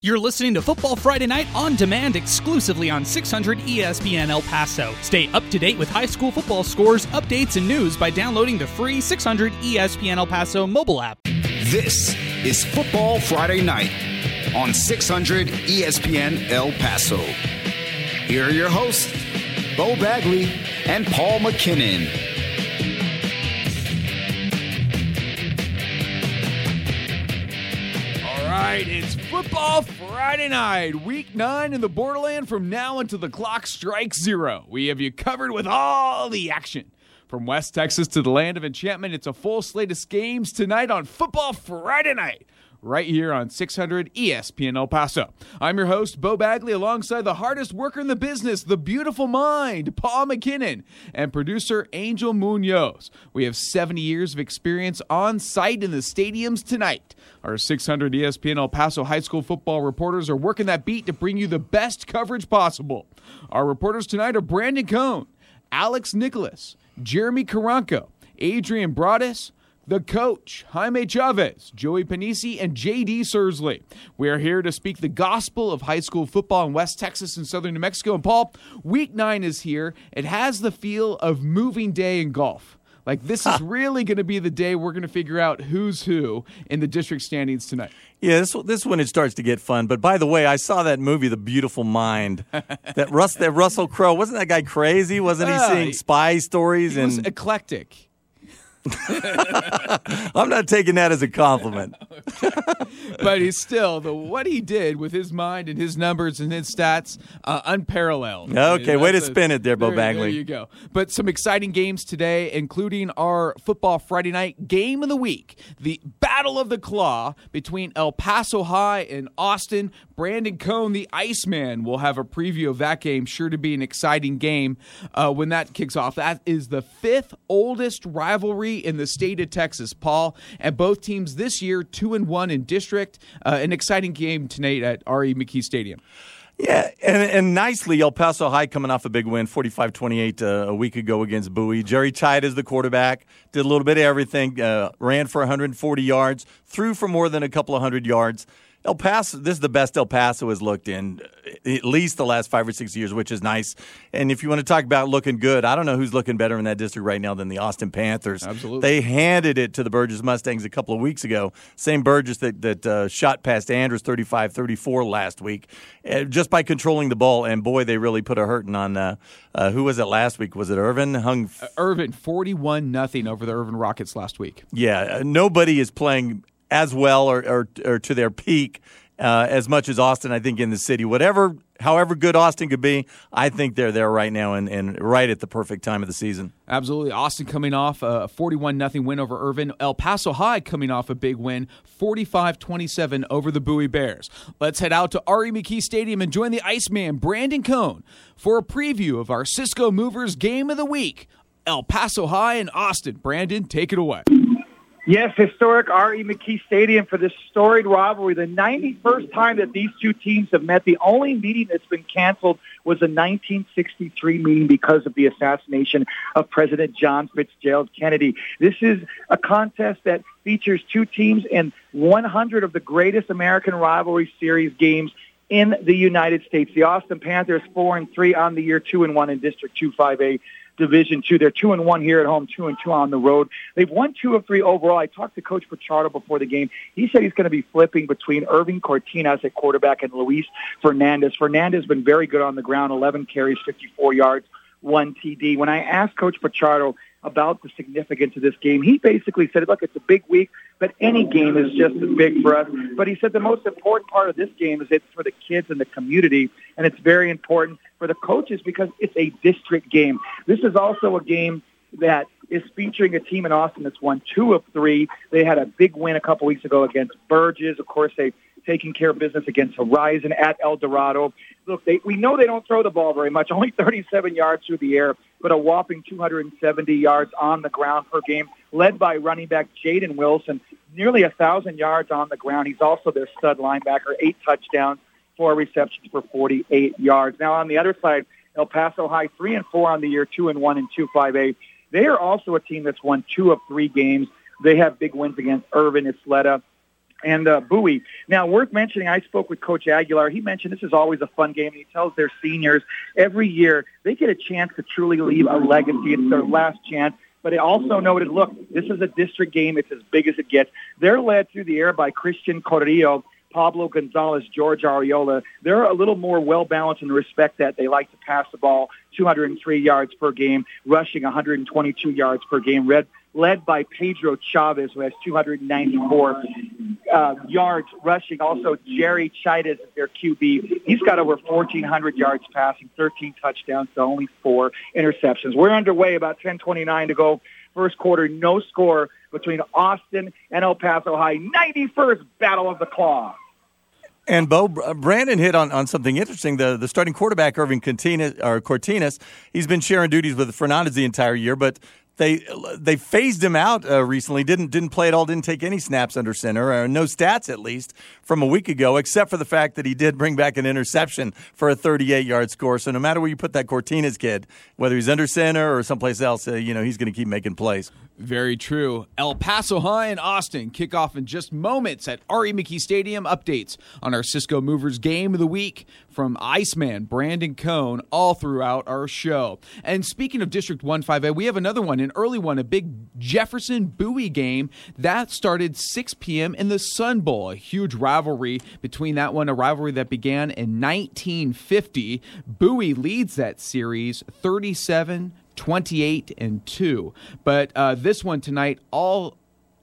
You're listening to Football Friday Night on demand exclusively on 600 ESPN El Paso. Stay up to date with high school football scores, updates, and news by downloading the free 600 ESPN El Paso mobile app. This is Football Friday Night on 600 ESPN El Paso. Here are your hosts, Bo Bagley and Paul McKinnon. Right, it's football Friday night, week nine in the borderland from now until the clock strikes zero. We have you covered with all the action. From West Texas to the land of enchantment, it's a full slate of games tonight on Football Friday night right here on 600 ESPN El Paso. I'm your host, Bo Bagley, alongside the hardest worker in the business, the beautiful mind, Paul McKinnon, and producer Angel Munoz. We have 70 years of experience on site in the stadiums tonight. Our 600 ESPN El Paso high school football reporters are working that beat to bring you the best coverage possible. Our reporters tonight are Brandon Cohn, Alex Nicholas, Jeremy Caranco, Adrian Broadus, the coach, Jaime Chavez, Joey Panisi, and JD Sursley. We are here to speak the gospel of high school football in West Texas and southern New Mexico. And Paul, week nine is here. It has the feel of moving day in golf. Like this is really going to be the day we're going to figure out who's who in the district standings tonight. Yeah, this this when it starts to get fun. But by the way, I saw that movie, The Beautiful Mind. that Russ, that Russell Crowe wasn't that guy crazy? Wasn't he seeing spy stories he and eclectic? I'm not taking that as a compliment. but he's still the what he did with his mind and his numbers and his stats uh, unparalleled. Okay, way to a, spin it there, Bo there, Bagley. There you go. But some exciting games today, including our football Friday night game of the week, the Battle of the Claw between El Paso High and Austin. Brandon Cohn, the Iceman, will have a preview of that game. Sure to be an exciting game uh, when that kicks off. That is the fifth oldest rivalry in the state of Texas, Paul. And both teams this year, two and one in district. Uh, an exciting game tonight at R.E. McKee Stadium. Yeah, and, and nicely, El Paso High coming off a big win, 45 28 uh, a week ago against Bowie. Jerry Tide is the quarterback, did a little bit of everything, uh, ran for 140 yards, threw for more than a couple of hundred yards. El Paso, this is the best El Paso has looked in at least the last five or six years, which is nice. And if you want to talk about looking good, I don't know who's looking better in that district right now than the Austin Panthers. Absolutely. They handed it to the Burgess Mustangs a couple of weeks ago. Same Burgess that, that uh, shot past Andress 35 34 last week uh, just by controlling the ball. And boy, they really put a hurting on uh, uh who was it last week? Was it Irvin? Hung f- uh, Irvin 41 nothing over the Irvin Rockets last week. Yeah, uh, nobody is playing as well or, or, or to their peak uh, as much as Austin, I think, in the city. Whatever, however good Austin could be, I think they're there right now and, and right at the perfect time of the season. Absolutely. Austin coming off a 41 0 win over Irvin. El Paso High coming off a big win, 45 27 over the Bowie Bears. Let's head out to R.E. McKee Stadium and join the Iceman, Brandon Cohn, for a preview of our Cisco Movers game of the week. El Paso High and Austin. Brandon, take it away. Yes, historic R.E. McKee Stadium for this storied rivalry. The 91st time that these two teams have met. The only meeting that's been canceled was a 1963 meeting because of the assassination of President John Fitzgerald Kennedy. This is a contest that features two teams in 100 of the greatest American rivalry series games in the United States. The Austin Panthers four and three on the year, two and one in District Two Five A Division Two. They're two and one here at home, two and two on the road. They've won two of three overall. I talked to Coach Pichardo before the game. He said he's going to be flipping between Irving Cortinas at quarterback and Luis Fernandez. Fernandez has been very good on the ground, 11 carries, 54 yards, one TD. When I asked Coach Pichardo about the significance of this game. He basically said, look, it's a big week, but any game is just as big for us. But he said the most important part of this game is it's for the kids and the community, and it's very important for the coaches because it's a district game. This is also a game that is featuring a team in Austin that's won two of three. They had a big win a couple weeks ago against Burgess. Of course, they taking care of business against Horizon at El Dorado. Look, they, we know they don't throw the ball very much, only 37 yards through the air, but a whopping 270 yards on the ground per game, led by running back Jaden Wilson, nearly a 1,000 yards on the ground. He's also their stud linebacker, eight touchdowns, four receptions for 48 yards. Now, on the other side, El Paso High, three and four on the year, two and one five eight. They are also a team that's won two of three games. They have big wins against Irvin, Ysleta, and uh, Bowie. Now, worth mentioning, I spoke with Coach Aguilar. He mentioned this is always a fun game, he tells their seniors every year they get a chance to truly leave a legacy. It's their last chance. But he also noted, look, this is a district game. It's as big as it gets. They're led through the air by Christian Carrillo, Pablo Gonzalez, George Ariola. They're a little more well balanced in the respect that they like to pass the ball 203 yards per game, rushing 122 yards per game. Red led by Pedro Chavez, who has 294 uh, yards rushing. Also, Jerry Chidas their QB. He's got over 1,400 yards passing, 13 touchdowns to only four interceptions. We're underway, about 10:29 to go. First quarter, no score between Austin and El Paso High. 91st Battle of the Claw. And Bo Brandon hit on, on something interesting. The the starting quarterback Irving Cortinas, or Cortinas, he's been sharing duties with Fernandez the entire year, but they they phased him out uh, recently. Didn't didn't play at all. Didn't take any snaps under center. Uh, no stats at least from a week ago, except for the fact that he did bring back an interception for a 38 yard score. So no matter where you put that Cortinas kid, whether he's under center or someplace else, uh, you know he's going to keep making plays. Very true. El Paso High and Austin kick off in just moments at R.E. McKee Stadium. Updates on our Cisco Movers game of the week from Iceman, Brandon Cohn, all throughout our show. And speaking of District 1 5A, we have another one, an early one, a big Jefferson Bowie game. That started 6 p.m. in the Sun Bowl, a huge rivalry between that one, a rivalry that began in 1950. Bowie leads that series 37 28 and 2. But uh, this one tonight, all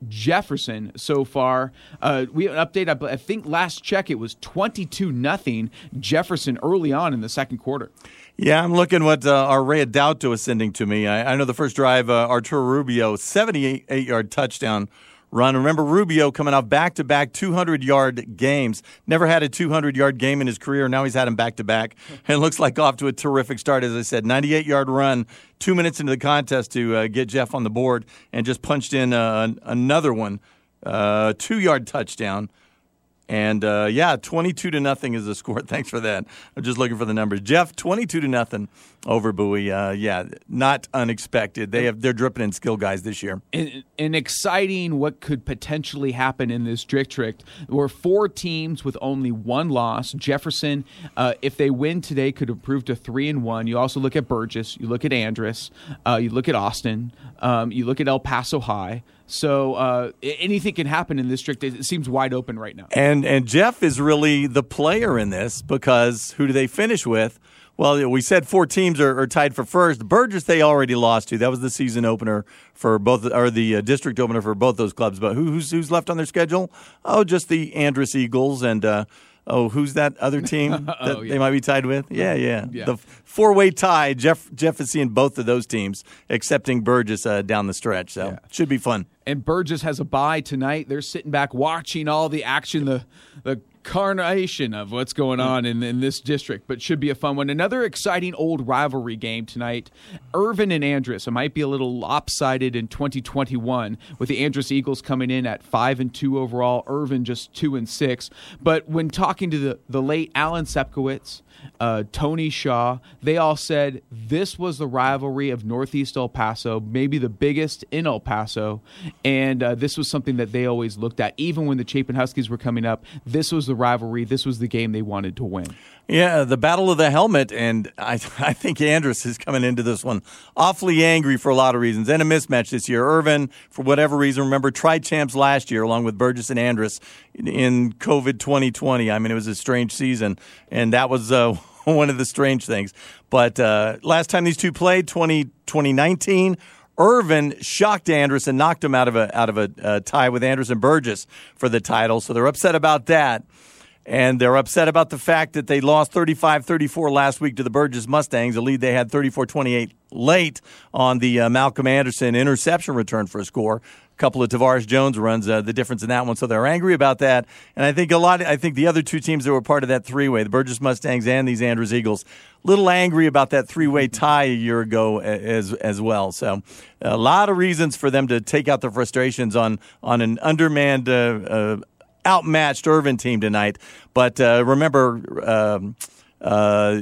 Jefferson so far. Uh, we have an update. I think last check it was 22 nothing Jefferson early on in the second quarter. Yeah, I'm looking what uh, our Ray Dauto is sending to me. I, I know the first drive, uh, Arturo Rubio, 78 yard touchdown run. Remember Rubio coming off back to back 200 yard games. Never had a 200 yard game in his career. Now he's had them back to back. And looks like off to a terrific start. As I said, 98 yard run, two minutes into the contest to uh, get Jeff on the board and just punched in uh, another one, uh, two yard touchdown. And uh, yeah, 22 to nothing is the score. Thanks for that. I'm just looking for the numbers. Jeff, 22 to nothing over Bowie. Uh, yeah, not unexpected. They have they're dripping in skill guys this year. And exciting what could potentially happen in this district. There were four teams with only one loss. Jefferson, uh, if they win today, could improve to three and one. You also look at Burgess. You look at Andress. Uh, you look at Austin. Um, you look at El Paso High. So uh, anything can happen in this district. It seems wide open right now. And and Jeff is really the player in this because who do they finish with? Well, we said four teams are, are tied for first. Burgess they already lost to. That was the season opener for both, or the uh, district opener for both those clubs. But who, who's who's left on their schedule? Oh, just the Andress Eagles and. Uh, oh, who's that other team that oh, yeah. they might be tied with? Yeah, yeah. yeah. The four way tie. Jeff Jeff is seeing both of those teams, excepting Burgess uh, down the stretch. So yeah. should be fun. And Burgess has a bye tonight. They're sitting back watching all the action. The the carnation of what's going on in, in this district, but should be a fun one. Another exciting old rivalry game tonight. Irvin and Andress. It might be a little lopsided in 2021 with the Andress Eagles coming in at five and two overall. Irvin just two and six. But when talking to the, the late Alan Sepkowitz, uh, Tony Shaw, they all said this was the rivalry of Northeast El Paso, maybe the biggest in El Paso, and uh, this was something that they always looked at. Even when the Chapin Huskies were coming up, this was the rivalry. This was the game they wanted to win. Yeah, the battle of the helmet, and I, I think Andress is coming into this one awfully angry for a lot of reasons, and a mismatch this year. Irvin, for whatever reason, remember tried champs last year along with Burgess and Andress in COVID 2020. I mean, it was a strange season, and that was uh, one of the strange things. But uh, last time these two played, 20, 2019, Irvin shocked Andress and knocked him out of a out of a uh, tie with Andress and Burgess for the title. So they're upset about that and they're upset about the fact that they lost 35-34 last week to the Burgess Mustangs, a lead they had 34-28 late on the uh, Malcolm Anderson interception return for a score. A couple of Tavares Jones runs uh, the difference in that one, so they're angry about that. And I think a lot. I think the other two teams that were part of that three-way, the Burgess Mustangs and these Andress Eagles, a little angry about that three-way tie a year ago as as well. So a lot of reasons for them to take out their frustrations on on an undermanned. Uh, uh outmatched Irvin team tonight. But uh, remember, um, uh,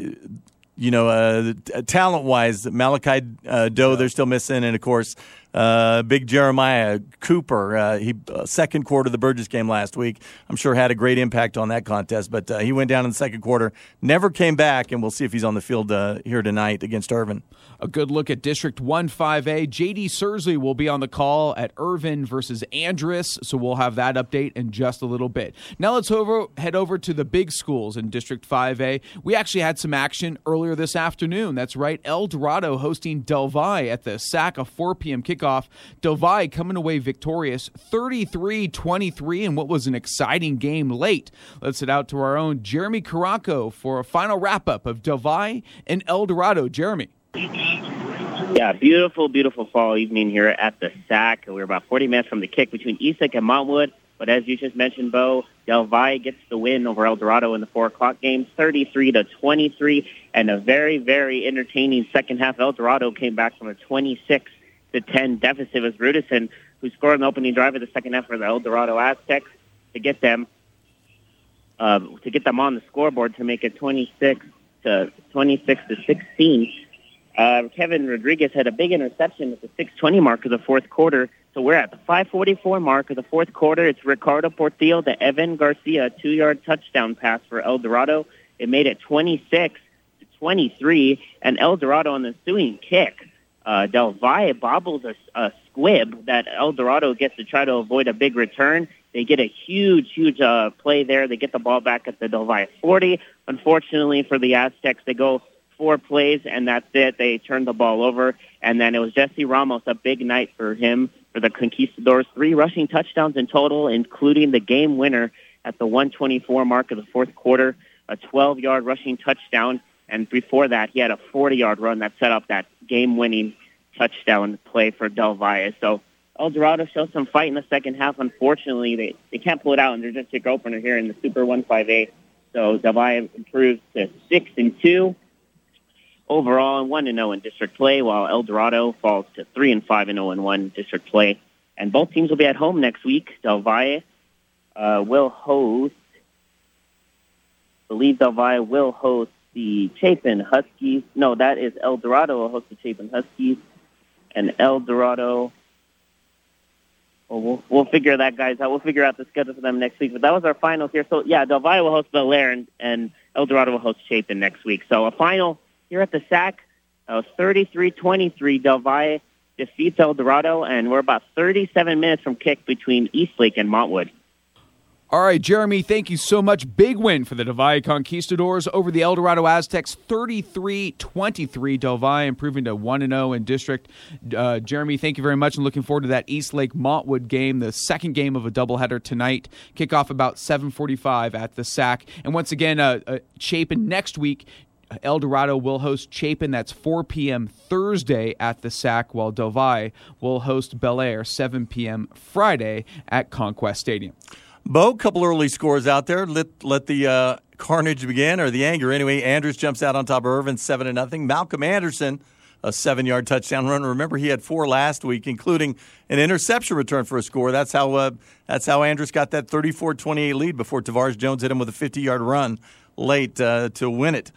you know, uh, talent wise, Malachi uh, Doe, yeah. they're still missing. And of course, Uh, big Jeremiah Cooper, uh, he second quarter of the Burgess game last week. I'm sure had a great impact on that contest, but he went down in the second quarter, never came back, and we'll see if he's on the field here tonight against Irvin. A good look at District 1 5A. JD Sursley will be on the call at Irvin versus Andress, so we'll have that update in just a little bit. Now let's over, head over to the big schools in District 5A. We actually had some action earlier this afternoon. That's right, El Dorado hosting Del at the SAC, a 4 p.m. kickoff. Del coming away victorious 33 23 in what was an exciting game late. Let's head out to our own Jeremy Caranco for a final wrap up of Del and El Dorado. Jeremy. Yeah, beautiful, beautiful fall evening here at the SAC. We're about 40 minutes from the kick between Eastlake and Montwood. But as you just mentioned, Bo, Del Valle gets the win over El Dorado in the 4 o'clock game, 33 to 23, and a very, very entertaining second half. El Dorado came back from a 26 to 10 deficit. It was Rudison who scored an opening drive of the second half for the El Dorado Aztecs to get them uh, to get them on the scoreboard to make it 26 to 26 to 16. Uh, Kevin Rodriguez had a big interception at the 6:20 mark of the fourth quarter. So we're at the 5:44 mark of the fourth quarter. It's Ricardo Portillo, the Evan Garcia two-yard touchdown pass for El Dorado. It made it 26 to 23, and El Dorado on the ensuing kick. Uh, Del Valle bobbles a, a squib that El Dorado gets to try to avoid a big return. They get a huge, huge uh, play there. They get the ball back at the Del Valle 40. Unfortunately for the Aztecs, they go four plays, and that's it. They turned the ball over, and then it was Jesse Ramos, a big night for him, for the Conquistadors. Three rushing touchdowns in total, including the game winner at the 124 mark of the fourth quarter, a 12-yard rushing touchdown, and before that, he had a 40-yard run that set up that game-winning touchdown play for Del Valle. So El Dorado showed some fight in the second half. Unfortunately, they, they can't pull it out, and they're just a opener here in the Super 158. So Del Valle improves to 6 and 2 overall and one and zero in district play, while El Dorado falls to three and five and zero in one district play. And both teams will be at home next week. Del Valle uh, will host. I believe Del Valle will host the Chapin Huskies. No, that is El Dorado will host the Chapin Huskies, and El Dorado. Well, we'll we'll figure that guys out. We'll figure out the schedule for them next week. But that was our final here. So yeah, Del Valle will host Bel Air, and, and El Dorado will host Chapin next week. So a final here at the SAC. Uh, 33-23, Del Valle defeats El Dorado, and we're about 37 minutes from kick between Eastlake and Montwood. All right, Jeremy, thank you so much. Big win for the Del Valle Conquistadors over the El Dorado Aztecs, 33-23. Del Valle improving to 1-0 in district. Uh, Jeremy, thank you very much, and looking forward to that Eastlake Montwood game, the second game of a doubleheader tonight. Kickoff about 7:45 at the SAC. And once again, uh, uh, Chapin next week. El Dorado will host Chapin. That's 4 p.m. Thursday at the SAC, while Valle will host Bel Air 7 p.m. Friday at Conquest Stadium. Bo, couple early scores out there. Let let the uh, carnage begin, or the anger anyway. Andress jumps out on top of Irvin, seven to nothing. Malcolm Anderson, a seven-yard touchdown run. Remember, he had four last week, including an interception return for a score. That's how uh, that's how Andress got that 34-28 lead before Tavares Jones hit him with a 50-yard run late uh, to win it.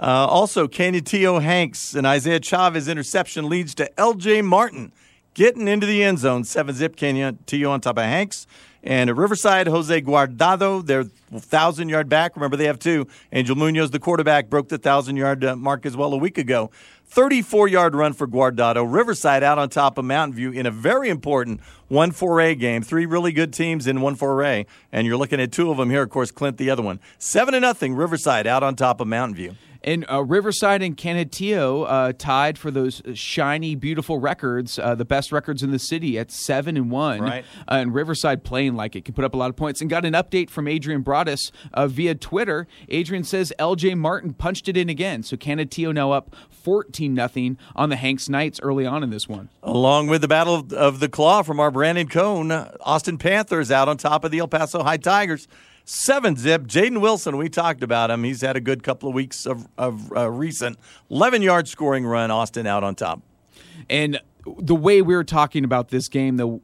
Uh, also, Canutillo Hanks and Isaiah Chavez interception leads to L.J. Martin getting into the end zone. Seven zip Canutillo on top of Hanks. And at Riverside, Jose Guardado, their 1,000 yard back. Remember, they have two. Angel Munoz, the quarterback, broke the 1,000 yard uh, mark as well a week ago. 34 yard run for Guardado. Riverside out on top of Mountain View in a very important 1 4A game. Three really good teams in 1 4A. And you're looking at two of them here, of course, Clint, the other one. 7 to nothing. Riverside out on top of Mountain View. And uh, Riverside and Canutillo uh, tied for those shiny, beautiful records, uh, the best records in the city at seven and one. Right. Uh, and Riverside playing like it can put up a lot of points. And got an update from Adrian Broadus uh, via Twitter. Adrian says L.J. Martin punched it in again, so Canutillo now up fourteen nothing on the Hanks Knights early on in this one. Along with the Battle of the Claw from our Brandon Cohn, Austin Panthers out on top of the El Paso High Tigers. Seven zip. Jaden Wilson, we talked about him. He's had a good couple of weeks of, of uh, recent 11 yard scoring run. Austin out on top. And the way we were talking about this game, the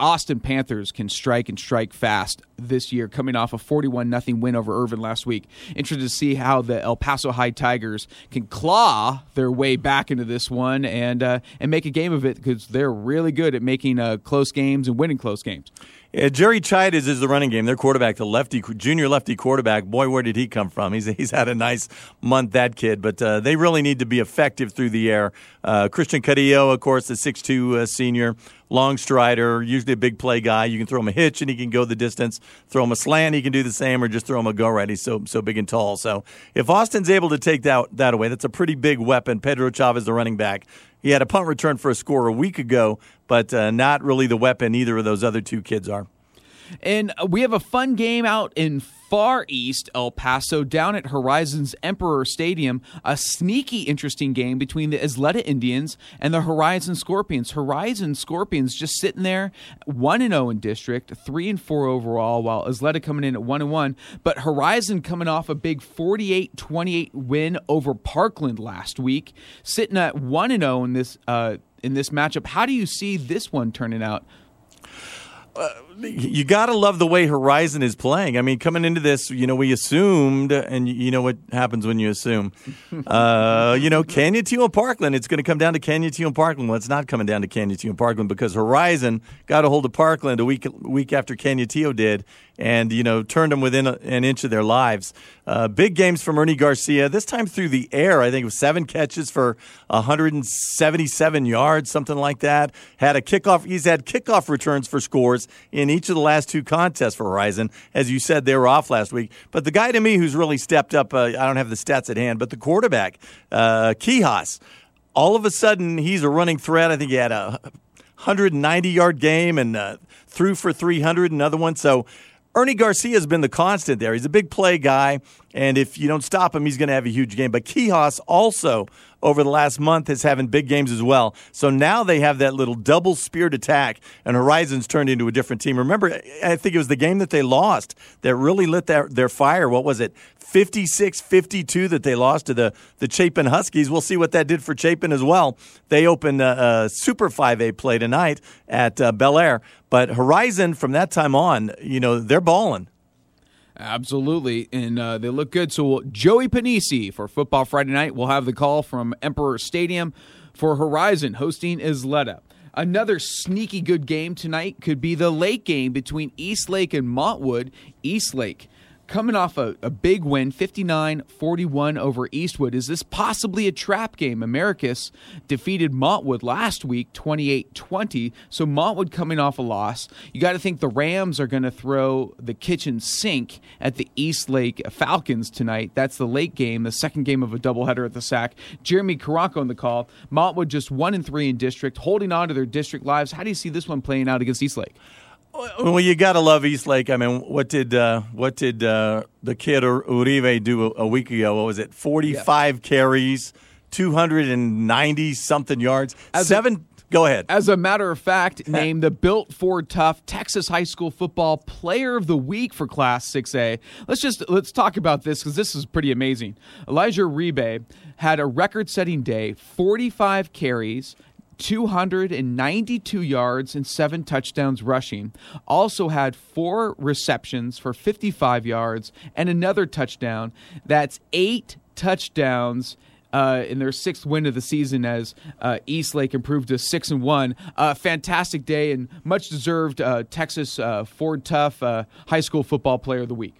Austin Panthers can strike and strike fast. this year, coming off a 41 nothing win over Irvin last week. Interested to see how the El Paso High Tigers can claw their way back into this one and uh, and make a game of it because they're really good at making uh, close games and winning close games. Yeah, Jerry Chides is the running game. Their quarterback, the lefty, junior lefty quarterback. Boy, where did he come from? He's he's had a nice month, that kid. But uh, they really need to be effective through the air. Uh, Christian Carrillo, of course, the six two uh, senior, long strider, usually a big play guy. You can throw him a hitch and he can go the distance. Throw him a slant, he can do the same, or just throw him a go right. He's so so big and tall. So if Austin's able to take that that away, that's a pretty big weapon. Pedro Chavez, the running back. He had a punt return for a score a week ago, but uh, not really the weapon either of those other two kids are. And we have a fun game out in far east El Paso down at Horizons Emperor Stadium. A sneaky, interesting game between the Ysleta Indians and the Horizon Scorpions. Horizon Scorpions just sitting there, 1 and 0 in district, 3 and 4 overall, while Ysleta coming in at 1 and 1. But Horizon coming off a big 48 28 win over Parkland last week, sitting at 1 and 0 in this. Uh, in this matchup, how do you see this one turning out? You got to love the way Horizon is playing. I mean, coming into this, you know, we assumed, and you know what happens when you assume. Uh, you know, and Parkland, it's going to come down to and Parkland. Well, it's not coming down to and Parkland because Horizon got a hold of Parkland a week week after Canutillo did, and you know, turned them within a, an inch of their lives. Uh, big games from Ernie Garcia. This time through the air, I think it was seven catches for 177 yards, something like that. Had a kickoff. He's had kickoff returns for scores in each of the last two contests for Horizon. As you said, they were off last week. But the guy to me who's really stepped up, uh, I don't have the stats at hand, but the quarterback, uh, Quijas, all of a sudden he's a running threat. I think he had a 190 yard game and uh, threw for 300, another one. So Ernie Garcia has been the constant there. He's a big play guy, and if you don't stop him, he's going to have a huge game. But Quijas also over the last month is having big games as well. So now they have that little double speared attack, and Horizons turned into a different team. Remember, I think it was the game that they lost that really lit their, their fire. What was it? 56 52 that they lost to the, the Chapin Huskies. We'll see what that did for Chapin as well. They open a, a Super 5A play tonight at uh, Bel Air. But Horizon, from that time on, you know, they're balling. Absolutely, and uh, they look good. So Joey Panisi for Football Friday Night will have the call from Emperor Stadium for Horizon hosting Ysleta. Another sneaky good game tonight could be the late game between East Lake and Montwood. East Lake coming off a, a big win, 59 41 over Eastwood. Is this possibly a trap game? Americas defeated Montwood last week, 28 20. So Montwood coming off a loss. You got to think the Rams are going to throw the kitchen sink at the East Lake Falcons tonight. That's the late game, the second game of a doubleheader at the SAC. Jeremy Caranco on the call. Montwood just 1 and 3 in district, holding on to their district lives. How do you see this one playing out against East Lake? Well, you got to love East Lake. I mean, what did uh, what did uh, the kid Uribe do a, a, week ago? What was it? Forty five yeah. carries, two hundred and ninety something yards, As seven. A- Go ahead. As a matter of fact, named the Built Ford Tough Texas High School Football Player of the Week for Class 6A. Let's just let's talk about this because this is pretty amazing. Elijah Uribe had a record-setting day, 45 carries, 292 yards and seven touchdowns rushing. Also had four receptions for 55 yards and another touchdown. That's eight touchdowns. Uh, in their sixth win of the season, as uh, East Lake improved to six and one, uh, fantastic day and much deserved uh, Texas uh, Ford Tough uh, High School Football Player of the Week.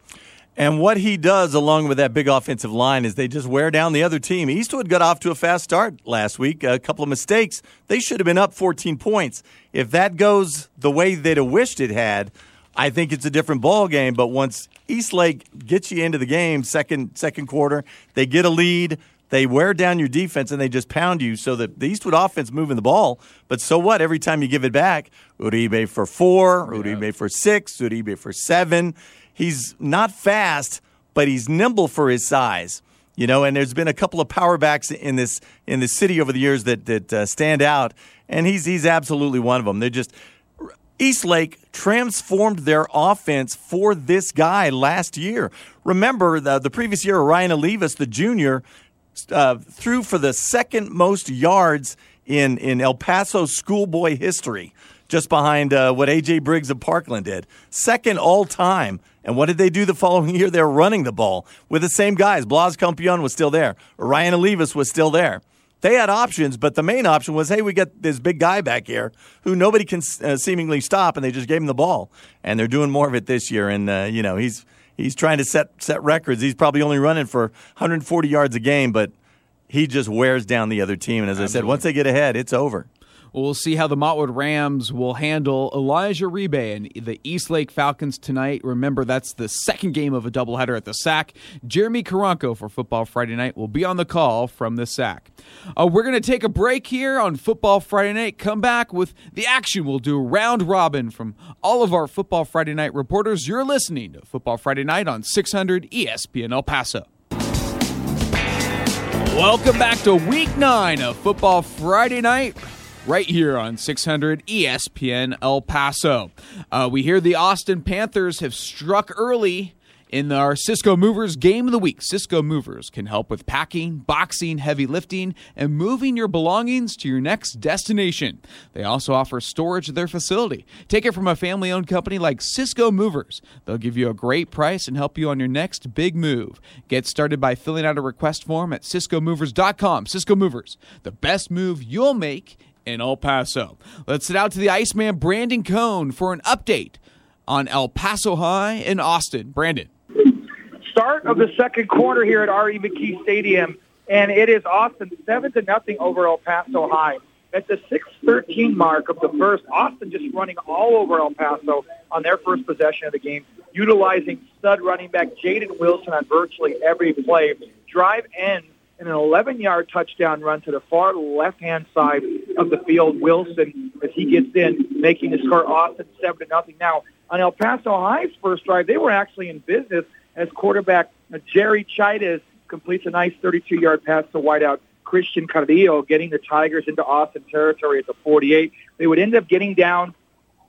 And what he does along with that big offensive line is they just wear down the other team. Eastwood got off to a fast start last week, a couple of mistakes. They should have been up 14 points. If that goes the way they'd have wished it had, I think it's a different ball game. But once Eastlake gets you into the game, second second quarter, they get a lead. They wear down your defense and they just pound you. So that the Eastwood offense moving the ball, but so what? Every time you give it back, Uribe for four, Uribe for six, Uribe for seven he's not fast, but he's nimble for his size. You know, and there's been a couple of power backs in this in the city over the years that that uh, stand out, and he's he's absolutely one of them. They're just East Lake transformed their offense for this guy last year. Remember the, the previous year, Ryan Olivas, the junior, uh, threw for the second most yards in in El Paso schoolboy history. just behind uh, what A.J. Briggs of Parkland did. Second all time. And what did they do the following year? They're running the ball with the same guys. Blas Campion was still there. Ryan Olivas was still there. They had options, but the main option was, hey, we got this big guy back here who nobody can uh, seemingly stop, and they just gave him the ball. And they're doing more of it this year. And uh, you know, he's he's trying to set set records. He's probably only running for 140 yards a game, but he just wears down the other team. And as Absolutely. I said, once they get ahead, it's over. We'll see how the Montwood Rams will handle Elijah Uribe and the Eastlake Falcons tonight. Remember, that's the second game of a doubleheader at the SAC. Jeremy Caranco for Football Friday Night will be on the call from the SAC. Uh, we're going to take a break here on Football Friday Night. Come back with the action. We'll do round robin from all of our Football Friday Night reporters. You're listening to Football Friday Night on 600 ESPN El Paso. Welcome back to week nine of Football Friday Night right here on 600 ESPN El Paso. Uh, we hear the Austin Panthers have struck early in our Cisco Movers Game of the Week. Cisco Movers can help with packing, boxing, heavy lifting, and moving your belongings to your next destination. They also offer storage at their facility. Take it from a family owned company like Cisco Movers. They'll give you a great price and help you on your next big move. Get started by filling out a request form at CiscoMovers.com. Cisco Movers, the best move you'll make in El Paso. Let's head out to the Iceman Brandon Cohn for an update on El Paso High in Austin. Brandon. Start of the second quarter here at R.E. McKee Stadium, and it is Austin 7 to nothing over El Paso High. At the 6-13 mark of the first, Austin just running all over El Paso on their first possession of the game, utilizing stud running back Jaden Wilson on virtually every play. Drive ends and an 11-yard touchdown run to the far left-hand side of the field. Wilson, as he gets in, making the score Austin seven to nothing. Now on El Paso High's first drive, they were actually in business as quarterback Jerry Chidas completes a nice 32-yard pass to wideout Christian Carrillo, getting the Tigers into Austin territory at the 48. They would end up getting down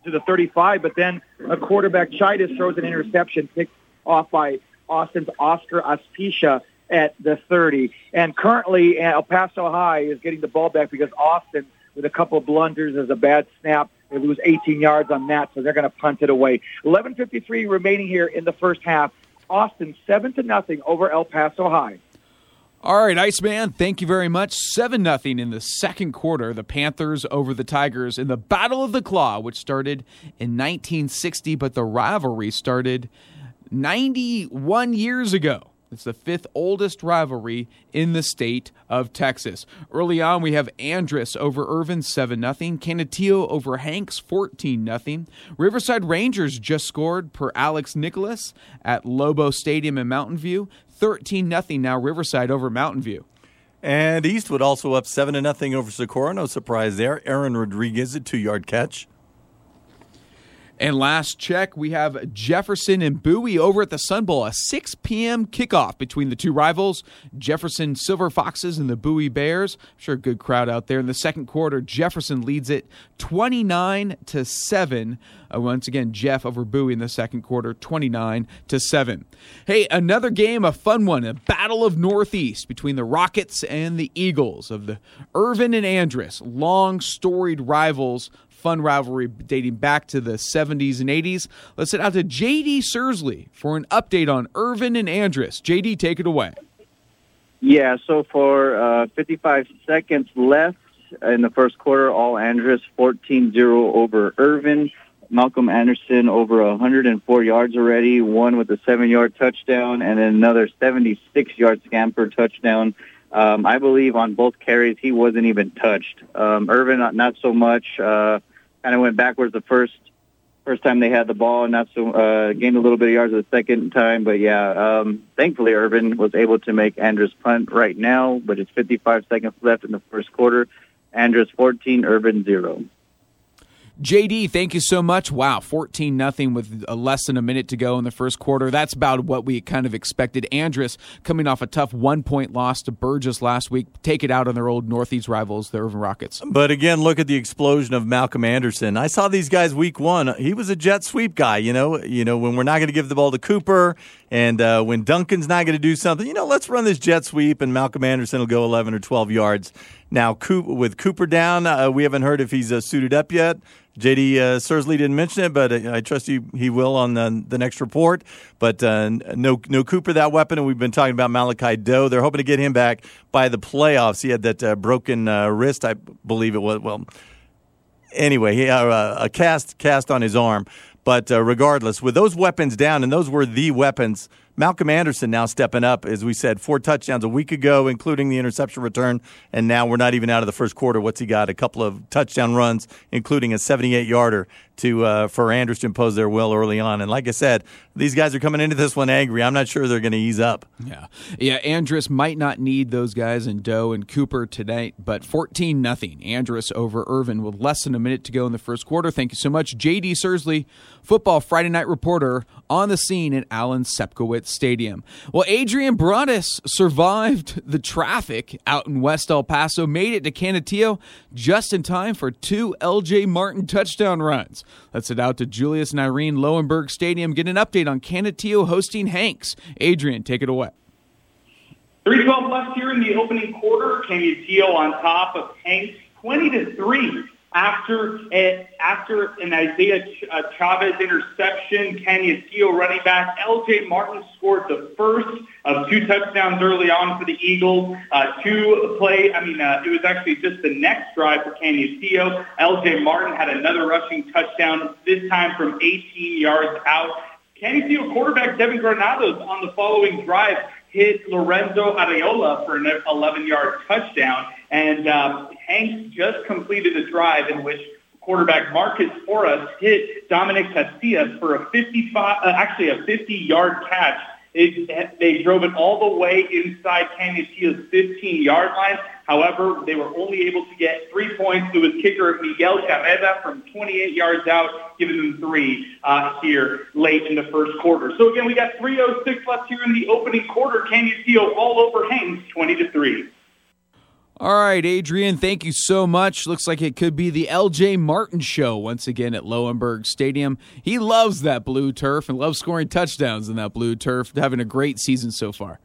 to the 35, but then a quarterback Chidas throws an interception picked off by Austin's Oscar Aspicia at the 30. And currently, uh, El Paso High is getting the ball back because Austin, with a couple of blunders, has a bad snap. They lose 18 yards on that, so they're going to punt it away. 11:53 remaining here in the first half. Austin seven to nothing over El Paso High. All right, Iceman, thank you very much. 7 nothing in the second quarter. The Panthers over the Tigers in the Battle of the Claw, which started in 1960, but the rivalry started 91 years ago. It's the fifth oldest rivalry in the state of Texas. Early on, we have Andress over Irvin 7 0. Canutillo over Hanks 14 0. Riverside Rangers just scored per Alex Nicholas at Lobo Stadium in Mountain View. 13 0 now Riverside over Mountain View. And Eastwood also up 7 0 over Socorro. No surprise there. Aaron Rodriguez, a two yard catch. And last check, we have Jefferson and Bowie over at the Sun Bowl, a 6 p.m. kickoff between the two rivals, Jefferson Silver Foxes and the Bowie Bears. I'm sure good crowd out there. In the second quarter, Jefferson leads it 29 to 7. Uh, once again, Jeff over Bowie in the second quarter, 29 to 7. Hey, another game, a fun one, a battle of Northeast between the Rockets and the Eagles of the Irvin and Andress, long storied rivals fun rivalry dating back to the 70s and 80s. Let's head out to JD Sursley for an update on Irvin and Andress. JD, take it away. Yeah, so for uh, 55 seconds left in the first quarter, all Andress 14 0 over Irvin. Malcolm Anderson over 104 yards already, one with a seven yard touchdown, and then another 76 yard scamper touchdown. Um, I believe on both carries he wasn't even touched. Um, Irvin, not, not so much. Uh, kind of went backwards the first first time they had the ball, and not so uh, gained a little bit of yards the second time. But yeah, um, thankfully Irvin was able to make Andress punt right now. But it's 55 seconds left in the first quarter. Andress 14, Irvin zero. JD, thank you so much. Wow, 14 nothing with less than a minute to go in the first quarter. That's about what we kind of expected. Andress coming off a tough one point loss to Burgess last week, take it out on their old Northeast rivals, the Irvin Rockets. But again, look at the explosion of Malcolm Anderson. I saw these guys week one. He was a jet sweep guy, you know, you know, when we're not going to give the ball to Cooper And uh, when Duncan's not going to do something, you know, let's run this jet sweep, and Malcolm Anderson will go 11 or 12 yards. Now, with Cooper down, uh, we haven't heard if he's uh, suited up yet. JD uh, Sursley didn't mention it, but I trust he, he will on the, the next report. But uh, no no Cooper, that weapon, and we've been talking about Malachi Doe. They're hoping to get him back by the playoffs. He had that uh, broken uh, wrist, I believe it was. Well, anyway, he had uh, a cast cast on his arm. But uh, regardless, with those weapons down, and those were the weapons – Malcolm Anderson now stepping up, as we said, four touchdowns a week ago, including the interception return. And now we're not even out of the first quarter. What's he got? A couple of touchdown runs, including a 78 yarder to uh, for Andress to impose their will early on. And like I said, these guys are coming into this one angry. I'm not sure they're going to ease up. Yeah, yeah. Andress might not need those guys in Doe and Cooper tonight, but 14 nothing. Andress over Irvin with less than a minute to go in the first quarter. Thank you so much, JD Sursley, football Friday night reporter on the scene at Alan Sepkowitz Stadium. Well, Adrian Broadus survived the traffic out in West El Paso, made it to Canutillo just in time for two LJ Martin touchdown runs. Let's head out to Julius and Irene Lowenberg Stadium, get an update on Canutillo hosting Hanks. Adrian, take it away. 312 left here in the opening quarter. Canutillo on top of Hanks, 20 to 3 after a, after an Isaiah uh, Chavez interception, Canutillo running back L.J. Martin scored the first of two touchdowns early on for the Eagles. Uh, two play, I mean, uh, it was actually just the next drive for Canutillo. L.J. Martin had another rushing touchdown, this time from 18 yards out. Canutillo quarterback Devin Granados on the following drive hit Lorenzo Areola for an 11-yard touchdown. And um, Hanks just completed a drive in which quarterback Marcus Forrest hit Dominic Casillas for a 55, uh, actually a 50-yard catch. It, they drove it all the way inside Canutillo's 15-yard line. However, they were only able to get three points. It was kicker Miguel Chaveda from 28 yards out, giving them three uh, here late in the first quarter. So again, we got 3:06 left here in the opening quarter. Canutillo all over Hanks, 20 to three. All right, Adrian, thank you so much. Looks like it could be the LJ Martin show once again at Lowenberg Stadium. He loves that blue turf and loves scoring touchdowns in that blue turf, having a great season so far.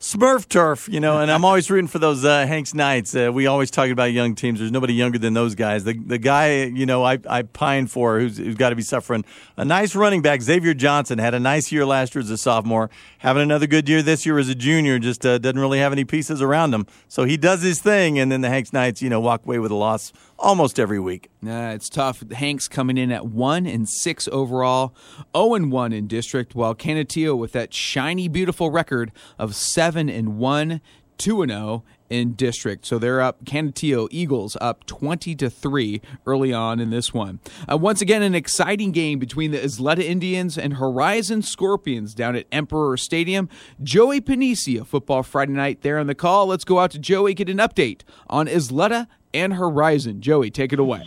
Smurf turf, you know, and I'm always rooting for those uh, Hanks Knights. Uh, we always talk about young teams. There's nobody younger than those guys. The the guy, you know, I, I pine for who's, who's got to be suffering. A nice running back, Xavier Johnson, had a nice year last year as a sophomore. Having another good year this year as a junior, just uh, doesn't really have any pieces around him. So he does his thing, and then the Hanks Knights, you know, walk away with a loss almost every week. Nah, it's tough. Hanks coming in at one and six overall, zero oh and one in district, while Canutillo with that shiny, beautiful record of seven and one, two and zero oh in district. So they're up. Canutillo Eagles up twenty to three early on in this one. Uh, once again, an exciting game between the Ysleta Indians and Horizon Scorpions down at Emperor Stadium. Joey Panisi, football Friday night there on the call. Let's go out to Joey get an update on Ysleta and Horizon. Joey, take it away.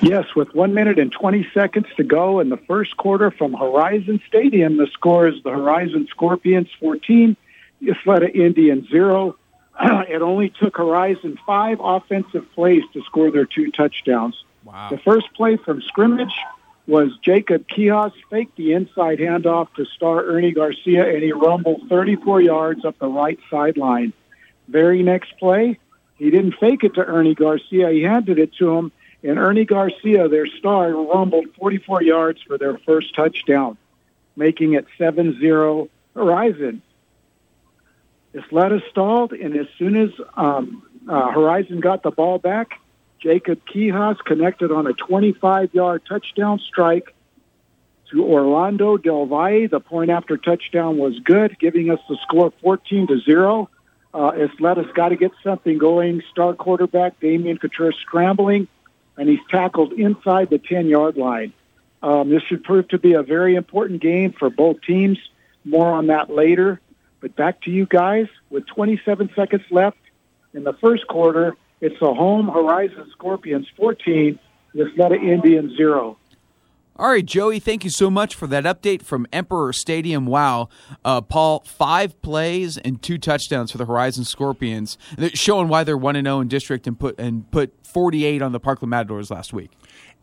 Yes, with one minute and 20 seconds to go in the first quarter from Horizon Stadium, the score is the Horizon Scorpions 14, Ysleta Indians 0. it only took Horizon five offensive plays to score their two touchdowns. Wow. The first play from scrimmage was Jacob Quijas faked the inside handoff to star Ernie Garcia, and he rumbled 34 yards up the right sideline. Very next play, he didn't fake it to Ernie Garcia. He handed it to him, and Ernie Garcia, their star, rumbled 44 yards for their first touchdown, making it 7-0 Horizon. Ysleta stalled, and as soon as um, uh, Horizon got the ball back, Jacob Quijas connected on a 25-yard touchdown strike to Orlando Del Valle. The point after touchdown was good, giving us the score 14 to 0. Uh, it's let us got to get something going. Star quarterback Damian Couture scrambling, and he's tackled inside the 10 yard line. Um, this should prove to be a very important game for both teams. More on that later. But back to you guys with 27 seconds left in the first quarter. It's the home Horizon Scorpions 14, Ysleta Indians 0. All right, Joey, thank you so much for that update from Emperor Stadium. Wow. Uh, Paul, five plays and two touchdowns for the Horizon Scorpions, showing why they're 1 0 in district and put, and put 48 on the Parkland Matadors last week.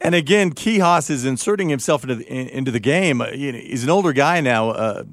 And again, Quijas is inserting himself into the, into the game. Uh, he's an older guy now. Uh,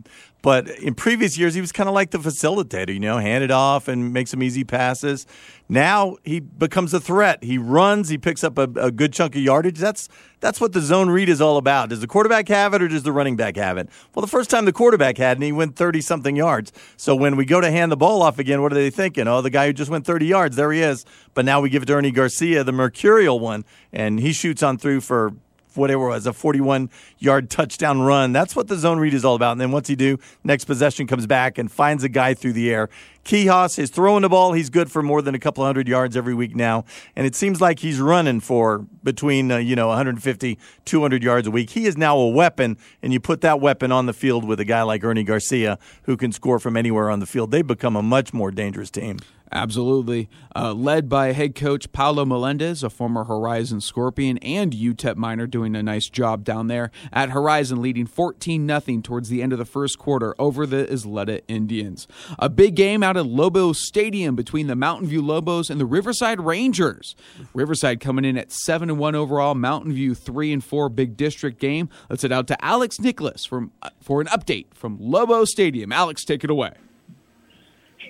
But in previous years, he was kind of like the facilitator, you know, hand it off and make some easy passes. Now he becomes a threat. He runs, he picks up a, a good chunk of yardage. That's that's what the zone read is all about. Does the quarterback have it or does the running back have it? Well, the first time the quarterback had it, he went 30 something yards. So when we go to hand the ball off again, what are they thinking? Oh, the guy who just went 30 yards, there he is. But now we give it to Ernie Garcia, the mercurial one, and he shoots on through for whatever it was, a 41 yard touchdown run. That's what the zone read is all about. And then what's he do? Next possession comes back and finds a guy through the air. Quijas is throwing the ball. He's good for more than a couple hundred yards every week now. And it seems like he's running for between, uh, you know, 150, 200 yards a week. He is now a weapon, and you put that weapon on the field with a guy like Ernie Garcia who can score from anywhere on the field. They become a much more dangerous team. Absolutely. Uh, led by head coach Paulo Melendez, a former Horizon Scorpion and UTEP Miner, doing a nice job down there at Horizon, leading 14 0 towards the end of the first quarter over the Ysleta Indians. A big game out at Lobo Stadium between the Mountain View Lobos and the Riverside Rangers. Riverside coming in at 7 1 overall, Mountain View 3 and 4 big district game. Let's head out to Alex Nicholas from, uh, for an update from Lobo Stadium. Alex, take it away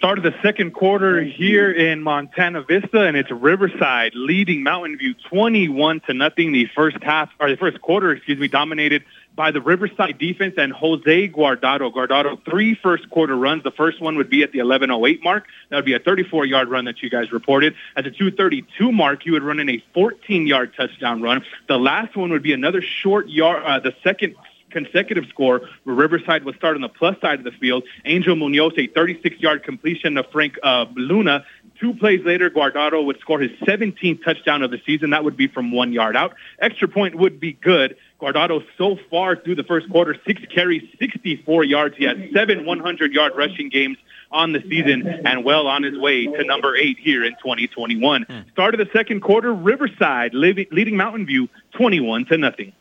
start of the second quarter here in Montana Vista, and it's Riverside leading Mountain View 21 to nothing. The first half or the first quarter, excuse me, dominated by the Riverside defense and Jose Guardado. Guardado three first quarter runs. The first one would be at the 11:08 mark. That would be a 34 yard run that you guys reported. At the 2:32 mark, you would run in a 14 yard touchdown run. The last one would be another short yard. Uh, the second consecutive score where Riverside would start on the plus side of the field. Angel Munoz, a 36-yard completion to Frank uh, Luna. Two plays later, Guardado would score his 17th touchdown of the season. That would be from one yard out. Extra point would be good. Guardado so far through the first quarter, six carries, 64 yards. He had seven 100-yard rushing games on the season and well on his way to number eight here in 2021. Hmm. Start of the second quarter, Riverside leading Mountain View 21 to nothing.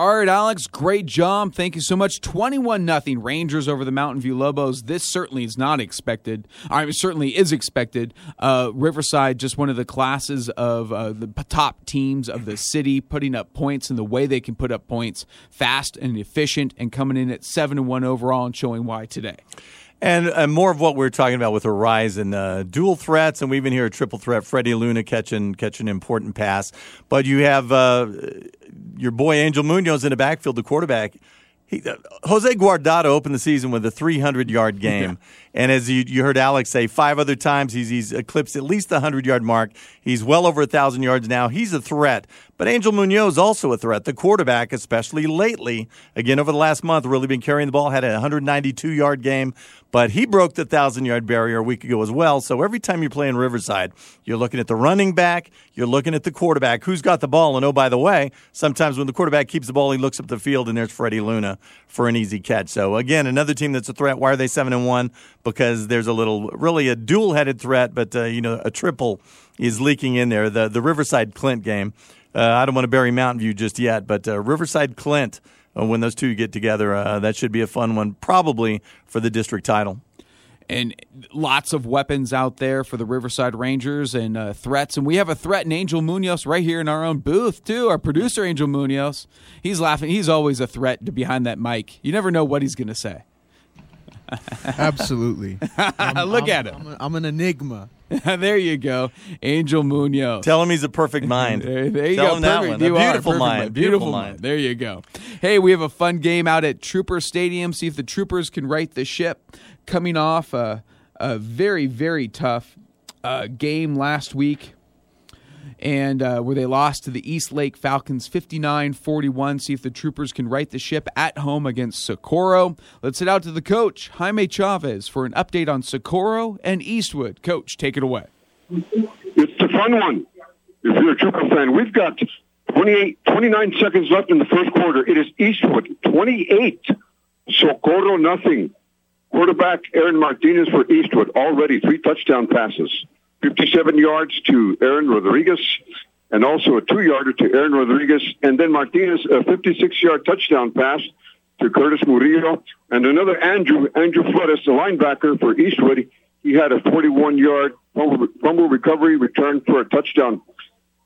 All right, Alex, great job. Thank you so much. 21 nothing Rangers over the Mountain View Lobos. This certainly is not expected. I mean, certainly is expected. Uh, Riverside, just one of the classes of uh, the top teams of the city, putting up points and the way they can put up points fast and efficient and coming in at 7 and 1 overall and showing why today. And, and more of what we are talking about with Horizon, uh, dual threats, and we even hear a triple threat. Freddie Luna catching catching an important pass, but you have uh, your boy Angel Munoz in the backfield, the quarterback. He, uh, Jose Guardado opened the season with a 300 yard game. And as you, you heard Alex say, five other times he's, he's eclipsed at least the 100 yard mark. He's well over a 1,000 yards now. He's a threat. But Angel Munoz is also a threat. The quarterback, especially lately, again over the last month, really been carrying the ball. Had a 192 yard game, but he broke the thousand yard barrier a week ago as well. So every time you're playing Riverside, you're looking at the running back, you're looking at the quarterback, who's got the ball. And oh, by the way, sometimes when the quarterback keeps the ball, he looks up the field and there's Freddie Luna for an easy catch. So again, another team that's a threat. Why are they seven and one? Because there's a little, really a dual headed threat, but uh, you know a triple is leaking in there. The the Riverside Clint game. Uh, I don't want to bury Mountain View just yet, but uh, Riverside Clint, uh, when those two get together, uh, that should be a fun one, probably for the district title. And lots of weapons out there for the Riverside Rangers and uh, threats. And we have a threat in Angel Munoz right here in our own booth, too. Our producer, Angel Munoz. He's laughing. He's always a threat behind that mic. You never know what he's going to say. Absolutely. Look I'm, at him. I'm, a, I'm an enigma. there you go, Angel Munoz. Tell him he's a perfect mind. there, there you Tell go. him perfect. that one. You a beautiful are, mind. Beautiful, beautiful mind. mind. There you go. Hey, we have a fun game out at Trooper Stadium. See if the Troopers can right the ship. Coming off a, a very, very tough uh, game last week and uh, where they lost to the East Lake Falcons 59 41. See if the Troopers can right the ship at home against Socorro. Let's head out to the coach, Jaime Chavez, for an update on Socorro and Eastwood. Coach, take it away. It's a fun one. If you're a Trooper fan, we've got 28, 29 seconds left in the first quarter. It is Eastwood 28, Socorro nothing. Quarterback Aaron Martinez for Eastwood already three touchdown passes. 57 yards to Aaron Rodriguez, and also a two-yarder to Aaron Rodriguez, and then Martinez a 56-yard touchdown pass to Curtis Murillo, and another Andrew Andrew Flores, the linebacker for Eastwood. He had a 41-yard fumble, fumble recovery return for a touchdown.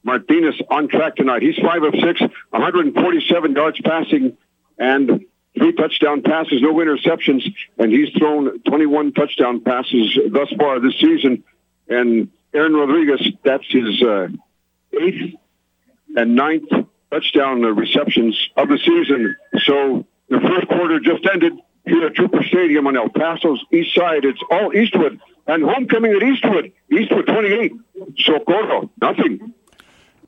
Martinez on track tonight. He's five of six, 147 yards passing, and three touchdown passes, no interceptions, and he's thrown 21 touchdown passes thus far this season. And Aaron Rodriguez, that's his uh, eighth and ninth touchdown receptions of the season. So the first quarter just ended here at Trooper Stadium on El Paso's east side. It's all Eastwood and homecoming at Eastwood. Eastwood 28, Socorro, nothing.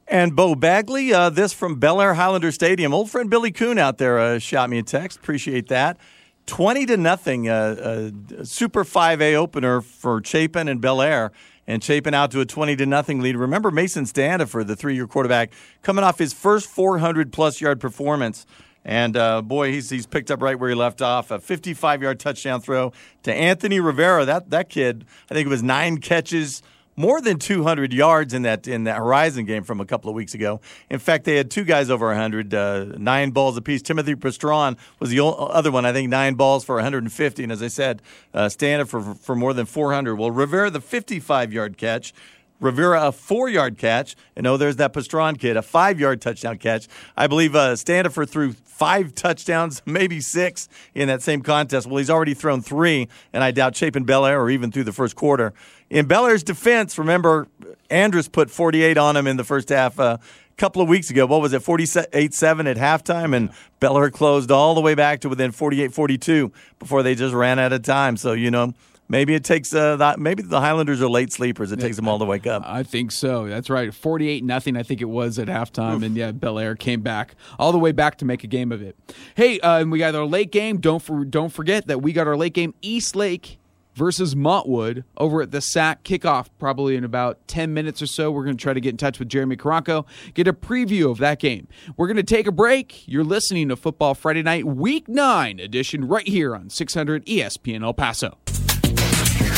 And Bo Bagley, uh, this from Bel Air Highlander Stadium. Old friend Billy Coon out there uh, shot me a text. Appreciate that. 20 to nothing, a, uh Super 5A opener for Chapin and Bel Air. And Chapin out to a 20 to nothing lead. Remember Mason Standifer, the three year quarterback, coming off his first 400 plus yard performance. And uh, boy, he's, he's picked up right where he left off. A 55 yard touchdown throw to Anthony Rivera. That, that kid, I think it was nine catches, more than 200 yards in that in that Horizon game from a couple of weeks ago. In fact, they had two guys over 100, uh, nine balls apiece. Timothy Pastron was the other one, I think, nine balls for 150. And as I said, uh, Standifer for more than 400. Well, Rivera the 55 yard catch. Rivera a four yard catch. And oh, there's that Pastron kid, a five yard touchdown catch. I believe uh, Standifer threw five touchdowns, maybe six in that same contest. Well, he's already thrown three, and I doubt Chapin Bel Air or even through the first quarter. In Bel Air's defense, remember, Andress put 48 on him in the first half. Uh, a couple of weeks ago. What was it, 48 7 at halftime? And Bel Air closed all the way back to within 48 42 before they just ran out of time. So, you know, Maybe it takes uh, that. Maybe the Highlanders are late sleepers. It takes them all to wake up. I think so. That's right. Forty-eight nothing. I think it was at halftime, Oof. and yeah, Bel Air came back all the way back to make a game of it. Hey, uh, we got our late game. Don't for, don't forget that we got our late game. East Lake versus Montwood over at the SAC kickoff probably in about 10 minutes or so. We're going to try to get in touch with Jeremy Caranco, get a preview of that game. We're going to take a break. You're listening to Football Friday Night Week 9 edition right here on 600 ESPN El Paso.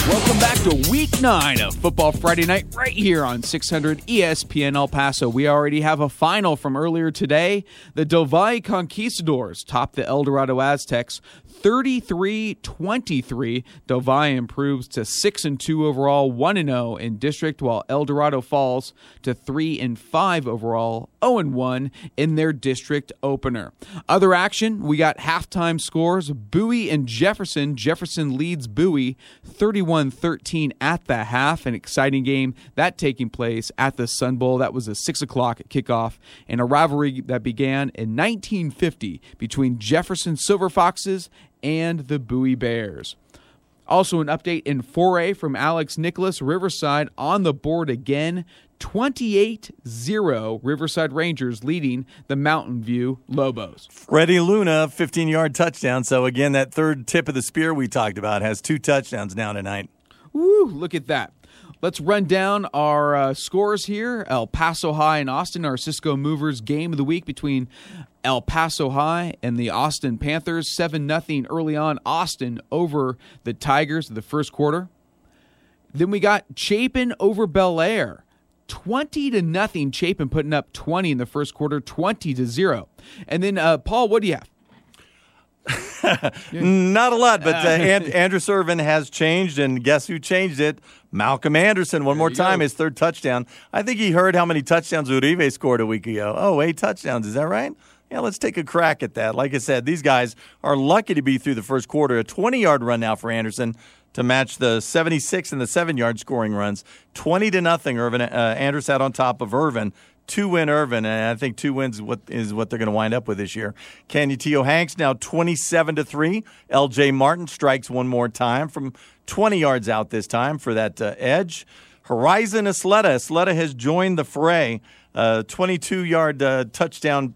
Welcome back to week nine of Football Friday Night right here on 600 ESPN El Paso. We already have a final from earlier today. Del Valle Conquistadors topped the El Dorado Aztecs 33-23. Del improves to 6 and 2 overall, 1 and 0 in district while El Dorado falls to 3 and 5 overall, 0 and 1 in their district opener. Other action, we got halftime scores. Bowie and Jefferson. Jefferson leads Bowie 31-13 at the half. An exciting game that taking place at the Sun Bowl. That was a 6 o'clock kickoff and a rivalry that began in 1950 between Jefferson Silver Foxes and the Bowie Bears. Also, an update in 4A from Alex Nicholas. Riverside on the board again. 28 0 Riverside Rangers leading the Mountain View Lobos. Freddie Luna, 15 yard touchdown. So, again, that third tip of the spear we talked about has two touchdowns now tonight. Woo, look at that. Let's run down our uh, scores here. El Paso High and Austin, our Cisco Movers game of the week between El Paso High and the Austin Panthers. 7 0 early on, Austin over the Tigers the first quarter. Then we got Chapin over Bel Air. 20 to nothing. Chapin putting up 20 in the first quarter, 20 to 0. And then, uh, Paul, what do you have? Not a lot, but uh, and, Andress Irvin has changed, and guess who changed it? Malcolm Anderson. One there more time, go. his third touchdown. I think he heard how many touchdowns Uribe scored a week ago. Oh, eight touchdowns. Is that right? Yeah, let's take a crack at that. Like I said, these guys are lucky to be through the first quarter. A 20 yard run now for Anderson to match the 76 and the seven yard scoring runs. 20 to nothing. Irvin uh, out on top of Irvin two win Irvin, and I think two wins what is what they're going to wind up with this year. Canutillo Hanks now 27 to 3. LJ Martin strikes one more time from 20 yards out this time for that uh, edge. Horizon Ysleta. Ysleta has joined the fray. 22 uh, yard uh, touchdown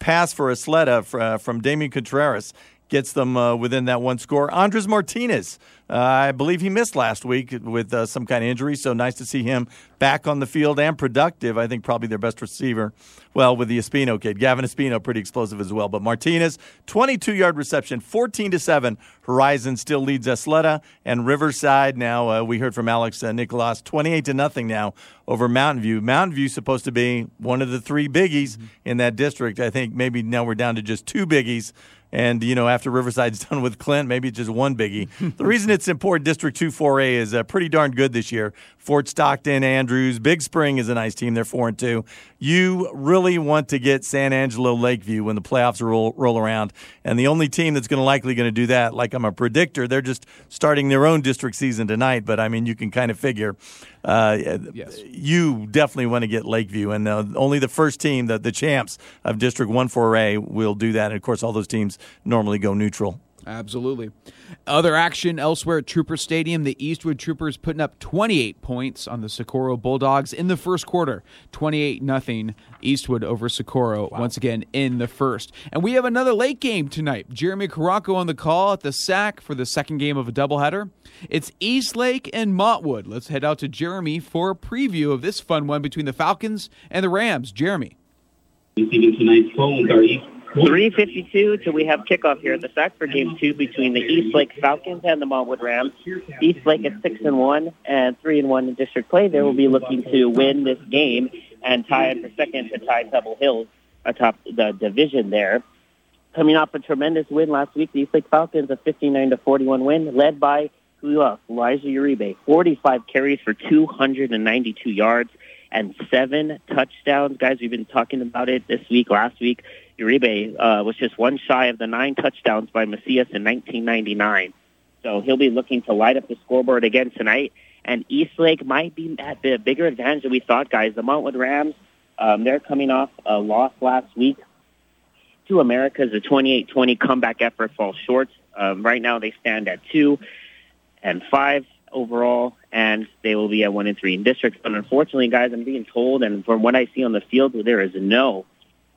pass for Ysleta uh, from Damian Contreras gets them uh, within that one score. Andres Martinez, uh, I believe he missed last week with uh, some kind of injury, so nice to see him back on the field and productive. I think probably their best receiver. Well, with the Espino kid, Gavin Espino, pretty explosive as well. But Martinez, 22 yard reception, 14 to seven. Horizon still leads Ysleta and Riverside. Now uh, we heard from Alex uh, Nicolas, 28 to nothing now over Mountain View. Mountain View supposed to be one of the three biggies mm-hmm. in that district. I think maybe now we're down to just two biggies. And, you know, after Riverside's done with Clint, maybe it's just one biggie. the reason it's important, District 2 4A is uh, pretty darn good this year. Fort Stockton, Andrews, Big Spring is a nice team. They're four and two. You really want to get San Angelo Lakeview when the playoffs roll, roll around, and the only team that's going to likely going to do that, like I'm a predictor, they're just starting their own district season tonight. But I mean, you can kind of figure. Uh, yes. You definitely want to get Lakeview, and uh, only the first team, the, the champs of District 1 4A, will do that. And of course, all those teams normally go neutral. Absolutely. Other action elsewhere at Trooper Stadium, the Eastwood Troopers putting up 28 points on the Socorro Bulldogs in the first quarter. 28 nothing Eastwood over Socorro wow. once again in the first. And we have another late game tonight. Jeremy Caranco on the call at the SAC for the second game of a doubleheader. It's Eastlake and Montwood. Let's head out to Jeremy for a preview of this fun one between the Falcons and the Rams. Jeremy. Receiving tonight's phones are East 352 till we have kickoff here at the SAC for game two between the Eastlake Falcons and the Montwood Rams. Eastlake is six and one and three and one in district play. They will be looking to win this game and tie it for second to tie Pebble Hills atop the division there. Coming off a tremendous win last week, the Eastlake Falcons a 59 to 41 win, led by who else? Elijah Uribe, 45 carries for 292 yards and seven touchdowns. Guys, we've been talking about it this week, last week. Uribe uh, was just one shy of the nine touchdowns by Macias in 1999. So he'll be looking to light up the scoreboard again tonight. And Eastlake might be at the bigger advantage than we thought, guys. The Montwood Rams, um, they're coming off a loss last week to Americas. The 28-20 comeback effort falls short. Um, right now they stand at two and five overall, and they will be at one and three in districts. But unfortunately, guys, I'm being told, and from what I see on the field, there is no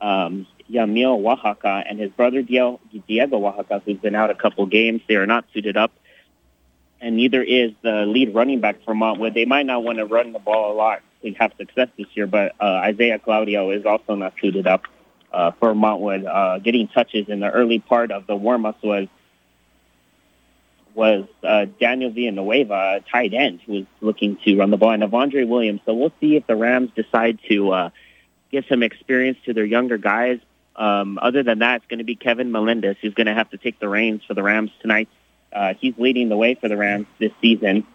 um, Yamil Oaxaca and his brother Diego Oaxaca, who's been out a couple games. They are not suited up, and neither is the lead running back for Montwood. They might not want to run the ball a lot to have success this year, but uh, Isaiah Claudio is also not suited up uh, for Montwood. Uh, getting touches in the early part of the warm-ups was was uh, Daniel Villanueva, tight end, who was looking to run the ball, and Avondre Williams. So we'll see if the Rams decide to uh, give some experience to their younger guys. Um, other than that, it's going to be Kevin Melendez who's going to have to take the reins for the Rams tonight. Uh, he's leading the way for the Rams this season.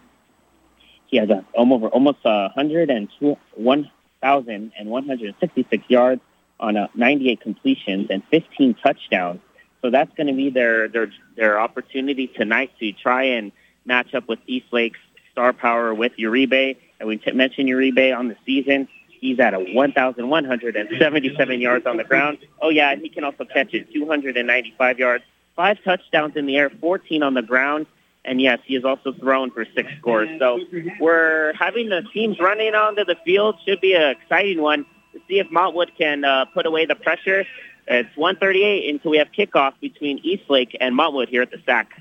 He has a, almost almost a hundred and one thousand and one hundred sixty six yards on a 98 completions and 15 touchdowns. So that's going to be their their their opportunity tonight to try and match up with East Lake's star power with Uribe. And we t- mentioned Uribe on the season. He's at a 1,177 yards on the ground. Oh, yeah, he can also catch it, 295 yards, five touchdowns in the air, 14 on the ground. And yes, he has also thrown for six scores. So we're having the teams running onto the field. Should be an exciting one to see if Montwood can uh, put away the pressure. It's 138 until we have kickoff between Eastlake and Montwood here at the SAC.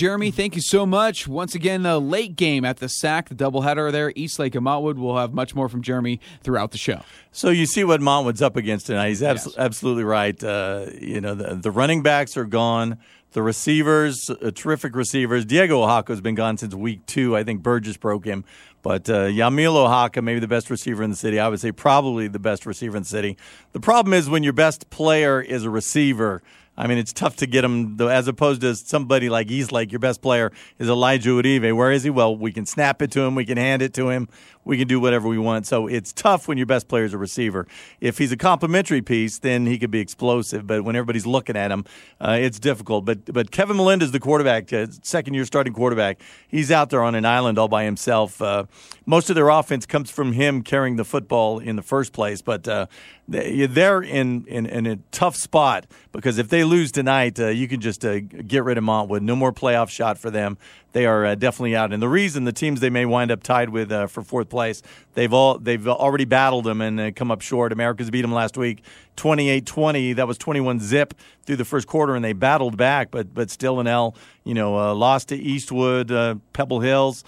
Jeremy, thank you so much. Once again, the late game at the SAC, the doubleheader there, Eastlake and Montwood. We'll have much more from Jeremy throughout the show. So you see what Montwood's up against tonight. He's abs- yes. absolutely right. Uh, you know, the, the running backs are gone. The receivers, uh, terrific receivers. Diego Oaxaca has been gone since week two. I think Burgess broke him. But uh, Yamil Oaxaca, maybe the best receiver in the city. I would say probably the best receiver in the city. The problem is when your best player is a receiver – I mean, it's tough to get him as opposed to somebody like Eastlake. Your best player is Elijah Uribe. Where is he? Well, we can snap it to him, we can hand it to him, we can do whatever we want. So it's tough when your best player is a receiver. If he's a complementary piece, then he could be explosive. But when everybody's looking at him, uh, it's difficult. But but Kevin Melendez, the quarterback, uh, second year starting quarterback, he's out there on an island all by himself. Uh, most of their offense comes from him carrying the football in the first place. But uh, they're in, in, in, a tough spot because if they lose tonight, uh, you can just uh, get rid of Montwood. No more playoff shot for them. They are uh, definitely out. And the reason the teams they may wind up tied with uh, for fourth place, they've all they've already battled them and uh, come up short. Americas beat them last week, 28-20. That was 21 zip through the first quarter, and they battled back, but but still an L. You know, lost to Eastwood, Pebble Hills.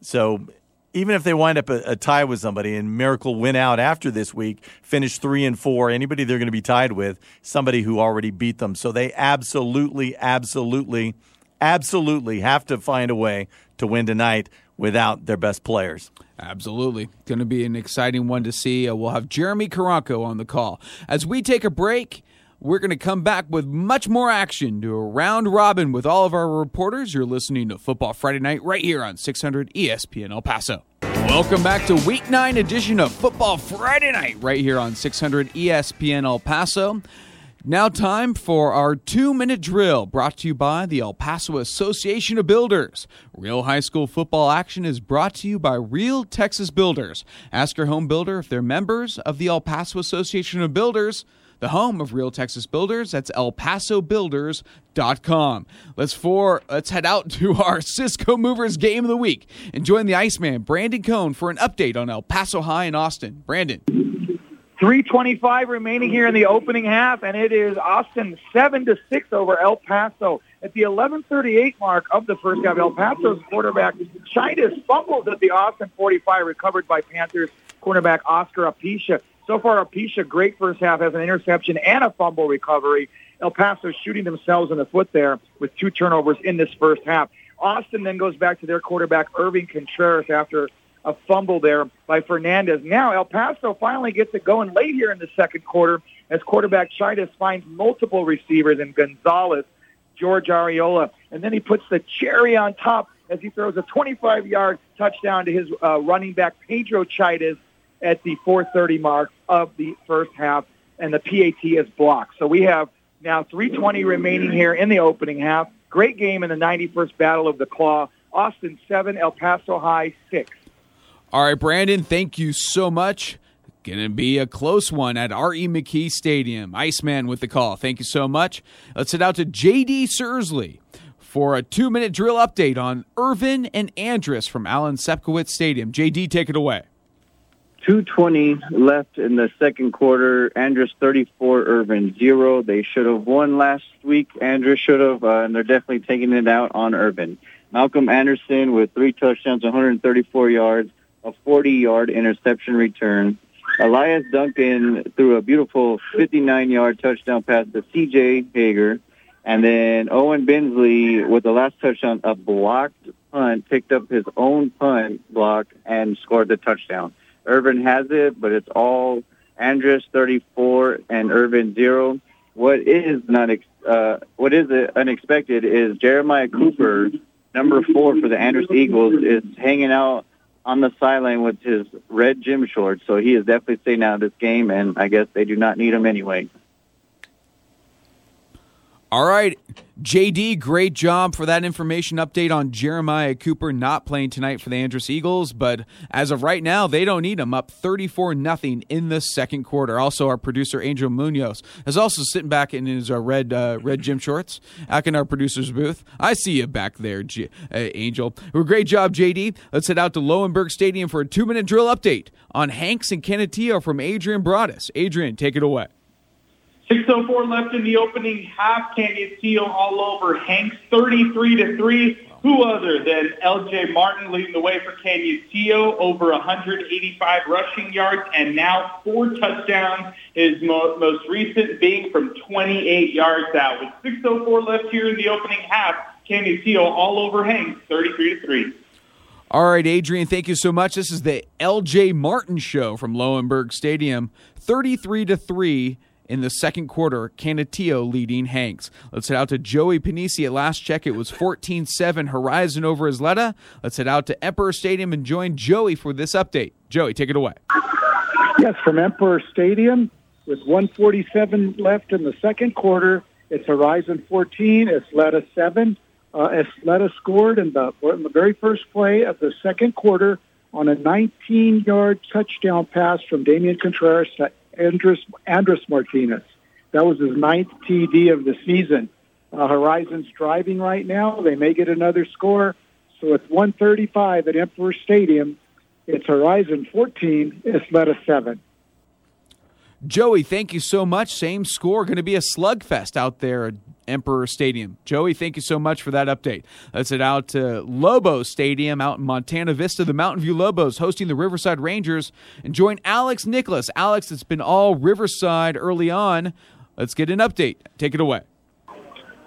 So even if they wind up a, a, tie with somebody and Miracle win out after this week, finish three and four, anybody they're going to be tied with, somebody who already beat them. So they absolutely, absolutely, absolutely have to find a way to win tonight without their best players. Absolutely. Going to be an exciting one to see. Uh, we'll have Jeremy Caranco on the call. As we take a break, We're going to come back with much more action to a round robin with all of our reporters. You're listening to Football Friday Night right here on 600 ESPN El Paso. Welcome back to Week 9 edition of Football Friday Night right here on 600 ESPN El Paso. Now, time for our two minute drill brought to you by the El Paso Association of Builders. Real high school football action is brought to you by Real Texas Builders. Ask your home builder if they're members of the El Paso Association of Builders the home of Real Texas Builders. That's El Paso ElPasoBuilders.com. Let's for let's head out to our Cisco Movers game of the week and join the Iceman Brandon Cohn for an update on El Paso High and Austin. Brandon. 325 remaining here in the opening half, and it is Austin 7 to 6 over El Paso. At the 11:38 mark of the first half, El Paso's quarterback Chidas fumbles at the Austin 45, recovered by Panthers cornerback Oscar Apisha. So far, Apisha, great first half, has an interception and a fumble recovery. El Paso shooting themselves in the foot there with two turnovers in this first half. Austin then goes back to their quarterback, Irving Contreras, after a fumble there by Fernandez. Now El Paso finally gets it going late here in the second quarter as quarterback Chidas finds multiple receivers in Gonzalez, George Ariola, and then he puts the cherry on top as he throws a 25-yard touchdown to his uh, running back Pedro Chidas at the 4:30 mark of the first half, and the PAT is blocked. So we have now 3:20 remaining here in the opening half. Great game in the 91st Battle of the Claw. Austin seven, El Paso High six. All right, Brandon, thank you so much. Going to be a close one at R.E. McKee Stadium. Iceman with the call. Thank you so much. Let's head out to J.D. Sursley for a two minute drill update on Irvin and Andress from Alan Sepkowitz Stadium. J.D., take it away. 220 left in the second quarter. Andress 34, Irvin 0. They should have won last week. Andress should have, uh, and they're definitely taking it out on Irvin. Malcolm Anderson with three touchdowns, 134 yards, a 40-yard interception return. Elias Duncan threw a beautiful 59-yard touchdown pass to C.J. Hager. And then Owen Bensley with the last touchdown, a blocked punt, picked up his own punt block and scored the touchdown. Irvin has it, but it's all Andress 34 and Irvin 0. What is not uh, what is unexpected is Jeremiah Cooper, number four for the Andress Eagles, is hanging out on the sideline with his red gym shorts. So he is definitely staying out of this game, and I guess they do not need him anyway. All right, JD, great job for that information update on Jeremiah Cooper not playing tonight for the Andress Eagles, but as of right now, they don't need him up 34 nothing in the second quarter. Also, our producer Angel Munoz is also sitting back in his uh, red uh, red gym shorts back in our producer's booth. I see you back there, uh, Angel. Well, great job, JD. Let's head out to Lowenberg Stadium for a two minute drill update on Hanks and Canutillo from Adrian Broadus. Adrian, take it away. 6.04 left in the opening half. Canutillo all over Hanks, 33 to 3. Who other than L.J. Martin leading the way for Canutillo, over 185 rushing yards, and now four touchdowns. His mo- most recent being from 28 yards out. With 6.04 left here in the opening half, Canutillo all over Hanks, 33 to 3. All right, Adrian, thank you so much. This is the L.J. Martin show from Lowenberg Stadium, 33 to 3 in the second quarter, Canutillo leading Hanks. Let's head out to Joey Panisi. At last check, it was 14 7 Horizon over Ysleta. Let's head out to Emperor Stadium and join Joey for this update. Joey, take it away. Yes, from Emperor Stadium, with 147 left in the second quarter, it's Horizon 14, Ysleta 7. Uh, Ysleta scored in the, in the very first play of the second quarter on a 19 yard touchdown pass from Damian Contreras to Andres, Andres Martinez. That was his ninth TD of the season. Uh, Horizon's driving right now. They may get another score. So it's 135 at Emperor Stadium. It's Horizon 14. Ysleta 7. Joey, thank you so much. Same score. Going to be a slugfest out there at Emperor Stadium. Joey, thank you so much for that update. Let's head out to Lobo Stadium out in Montana Vista. The Mountain View Lobos hosting the Riverside Rangers. And join Alex Nicholas. Alex, it's been all Riverside early on. Let's get an update. Take it away.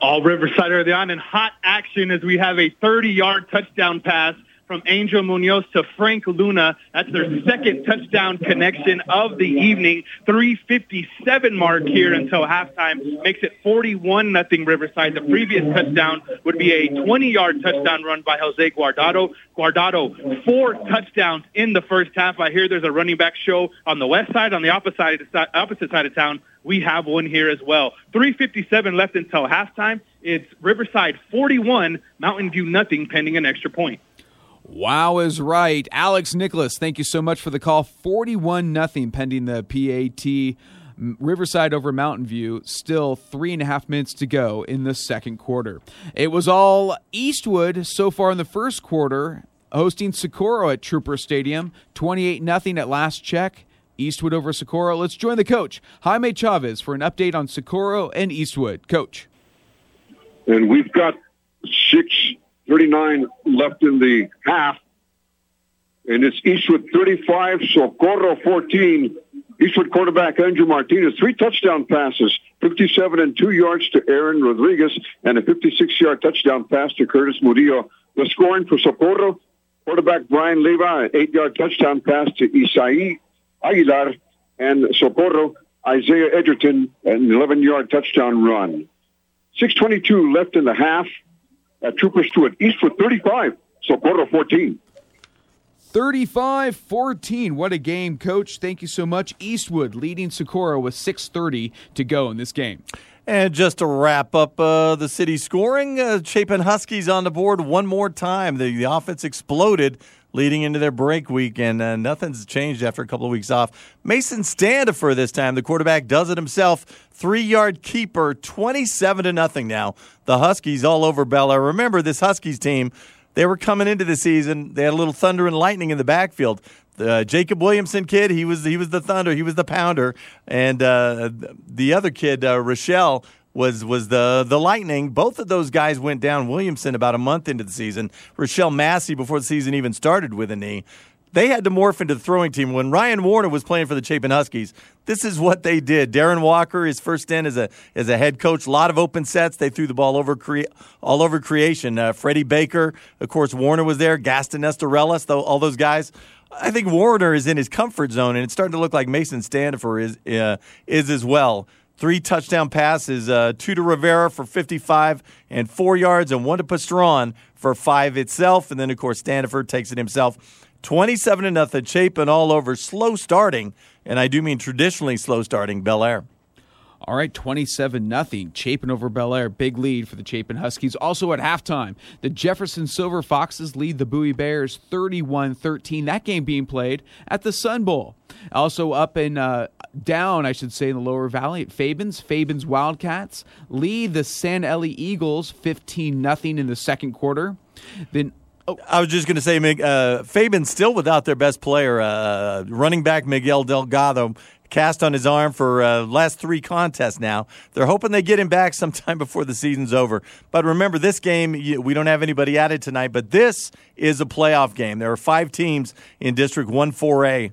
All Riverside early on in hot action as we have a 30 yard touchdown pass from Angel Munoz to Frank Luna. That's their second touchdown connection of the evening. 357 mark here until halftime makes it 41 nothing Riverside. The previous touchdown would be a 20-yard touchdown run by Jose Guardado. Guardado, four touchdowns in the first half. I hear there's a running back show on the west side, on the opposite side, opposite side of town. We have one here as well. 357 left until halftime. It's Riverside 41, Mountain View nothing, pending an extra point. Wow is right. Alex Nicholas, thank you so much for the call. 41 nothing pending the PAT. Riverside over Mountain View, still three and a half minutes to go in the second quarter. It was all Eastwood so far in the first quarter, hosting Socorro at Trooper Stadium, 28 nothing at last check. Eastwood over Socorro. Let's join the coach, Jaime Chavez, for an update on Socorro and Eastwood. Coach. And we've got six 39 left in the half. And it's Eastwood 35, Socorro 14. Eastwood quarterback Andrew Martinez, three touchdown passes, 57 and two yards to Aaron Rodriguez, and a 56-yard touchdown pass to Curtis Murillo. The scoring for Socorro, quarterback Brian Leva, an eight-yard touchdown pass to Isai Aguilar, and Socorro, Isaiah Edgerton, an 11-yard touchdown run. 6.22 left in the half at Trooper Stadium. Eastwood 35, So Socorro 14. 35 14. What a game, coach. Thank you so much. Eastwood leading Socorro with 6.30 to go in this game. And just to wrap up uh, the city scoring, uh, Chapin Huskies on the board one more time. The, the offense exploded leading into their break week, and uh, nothing's changed after a couple of weeks off. Mason Standifer this time, the quarterback does it himself. Three yard keeper, 27 to nothing now. The Huskies all over Bella. Remember, this Huskies team, they were coming into the season, they had a little thunder and lightning in the backfield. The Jacob Williamson kid, he was he was the thunder, he was the pounder, and uh, the other kid, uh, Rochelle, was was the the Lightning. Both of those guys went down. Williamson about a month into the season. Rochelle Massey before the season even started with a knee. They had to morph into the throwing team. When Ryan Warner was playing for the Chapin Huskies, this is what they did. Darren Walker, his first stint as a as a head coach, a lot of open sets. They threw the ball over all over creation. Uh, Freddie Baker, of course, Warner was there. Gaston Estorellas, though, all those guys. I think Warner is in his comfort zone, and it's starting to look like Mason Standifer is uh, is as well. Three touchdown passes, uh, two to Rivera for 55 and four yards, and one to Pastron for five itself. And then, of course, Standifer takes it himself. 27 to nothing. Chapin all over, slow starting, and I do mean traditionally slow starting Bel Air. All right, 27 nothing. Chapin over Bel Air. Big lead for the Chapin Huskies. Also at halftime, the Jefferson Silver Foxes lead the Bowie Bears 31 13. That game being played at the Sun Bowl. Also up and uh, down, I should say, in the lower valley at Fabens. Fabens Wildcats lead the San Eli Eagles 15 nothing in the second quarter. Then Oh. I was just going to say, uh, Fabens still without their best player, uh, running back Miguel Delgado cast on his arm for uh, last three contests now. They're hoping they get him back sometime before the season's over. But remember, this game, we don't have anybody added tonight, but this is a playoff game. There are five teams in District 1 4A.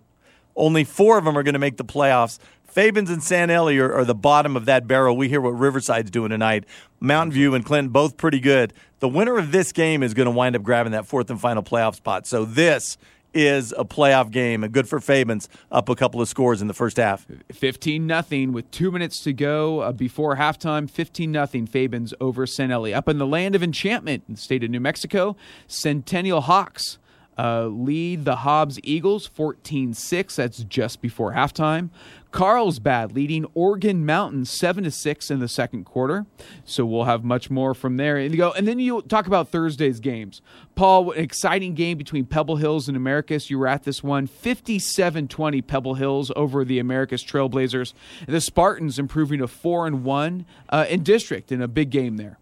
Only four of them are going to make the playoffs. Fabens and San Eli are, are, the bottom of that barrel. We hear what Riverside's doing tonight. Mountain View and Clinton both pretty good. The winner of this game is going to wind up grabbing that fourth and final playoff spot. So this is a playoff game and good for Fabens up a couple of scores in the first half. 15 nothing with 2 minutes to go uh, before halftime 15 nothing Fabens over San Eli. Up in the land of enchantment in the state of New Mexico, Centennial Hawks uh, lead the Hobbs Eagles 14 6. That's just before halftime. Carlsbad leading Oregon Mountain 7 to 6 in the second quarter. So we'll have much more from there. And, go, and then you talk about Thursday's games. Paul, an exciting game between Pebble Hills and Americas. You were at this one 57 20 Pebble Hills over the Americas Trailblazers. The Spartans improving to 4 and 1 uh, in district in a big game there.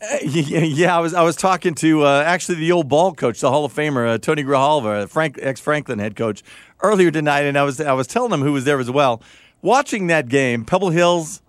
Uh, yeah, I was I was talking to uh, actually the old ball coach, the Hall of Famer uh, Tony Grijalva, Frank ex Franklin head coach, earlier tonight, and I was I was telling him who was there as well. Watching that game, Pebble Hills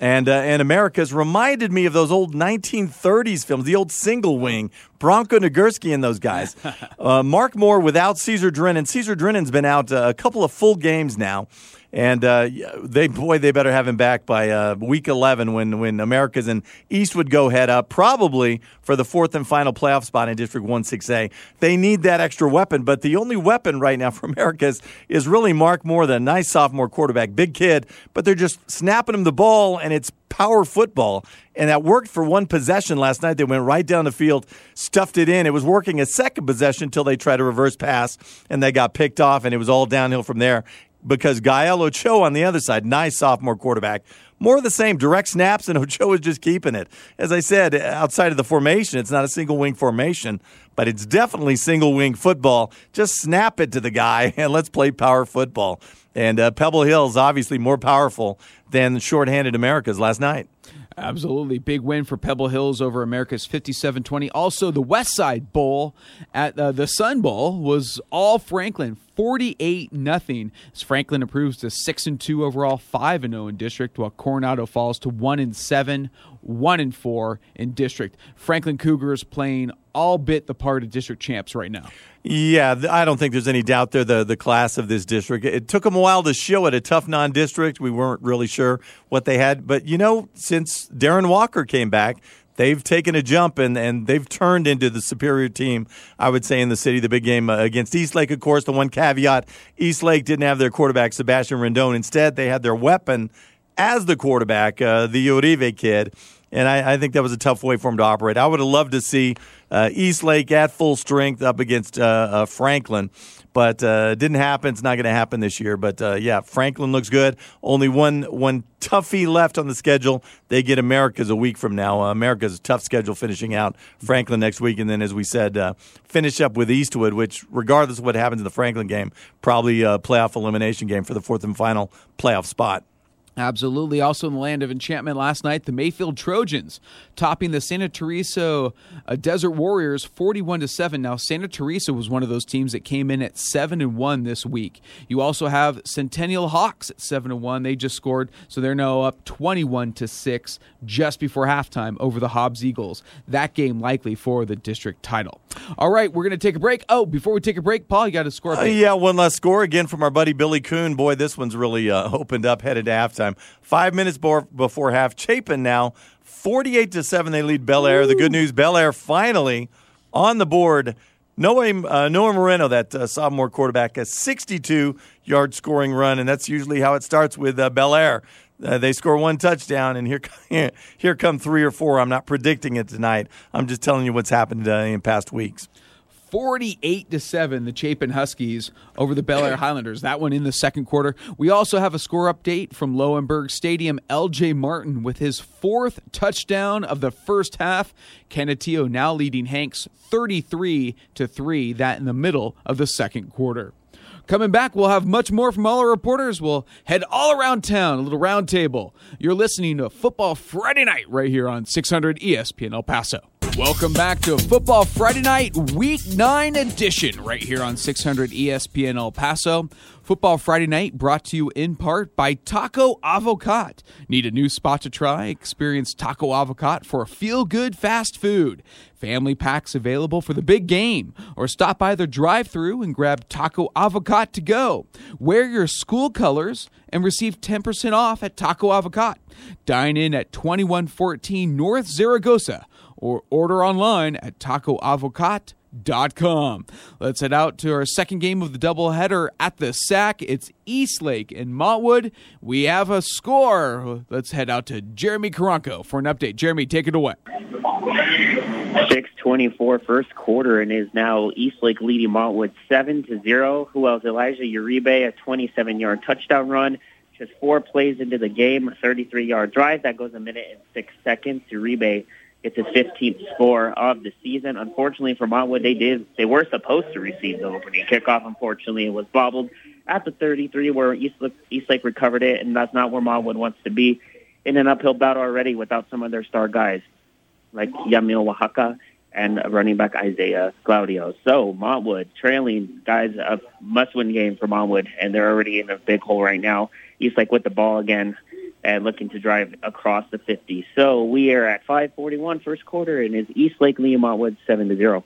and uh, and Americas reminded me of those old 1930s films, the old single wing Bronco Nagurski and those guys. uh, Mark Moore without Caesar Drennan. Caesar Drennan's been out uh, a couple of full games now. And uh, they, boy, they better have him back by uh, week 11 when, when Americas and Eastwood go head up, probably for the fourth and final playoff spot in District 1-6A. They need that extra weapon, but the only weapon right now for Americas is really Mark Moore, the nice sophomore quarterback, big kid, but they're just snapping him the ball, and it's power football. And that worked for one possession last night. They went right down the field, stuffed it in. It was working a second possession until they tried a reverse pass, and they got picked off, and it was all downhill from there because Gael Ocho on the other side, nice sophomore quarterback. More of the same, direct snaps, and Ocho is just keeping it. As I said, outside of the formation, it's not a single wing formation, but it's definitely single wing football. Just snap it to the guy and let's play power football. And uh, Pebble Hills obviously more powerful than shorthanded Americas last night. Absolutely. Big win for Pebble Hills over Americas 57 20. Also, the West Side Bowl at uh, the Sun Bowl was all Franklin. 48 nothing as Franklin improves to 6 and 2 overall, 5 and 0 in district, while Coronado falls to 1 and 7, 1 and 4 in district. Franklin Cougars playing all bit the part of district champs right now. Yeah, I don't think there's any doubt they're the, the class of this district. It took them a while to show it, a tough non district. We weren't really sure what they had. But, you know, since Darren Walker came back, they've taken a jump and, and they've turned into the superior team, I would say, in the city. The big game uh, against Eastlake, of course, the one caveat Eastlake didn't have their quarterback, Sebastian Rendon. Instead, they had their weapon as the quarterback, uh, the Uribe kid. And I, I, think that was a tough way for him to operate. I would have loved to see uh, Eastlake at full strength up against uh, uh, Franklin, but uh, didn't happen. It's not going to happen this year. But uh, yeah, Franklin looks good. Only one one toughie left on the schedule. They get Americas a week from now. Uh, Americas a tough schedule finishing out Franklin next week, and then as we said, finish up with Eastwood, which regardless of what happens in the Franklin game, probably a playoff elimination game for the fourth and final playoff spot. Absolutely. Also in the land of enchantment last night, the Mayfield Trojans topping the Santa Teresa uh, Desert Warriors 41 to 7. Now Santa Teresa was one of those teams that came in at 7 and 1 this week. You also have Centennial Hawks at 7 and 1. They just scored, so they're now up 21 to 6 just before halftime over the Hobbs Eagles. That game likely for the district title. All right, we're going to take a break. Oh, before we take a break, Paul, you got to score. Uh, yeah, one last score again from our buddy Billy Coon. Boy, this one's really uh, opened up headed to halftime halftime. Five minutes before half, Chapin now 48 to 7. They lead Bel Air. The good news Bel Air finally on the board. Noah, uh, Noah Moreno, that uh, sophomore quarterback, a 62 yard scoring run, and that's usually how it starts with uh, Bel Air. Uh, they score one touchdown, and here, here come three or four. I'm not predicting it tonight. I'm just telling you what's happened uh, in past weeks. 48 to 7 the Chapin Huskies over the Bel Air Highlanders. That one in the second quarter. We also have a score update from Lowenberg Stadium. LJ Martin with his fourth touchdown of the first half. Canutillo now leading Hanks 33 to 3 that in the middle of the second quarter. Coming back, we'll have much more from all our reporters. We'll head all around town, a little roundtable. You're listening to Football Friday Night right here on 600 ESPN El Paso. Welcome back to Football Friday Night Week 9 edition right here on 600 ESPN El Paso. Football Friday Night brought to you in part by Taco Avocat. Need a new spot to try? Experience Taco Avocat for feel good fast food. Family packs available for the big game. Or stop by their drive through and grab Taco Avocat to go. Wear your school colors and receive 10% off at Taco Avocat. Dine in at 2114 North Zaragoza or order online at tacoavocat.com. Let's head out to our second game of the doubleheader at the SAC. It's Eastlake and Montwood. We have a score. Let's head out to Jeremy Caranco for an update. Jeremy, take it away. 624 first quarter and is now Eastlake leading Montwood 7 to 0. Who else? Elijah Uribe, a 27 yard touchdown run. Just four plays into the game, a 33 yard drive. That goes a minute and six seconds. Uribe it's his 15th score of the season. Unfortunately for Montwood, they did they were supposed to receive the opening kickoff. Unfortunately, it was bobbled at the 33 where Eastlake, Eastlake recovered it, and that's not where Montwood wants to be in an uphill battle already without some of their star guys like Yamil Oaxaca and running back Isaiah Claudio. So Montwood trailing guys a must-win game for Montwood, and they're already in a big hole right now. Eastlake with the ball again and looking to drive across the 50. So we are at 5:41 first quarter, and is East Lake Lee Montwood seven to zero.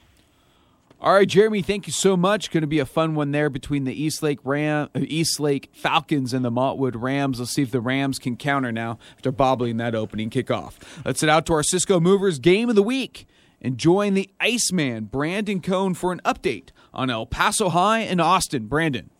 All right, Jeremy, thank you so much. Going to be a fun one there between the East Lake Ram, East Lake Falcons and the Montwood Rams. Let's see if the Rams can counter now after bobbling that opening kickoff. Let's head out to our Cisco Movers game of the week and join the Iceman Brandon Cohn for an update on El Paso High and Austin. Brandon.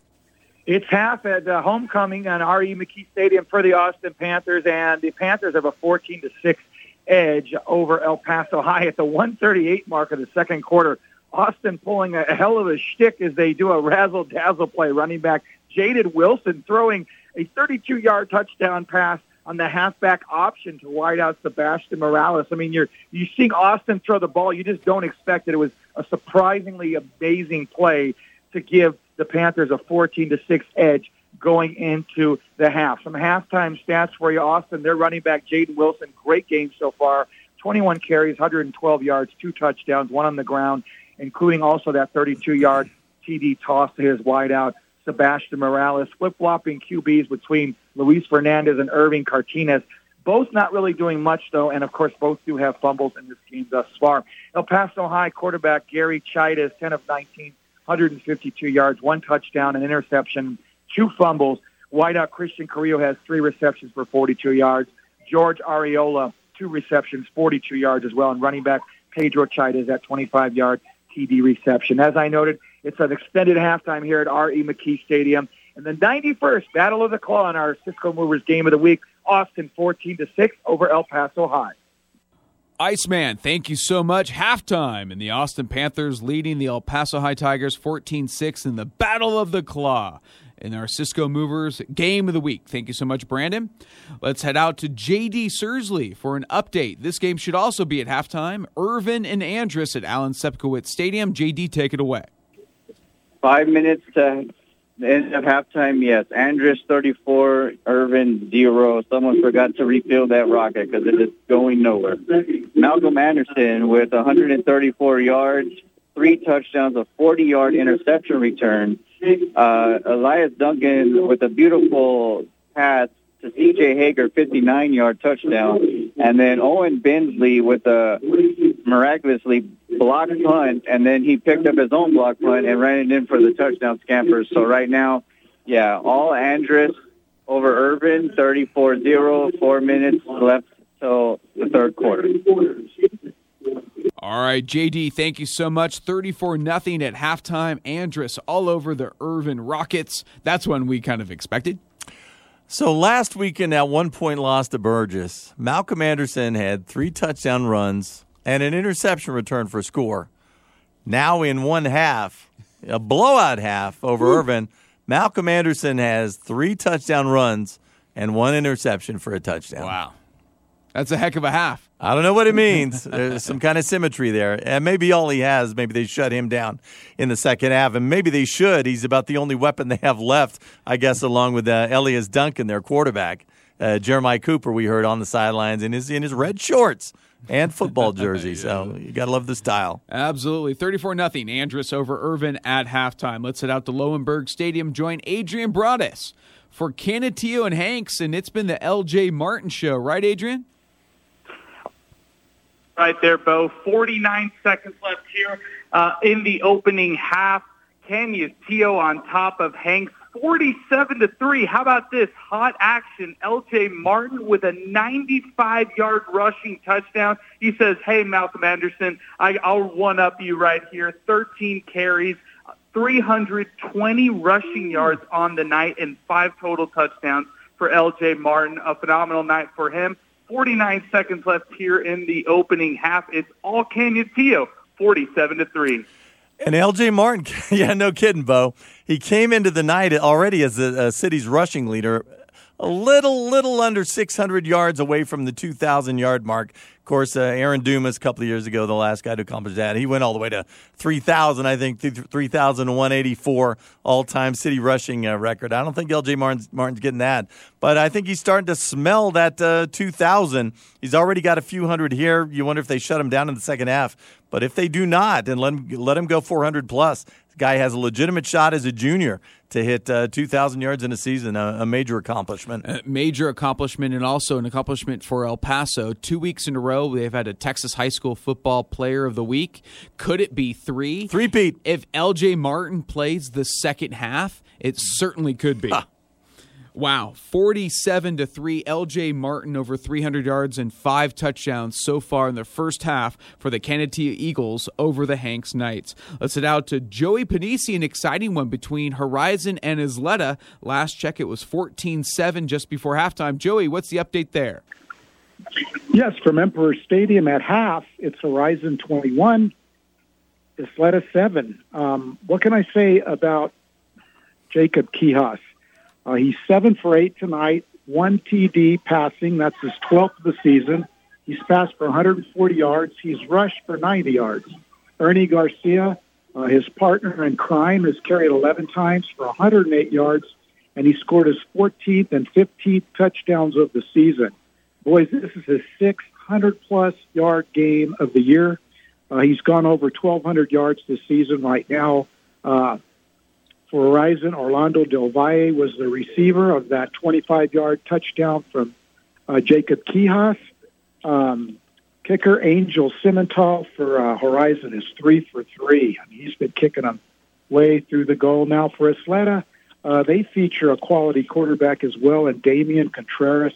It's half at uh, homecoming on R.E. McKee Stadium for the Austin Panthers, and the Panthers have a 14 to six edge over El Paso High at the 138 mark of the second quarter. Austin pulling a hell of a shtick as they do a razzle dazzle play. Running back Jaden Wilson throwing a 32 yard touchdown pass on the halfback option to wide out Sebastian Morales. I mean, you're you seeing Austin throw the ball. You just don't expect it. It was a surprisingly amazing play to give the Panthers a 14 to six edge going into the half. Some halftime stats for you, Austin. Their running back Jaden Wilson, great game so far. 21 carries, 112 yards, two touchdowns, one on the ground including also that 32-yard TD toss to his wideout, Sebastian Morales, flip-flopping QBs between Luis Fernandez and Irving Cartinez. Both not really doing much, though, and of course, both do have fumbles in this game thus far. El Paso High quarterback Gary Chidas, 10 of 19, 152 yards, one touchdown, an interception, two fumbles. Wideout Christian Carrillo has three receptions for 42 yards. George Ariola, two receptions, 42 yards as well. And running back Pedro Chidas at 25 yard TD reception. As I noted, it's an extended halftime here at R.E. McKee Stadium. And the 91st Battle of the Claw in our Cisco Movers game of the week, Austin 14 to 6 over El Paso High. Iceman, thank you so much. Halftime and the Austin Panthers leading the El Paso High Tigers 14 6 in the Battle of the Claw in our Cisco Movers game of the week. Thank you so much, Brandon. Let's head out to JD Sursley for an update. This game should also be at halftime. Irvin and Andress at Alan Sepkowitz Stadium. JD, take it away. Five minutes to end of halftime, yes. Andress 34, Irvin 0. Someone forgot to refill that rocket because it is going nowhere. Malcolm Anderson with 134 yards, three touchdowns, a 40-yard interception return. Uh, Elias Duncan with a beautiful pass to C.J. Hager, 59-yard touchdown, and then Owen Bensley with a miraculously blocked punt, and then he picked up his own block punt and ran it in for the touchdown scampers. So right now, yeah, all Andress over Irvin, 34-0, four minutes left till the third quarter. All right, JD, thank you so much. 34 nothing at halftime. Andress all over the Irvin Rockets. That's when we kind of expected. So last weekend, at one point lost to Burgess, Malcolm Anderson had three touchdown runs and an interception return for score. Now in one half, a blowout half over Irvin, Malcolm Anderson has three touchdown runs and one interception for a touchdown. Wow. That's a heck of a half. I don't know what it means. There's some kind of symmetry there. And maybe all he has, maybe they shut him down in the second half. And maybe they should. He's about the only weapon they have left, I guess, along with uh, Elias Duncan, their quarterback. Uh, Jeremiah Cooper, we heard on the sidelines in his in his red shorts and football jersey. yeah. So you got to love the style. Absolutely. 34 nothing. Andress over Irvin at halftime. Let's head out to Lowenberg Stadium. Join Adrian Broadus for Canutillo and Hanks. And it's been the LJ Martin show, right, Adrian? Right there, Bo. 49 seconds left here uh, in the opening half. Canutillo on top of Hanks, 47 to three. How about this hot action? L.J. Martin with a 95-yard rushing touchdown. He says, "Hey, Malcolm Anderson, I, I'll one up you right here. 13 carries." 320 rushing yards on the night and five total touchdowns for L.J. Martin. A phenomenal night for him. 49 seconds left here in the opening half. It's all Canutillo, 47 to 3. And LJ Martin, yeah, no kidding, Bo. He came into the night already as the city's rushing leader, a little, little under 600 yards away from the 2,000 yard mark Of course, uh, Aaron Dumas a couple of years ago, the last guy to accomplish that, he went all the way to 3,000, I think, 3,184 all time city rushing uh, record. I don't think LJ Martin's, Martin's, getting that, but I think he's starting to smell that uh, 2,000. He's already got a few hundred here. You wonder if they shut him down in the second half. But if they do not and let him, let him go 400 plus, Guy has a legitimate shot as a junior to hit uh, 2,000 yards in a season, a, a major accomplishment. A major accomplishment, and also an accomplishment for El Paso. Two weeks in a row, they've had a Texas High School Football Player of the Week. Could it be three? Three, Pete. If LJ Martin plays the second half, it certainly could be. Wow, 47 to 3 LJ Martin over 300 yards and 5 touchdowns so far in the first half for the Canatee Eagles over the Hanks Knights. Let's head out to Joey Panisi, an exciting one between Horizon and Ysleta. Last check it was 14-7 just before halftime. Joey, what's the update there? Yes, from Emperor Stadium at half, it's Horizon 21, Ysleta 7. Um, what can I say about Jacob Quijas? Uh, he's seven for eight tonight, one TD passing. That's his 12th of the season. He's passed for 140 yards. He's rushed for 90 yards. Ernie Garcia, uh, his partner in crime, has carried 11 times for 108 yards, and he scored his 14th and 15th touchdowns of the season. Boys, this is his 600 plus yard game of the year. Uh, he's gone over 1,200 yards this season right now. Uh, for Horizon, Orlando Del Valle was the receiver of that 25-yard touchdown from uh, Jacob Quijas. Um, kicker Angel Simmental for uh, Horizon is three for three. I mean, he's been kicking them way through the goal. Now for Ysleta, uh, they feature a quality quarterback as well, and Damian Contreras.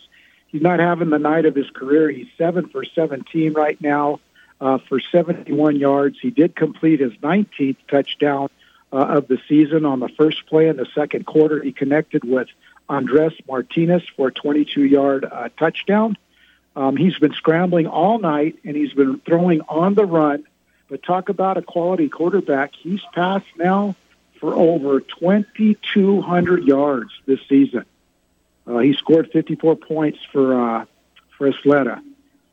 He's not having the night of his career. He's seven for 17 right now uh, for 71 yards. He did complete his 19th touchdown uh, of the season on the first play in the second quarter. He connected with Andres Martinez for a 22-yard uh, touchdown. Um, he's been scrambling all night, and he's been throwing on the run. But talk about a quality quarterback. He's passed now for over 2,200 yards this season. Uh, he scored 54 points for uh, for Ysleta.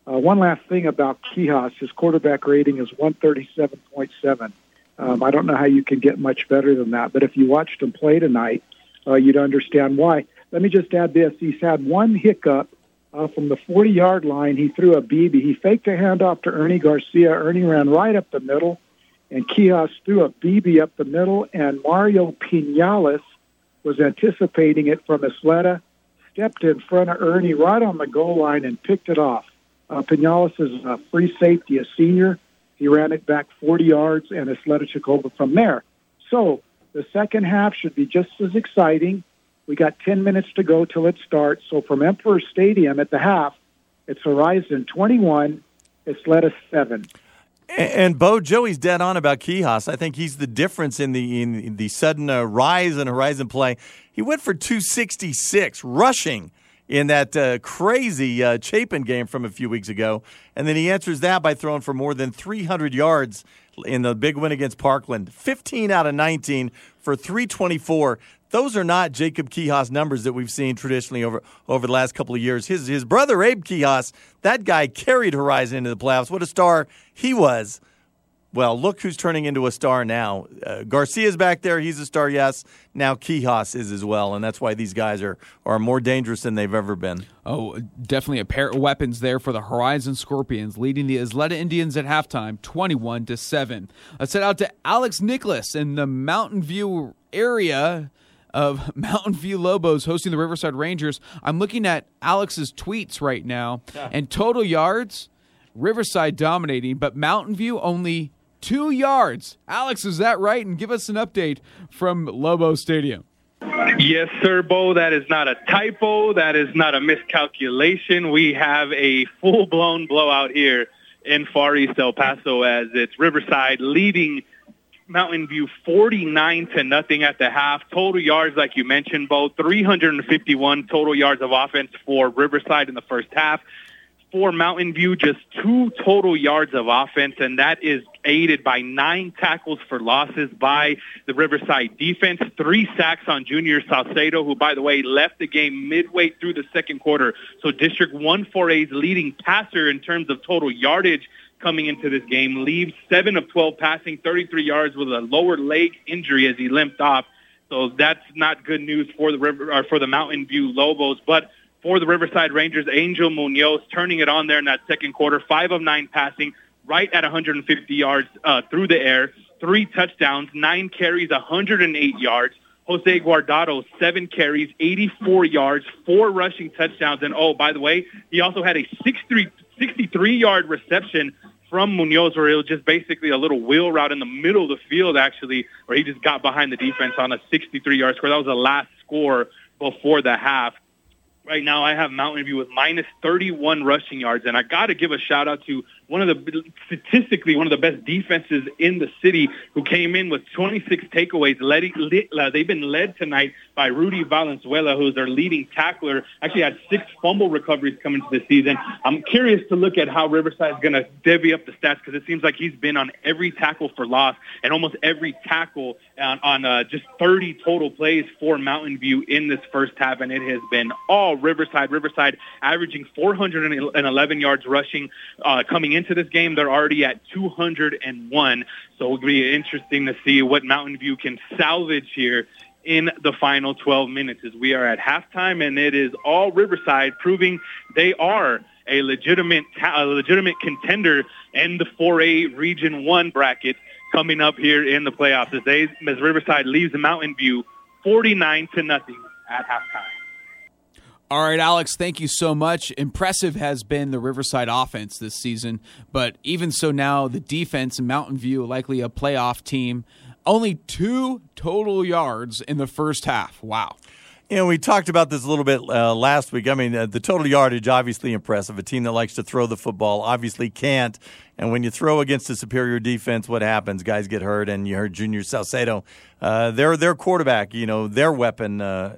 Uh, one last thing about Quijas, his quarterback rating is 137.7. Um, I don't know how you can get much better than that, but if you watched him play tonight, uh, you'd understand why. Let me just add this: he's had one hiccup uh, from the 40-yard line. He threw a BB. He faked a handoff to Ernie Garcia. Ernie ran right up the middle, and Quijas threw a BB up the middle, and Mario Pinales was anticipating it from Ysleta, stepped in front of Ernie right on the goal line and picked it off. Uh, Pinales is a free safety, a senior. He ran it back 40 yards, and Ysleta took over from there. So the second half should be just as exciting. We got 10 minutes to go till it starts. So from Emperor Stadium at the half, it's Horizon 21, Ysleta 7. And, Bo Joey's dead on about Quijas. I think he's the difference in the in the sudden uh, rise in Horizon play. He went for 266 rushing in that uh, crazy uh, Chapin game from a few weeks ago. And then he answers that by throwing for more than 300 yards in the big win against Parkland. 15 out of 19 for 324. Those are not Jacob Quijas numbers that we've seen traditionally over, over the last couple of years. His, his brother, Abe Quijas, that guy carried Horizon into the playoffs. What a star he was. Well, look who's turning into a star now. Uh, Garcia's back there. He's a star, yes. Now Quijas is as well, and that's why these guys are, are more dangerous than they've ever been. Oh, definitely a pair of weapons there for the Horizon Scorpions, leading the Ysleta Indians at halftime, 21 to 7. A set out to Alex Nicholas in the Mountain View area of Mountain View Lobos hosting the Riverside Rangers. I'm looking at Alex's tweets right now, and total yards, Riverside dominating, but Mountain View only two yards. Alex, is that right? And give us an update from Lobo Stadium. Yes, sir, Bo. That is not a typo. That is not a miscalculation. We have a full blown blowout here in Far East El Paso as it's Riverside leading Mountain View 49 to nothing at the half. Total yards, like you mentioned, Bo, 351 total yards of offense for Riverside in the first half for Mountain View, just two total yards of offense, and that is aided by nine tackles for losses by the Riverside defense, three sacks on Junior Salcedo, who, by the way, left the game midway through the second quarter. So District 148's leading passer in terms of total yardage coming into this game leaves 7 of 12 passing, 33 yards with a lower leg injury as he limped off. So that's not good news for the river or for the Mountain View Lobos, but for the Riverside Rangers, Angel Munoz turning it on there in that second quarter, five of nine passing, right at 150 yards uh, through the air. three touchdowns, nine carries, 108 yards. Jose Guardado, seven carries, 84 yards, four rushing touchdowns. And oh, by the way, he also had a 63 yard reception from Munoz where it was just basically a little wheel route in the middle of the field, actually, where he just got behind the defense on a 63 yard score. That was the last score before the half. Right now, I have Mountain View with minus 31 rushing yards, and I got to give a shout out to one of the statistically one of the best defenses in the city, who came in with 26 takeaways. Led, uh, they've been led tonight by Rudy Valenzuela, who's their leading tackler. Actually, had six fumble recoveries coming to the season. I'm curious to look at how Riverside is going to divvy up the stats because it seems like he's been on every tackle for loss and almost every tackle on, on uh, just 30 total plays for Mountain View in this first half, and it has been all Riverside. Riverside averaging 411 yards rushing uh, coming in into this game, they're already at 201. So it'll be interesting to see what Mountain View can salvage here in the final 12 minutes as we are at halftime and it is all Riverside proving they are a legitimate a legitimate contender in the 4A Region 1 bracket coming up here in the playoffs as they as Riverside leaves Mountain View 49 to nothing at halftime. All right, Alex, thank you so much. Impressive has been the Riverside offense this season, but even so now, the defense, in Mountain View, likely a playoff team, only two total yards in the first half. Wow. Know, we talked about this a little bit uh, last week. I mean, uh, the total yardage obviously impressive. A team that likes to throw the football obviously can't. And when you throw against a superior defense, what happens? Guys get hurt, and you heard Junior Salcedo. Uh, they're their quarterback, you know, their weapon uh,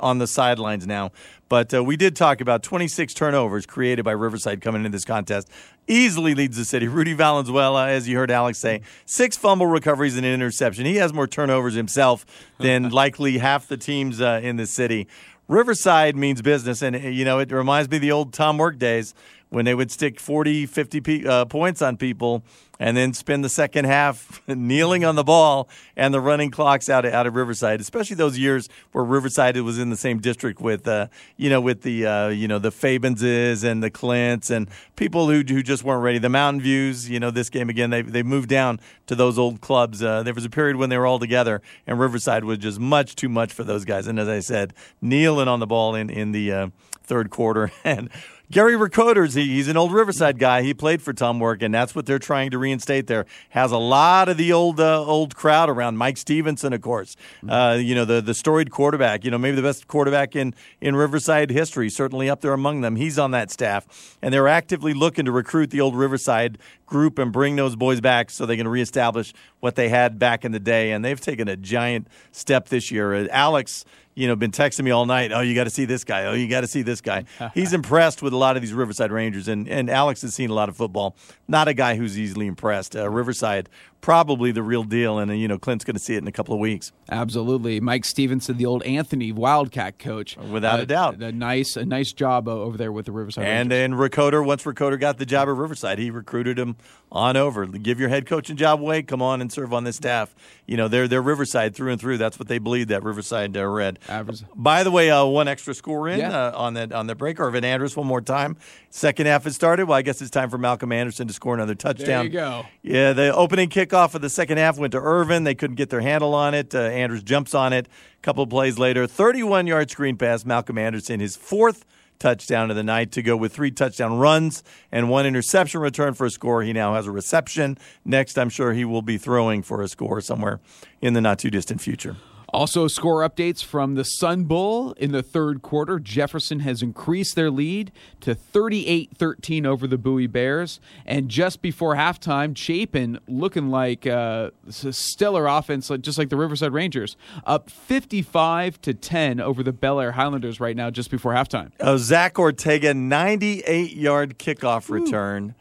on the sidelines now. But uh, we did talk about 26 turnovers created by Riverside coming into this contest. Easily leads the city. Rudy Valenzuela, as you heard Alex say, six fumble recoveries and an interception. He has more turnovers himself than likely half the teams uh, in the city. Riverside means business, and you know it reminds me of the old Tom Work days when they would stick 40, 50 uh, points on people and then spend the second half kneeling on the ball and the running clocks out of, out of Riverside, especially those years where Riverside was in the same district with, uh, you know, with the, uh, you know, the Fabenses and the Clints and people who, who just weren't ready. The Mountain Views, you know, this game again, they, they moved down to those old clubs. Uh, there was a period when they were all together and Riverside was just much too much for those guys. And as I said, kneeling on the ball in, in the uh, third quarter and Gary Ricoders, he, he's an old Riverside guy. He played for Tom Work, and that's what they're trying to reinstate there. Has a lot of the old uh, old crowd around. Mike Stevenson, of course. Mm-hmm. Uh, you know, the, the storied quarterback, you know, maybe the best quarterback in, in Riverside history, certainly up there among them. He's on that staff. And they're actively looking to recruit the old Riverside group and bring those boys back so they can reestablish what they had back in the day. And they've taken a giant step this year. Uh, Alex you know, been texting me all night. Oh, you got to see this guy. Oh, you got to see this guy. He's impressed with a lot of these Riverside Rangers, and, and Alex has seen a lot of football. Not a guy who's easily impressed. Uh, Riverside probably the real deal. And, uh, you know, Clint's going to see it in a couple of weeks. Absolutely. Mike Stevenson, the old Anthony Wildcat coach. Without uh, a doubt. A nice a nice job over there with the Riverside And then Ricoder, once Ricoder got the job at Riverside, he recruited him on over. Give your head coaching job away. Come on and serve on this staff. You know, they're, they're Riverside through and through. That's what they believe that Riverside uh, Red. Average. By the way, uh, one extra score in yeah. uh, on that on the break. Irvin Andrus, one more time. Second half has started. Well, I guess it's time for Malcolm Anderson to score another touchdown. There you go. Yeah, the opening kickoff of the second half went to Irvin. They couldn't get their handle on it. Uh, Andrews jumps on it. A couple of plays later, 31 yard screen pass. Malcolm Anderson, his fourth touchdown of the night to go with three touchdown runs and one interception return for a score. He now has a reception. Next, I'm sure he will be throwing for a score somewhere in the not too distant future. Also, score updates from the Sun Bowl in the third quarter. Jefferson has increased their lead to 38 13 over the Bowie Bears. And just before halftime, Chapin looking like uh, a stellar offense, just like the Riverside Rangers, up 55 to 10 over the Bel Air Highlanders right now, just before halftime. Oh, Zach Ortega, 98 yard kickoff return.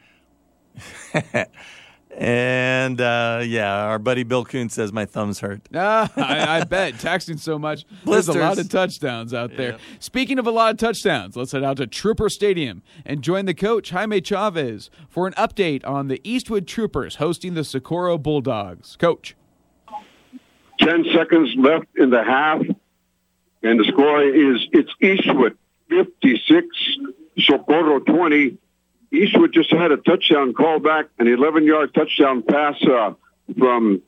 And uh, yeah, our buddy Bill Coon says my thumbs hurt. Ah, I, I bet texting so much. There's a lot of touchdowns out there. Yeah. Speaking of a lot of touchdowns, let's head out to Trooper Stadium and join the coach Jaime Chavez for an update on the Eastwood Troopers hosting the Socorro Bulldogs. Coach, ten seconds left in the half, and the score is it's Eastwood fifty six, Socorro twenty. Eastwood just had a touchdown call back, an 11 yard touchdown pass uh, from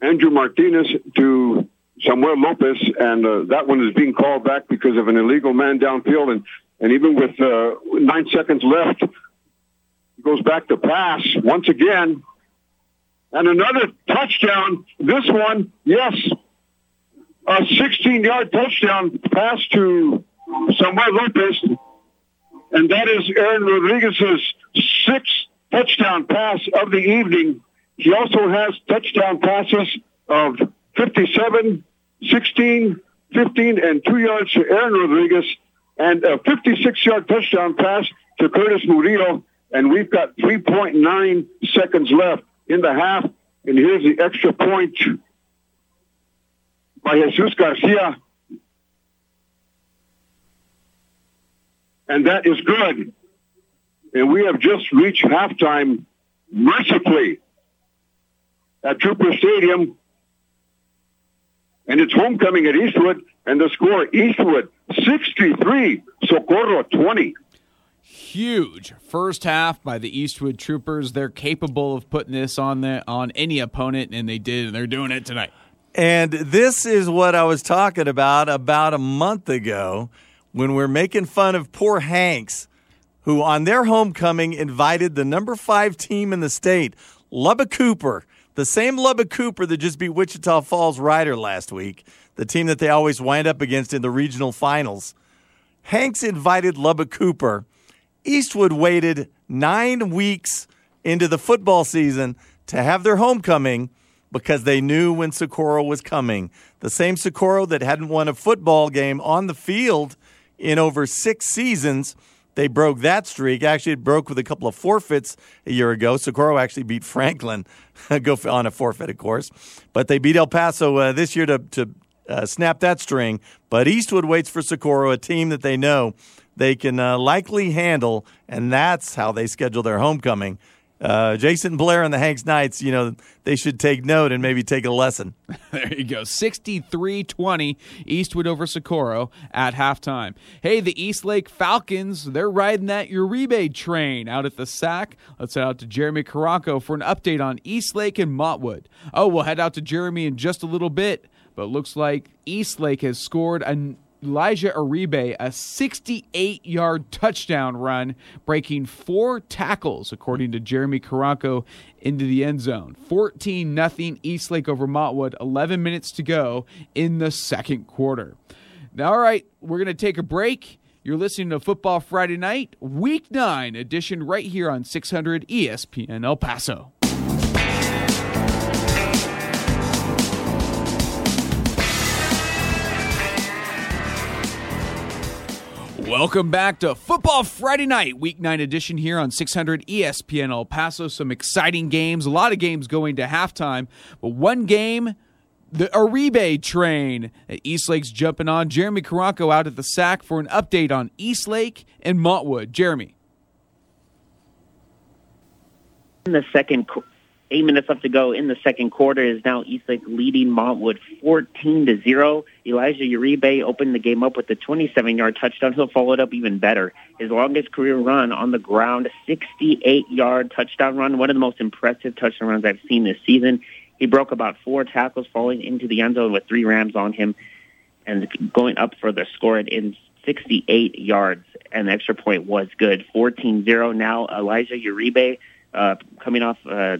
Andrew Martinez to Samuel Lopez, and uh, that one is being called back because of an illegal man downfield. And, and even with uh, nine seconds left, he goes back to pass once again. And another touchdown. This one, yes, a 16 yard touchdown pass to Samuel Lopez. And that is Aaron Rodriguez's sixth touchdown pass of the evening. He also has touchdown passes of 57, 16, 15, and two yards to Aaron Rodriguez, and a 56 yard touchdown pass to Curtis Murillo. And we've got 3.9 seconds left in the half. And here's the extra point by Jesus Garcia. And that is good. And we have just reached halftime mercifully at Trooper Stadium. And it's homecoming at Eastwood. And the score, Eastwood 63, Socorro 20 huge first half by the Eastwood Troopers. They're capable of putting this on the on any opponent, and they did, and they're doing it tonight. And this is what I was talking about about a month ago when we're making fun of poor Hanks, who on their homecoming invited the number five team in the state, Lubbock Cooper, the same Lubbock Cooper that just beat Wichita Falls Rider last week, the team that they always wind up against in the regional finals. Hanks invited Lubbock Cooper Eastwood waited nine weeks into the football season to have their homecoming because they knew when Socorro was coming. The same Socorro that hadn't won a football game on the field in over six seasons. They broke that streak. Actually, it broke with a couple of forfeits a year ago. Socorro actually beat Franklin, go on a forfeit, of course. But they beat El Paso uh, this year to, to uh, snap that string. But Eastwood waits for Socorro, a team that they know they can uh, likely handle, and that's how they schedule their homecoming. Uh, Jason Blair and the Hanks Knights, you know, they should take note and maybe take a lesson. there you go. 63 20, Eastwood over Socorro at halftime. Hey, the East Lake Falcons, they're riding that Uribe train out at the SAC. Let's head out to Jeremy Caranco for an update on East Lake and Montwood. Oh, we'll head out to Jeremy in just a little bit, but looks like East Lake has scored a Elijah Uribe a 68 yard touchdown run, breaking four tackles, according to Jeremy Caranco, into the end zone. 14 0 Eastlake over Montwood, 11 minutes to go in the second quarter. Now, all right, we're going to take a break. You're listening to Football Friday Night, Week 9 edition, right here on 600 ESPN El Paso. Welcome back to Football Friday Night, Week 9 edition here on 600 ESPN El Paso. Some exciting games, a lot of games going to halftime, but one game, the Uribe train. Eastlake's jumping on. Jeremy Caranco out at the SAC for an update on Eastlake and Montwood. Jeremy. In the second Eight minutes left to go in the second quarter is now Eastlake leading Montwood 14 to 0. Elijah Uribe opened the game up with a 27 yard touchdown. He'll follow it up even better. His longest career run on the ground, 68 yard touchdown run, one of the most impressive touchdown runs I've seen this season. He broke about four tackles, falling into the end zone with three Rams on him and going up for the score in 68 yards. And the extra point was good. 14 0 now. Elijah Uribe. Uh, coming off uh,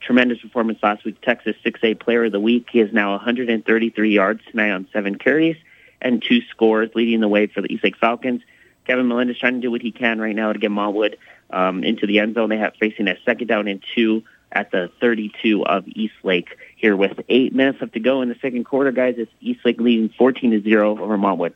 tremendous performance last week. Texas 6A Player of the Week. He is now 133 yards tonight on seven carries and two scores, leading the way for the East Lake Falcons. Kevin Melendez trying to do what he can right now to get Montwood um, into the end zone. They have facing a second down and two at the 32 of East Lake here with eight minutes left to go in the second quarter, guys. It's East Lake leading 14 to zero over Montwood.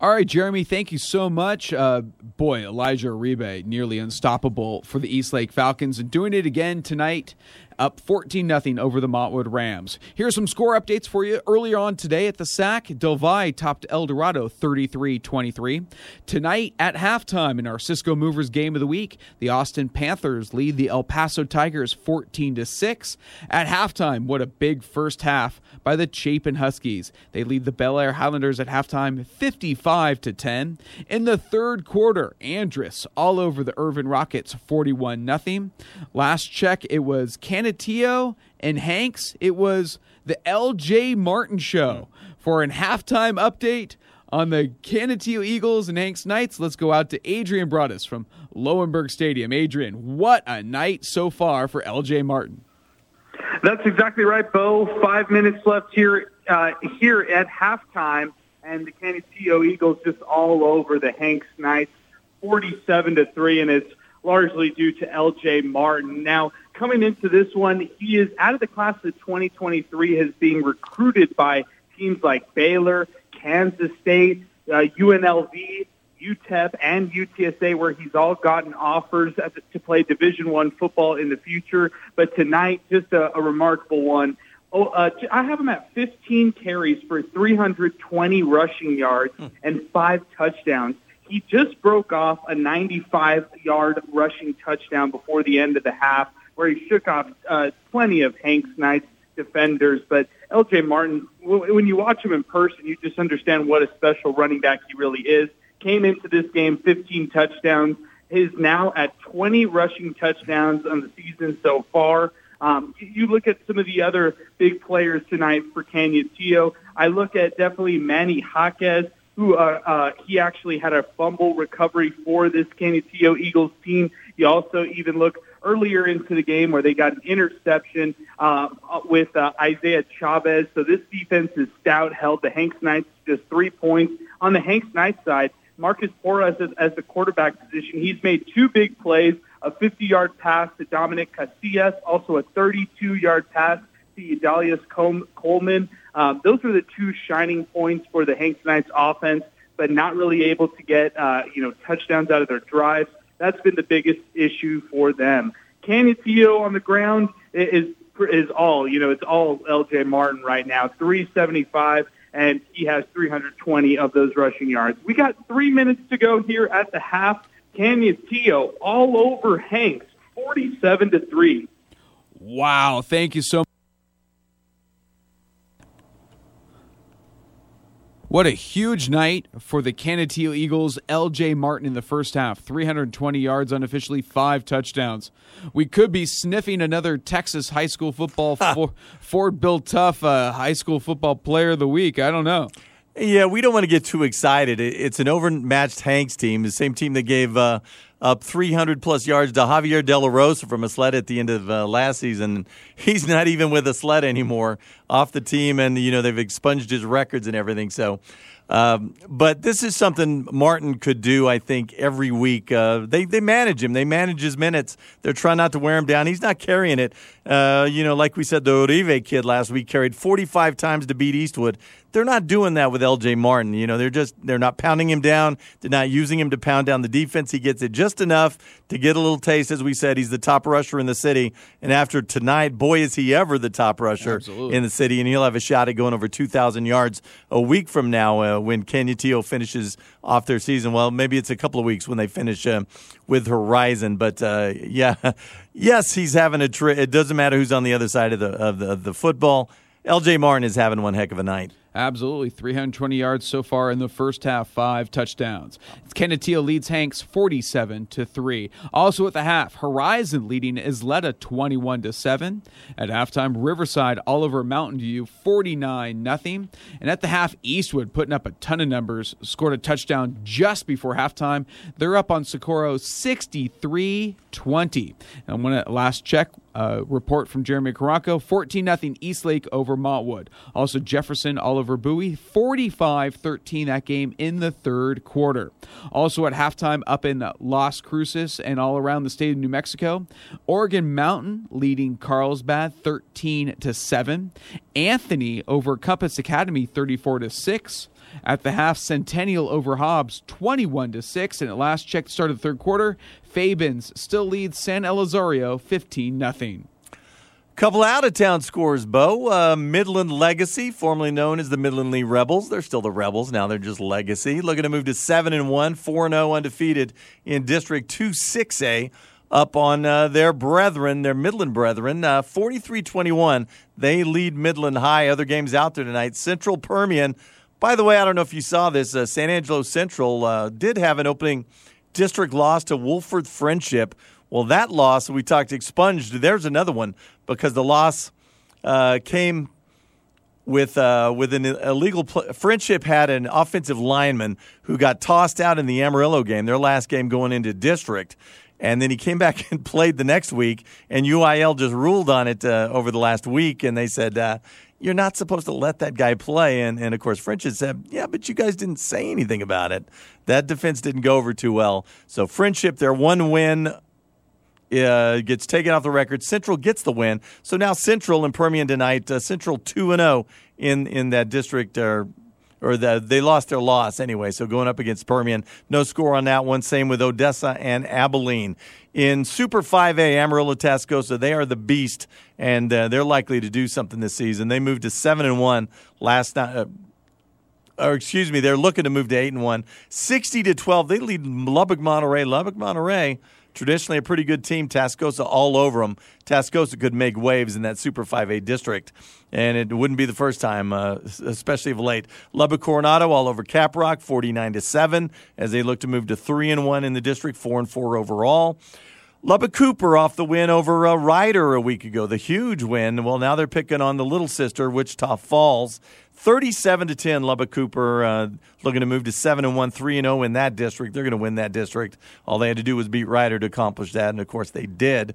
All right, Jeremy, thank you so much. Uh, boy, Elijah Uribe, nearly unstoppable for the East Lake Falcons, and doing it again tonight up 14 0 over the Montwood Rams. Here's some score updates for you. Earlier on today at the SAC, Del Valle topped El Dorado 33 23. Tonight at halftime in our Cisco Movers game of the week, the Austin Panthers lead the El Paso Tigers 14 6. At halftime, what a big first half by the Chapin Huskies. They lead the Bel Air Highlanders at halftime 55 10. In the third quarter, Andress all over the Irvin Rockets 41 0. Last check, it was Canada Canutillo and Hanks, it was the LJ Martin show. For an halftime update on the Canutillo Eagles and Hanks Knights, let's go out to Adrian Broadus from Lowenberg Stadium. Adrian, what a night so far for LJ Martin. That's exactly right, Bo. Five minutes left here uh, here at halftime, and the Canutillo Eagles just all over the Hanks Knights, forty-seven to three, and it's largely due to L.J. Martin. Now, coming into this one, he is out of the class of 2023, has being recruited by teams like Baylor, Kansas State, uh, UNLV, UTEP, and UTSA, where he's all gotten offers to play Division One football in the future. But tonight, just a, a remarkable one. Oh, uh, I have him at 15 carries for 320 rushing yards and five touchdowns. He just broke off a 95-yard rushing touchdown before the end of the half, where he shook off uh, plenty of Hanks Knights defenders. But L.J. Martin, when you watch him in person, you just understand what a special running back he really is. Came into this game 15 touchdowns. Is now at 20 rushing touchdowns on the season so far. Um, you look at some of the other big players tonight for Canutillo. I look at definitely Manny Jaquez, who uh, uh, he actually had a fumble recovery for this Canutillo Eagles team. You also even look earlier into the game where they got an interception uh, with uh, Isaiah Chavez. So this defense is stout, held the Hanks Knights just three points. On the Hanks Knights side, Marcus Porras as, as the quarterback position, he's made two big plays, a 50-yard pass to Dominic Casillas, also a 32-yard pass to Udalius Coleman. Um, those are the two shining points for the Hanks Knights offense, but not really able to get uh, you know touchdowns out of their drives. That's been the biggest issue for them. Canutillo on the ground is is all you know. It's all L.J. Martin right now, 375 and he has 320 of those rushing yards. We got three minutes to go here at the half. Canutillo all over Hanks, 47 to three. Wow! Thank you so. much. What a huge night for the Canutillo Eagles. L.J. Martin in the first half, 320 yards unofficially, five touchdowns. We could be sniffing another Texas high school football for, Ford Bill Tough uh, high school football player of the week. I don't know. Yeah, we don't want to get too excited. It's an overmatched Hanks team, the same team that gave uh, up 300 plus yards to Javier De La Rosa from Ysleta at the end of uh, last season. He's not even with a sled anymore, off the team, and you know they've expunged his records and everything. So um, but this is something Martin could do, I think, every week. Uh, they they manage him. They manage his minutes. They're trying not to wear him down. He's not carrying it. Uh, you know, like we said, the Uribe kid last week carried 45 times to beat Eastwood. They're not doing that with L.J. Martin. You know, they're just they're not pounding him down. They're not using him to pound down the defense. He gets it just enough to get a little taste. As we said, he's the top rusher in the city. And after tonight, boy, is he ever the top rusher Absolutely. in the city. And he'll have a shot at going over 2,000 yards a week from now uh, when Canutillo finishes off their season. Well, maybe it's a couple of weeks when they finish uh, with Horizon. But uh, yeah, yes, he's having a. Tri- it doesn't matter who's on the other side of the of the, of the football. L.J. Martin is having one heck of a night. Absolutely. 320 yards so far in the first half, five touchdowns. Canutillo leads Hanks 47 to 3. Also at the half, Horizon leading Ysleta 21 to 7. At halftime, Riverside all over Mountain View 49 nothing. And at the half, Eastwood putting up a ton of numbers, scored a touchdown just before halftime. They're up on Socorro 63 20. And when at last check, uh, report from Jeremy Caranco 14 0 Eastlake over Montwood. Also, Jefferson Oliver Bowie 45 13 that game in the third quarter. Also, at halftime up in Las Cruces and all around the state of New Mexico, Organ Mountain leading Carlsbad 13 to 7. Anthony over Compass Academy 34 to 6. At the half, Centennial over Hobbs 21 to 6. And at last check, the start of the third quarter, Fabens still leads San Elizario 15 0. Couple out of town scores, Bo. Uh, Midland Legacy, formerly known as the Midland Lee Rebels. They're still the Rebels. Now they're just Legacy. Looking to move to 7 and 1, 4 0 undefeated in District 2 6A up on uh, their brethren, their Midland brethren, uh, 43 21. They lead Midland High. Other games out there tonight. Central Permian. By the way, I don't know if you saw this. Uh, San Angelo Central uh, did have an opening district loss to Wolfforth Frenship. Well, that loss we talked expunged. There's another one because the loss uh, came with uh, with an illegal pl- friendship had an offensive lineman who got tossed out in the Amarillo game, their last game going into district. And then he came back and played the next week, and UIL just ruled on it uh, over the last week, and they said, uh, you're not supposed to let that guy play. And, and of course, Frenship said, yeah, but you guys didn't say anything about it. That defense didn't go over too well. So, Frenship, their one win uh, gets taken off the record. Central gets the win. So now Central and Permian tonight. Uh, Central two and zero in in that district. Or, or the, they lost their loss anyway. So going up against Permian, no score on that one. Same with Odessa and Abilene. In Super 5A, Amarillo Tascosa, they are the beast, and uh, they're likely to do something this season. They moved to seven and one last night. Uh, or excuse me, they're looking to move to eight and one. Sixty to twelve, they lead Lubbock Monterey. Lubbock Monterey traditionally a pretty good team. Tascosa all over them. Tascosa could make waves in that Super 5A district, and it wouldn't be the first time, uh, especially of late. Lubbock Coronado all over Caprock, 49 to seven, as they look to move to three and one in the district, four and four overall. Lubbock Cooper off the win over uh, Rider a week ago, the huge win. Well, now they're picking on the little sister, Wichita Falls. 37 to 10 Lubbock Cooper uh, looking to move to 7 and 1 3 and 0 in that district. They're going to win that district. All they had to do was beat Rider to accomplish that and of course they did.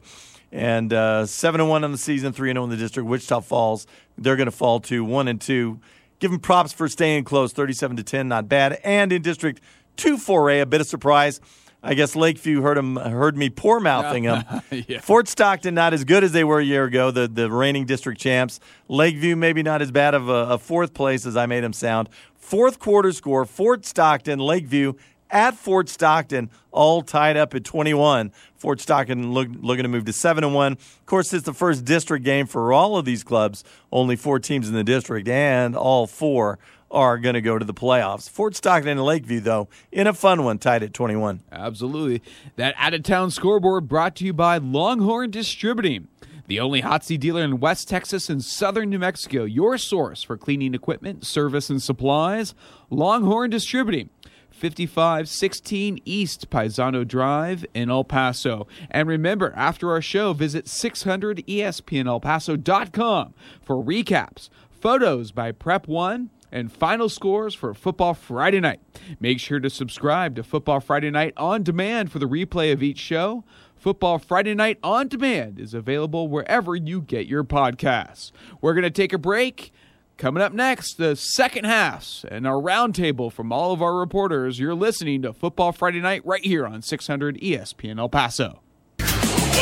And uh, 7 and 1 on the season, 3 and 0 in the district. Wichita Falls, they're going to fall to 1 and 2. Give them props for staying close, 37 to 10, not bad. And in district 2 4A, a bit of surprise. I guess Lakeview heard him heard me poor mouthing them. yeah. Fort Stockton not as good as they were a year ago, the the reigning district champs. Lakeview maybe not as bad of a, a fourth place as I made them sound. Fourth quarter score: Fort Stockton, Lakeview at Fort Stockton, all tied up at 21. Fort Stockton look, looking to move to 7 and 1. Of course, it's the first district game for all of these clubs. Only four teams in the district, and all four are going to go to the playoffs. Fort Stockton and Lakeview, though, in a fun one, tied at 21. Absolutely. That out of town scoreboard brought to you by Longhorn Distributing. The only Hotsy dealer in West Texas and southern New Mexico, your source for cleaning equipment, service, and supplies. Longhorn Distributing. 5516 East Paisano Drive in El Paso. And remember, after our show, visit 600ESPNElPaso.com for recaps, photos by Prep One, and final scores for Football Friday Night. Make sure to subscribe to Football Friday Night on demand for the replay of each show. Football Friday Night on demand is available wherever you get your podcasts. We're going to take a break. Coming up next, the second half and our roundtable from all of our reporters. You're listening to Football Friday Night right here on 600 ESPN El Paso.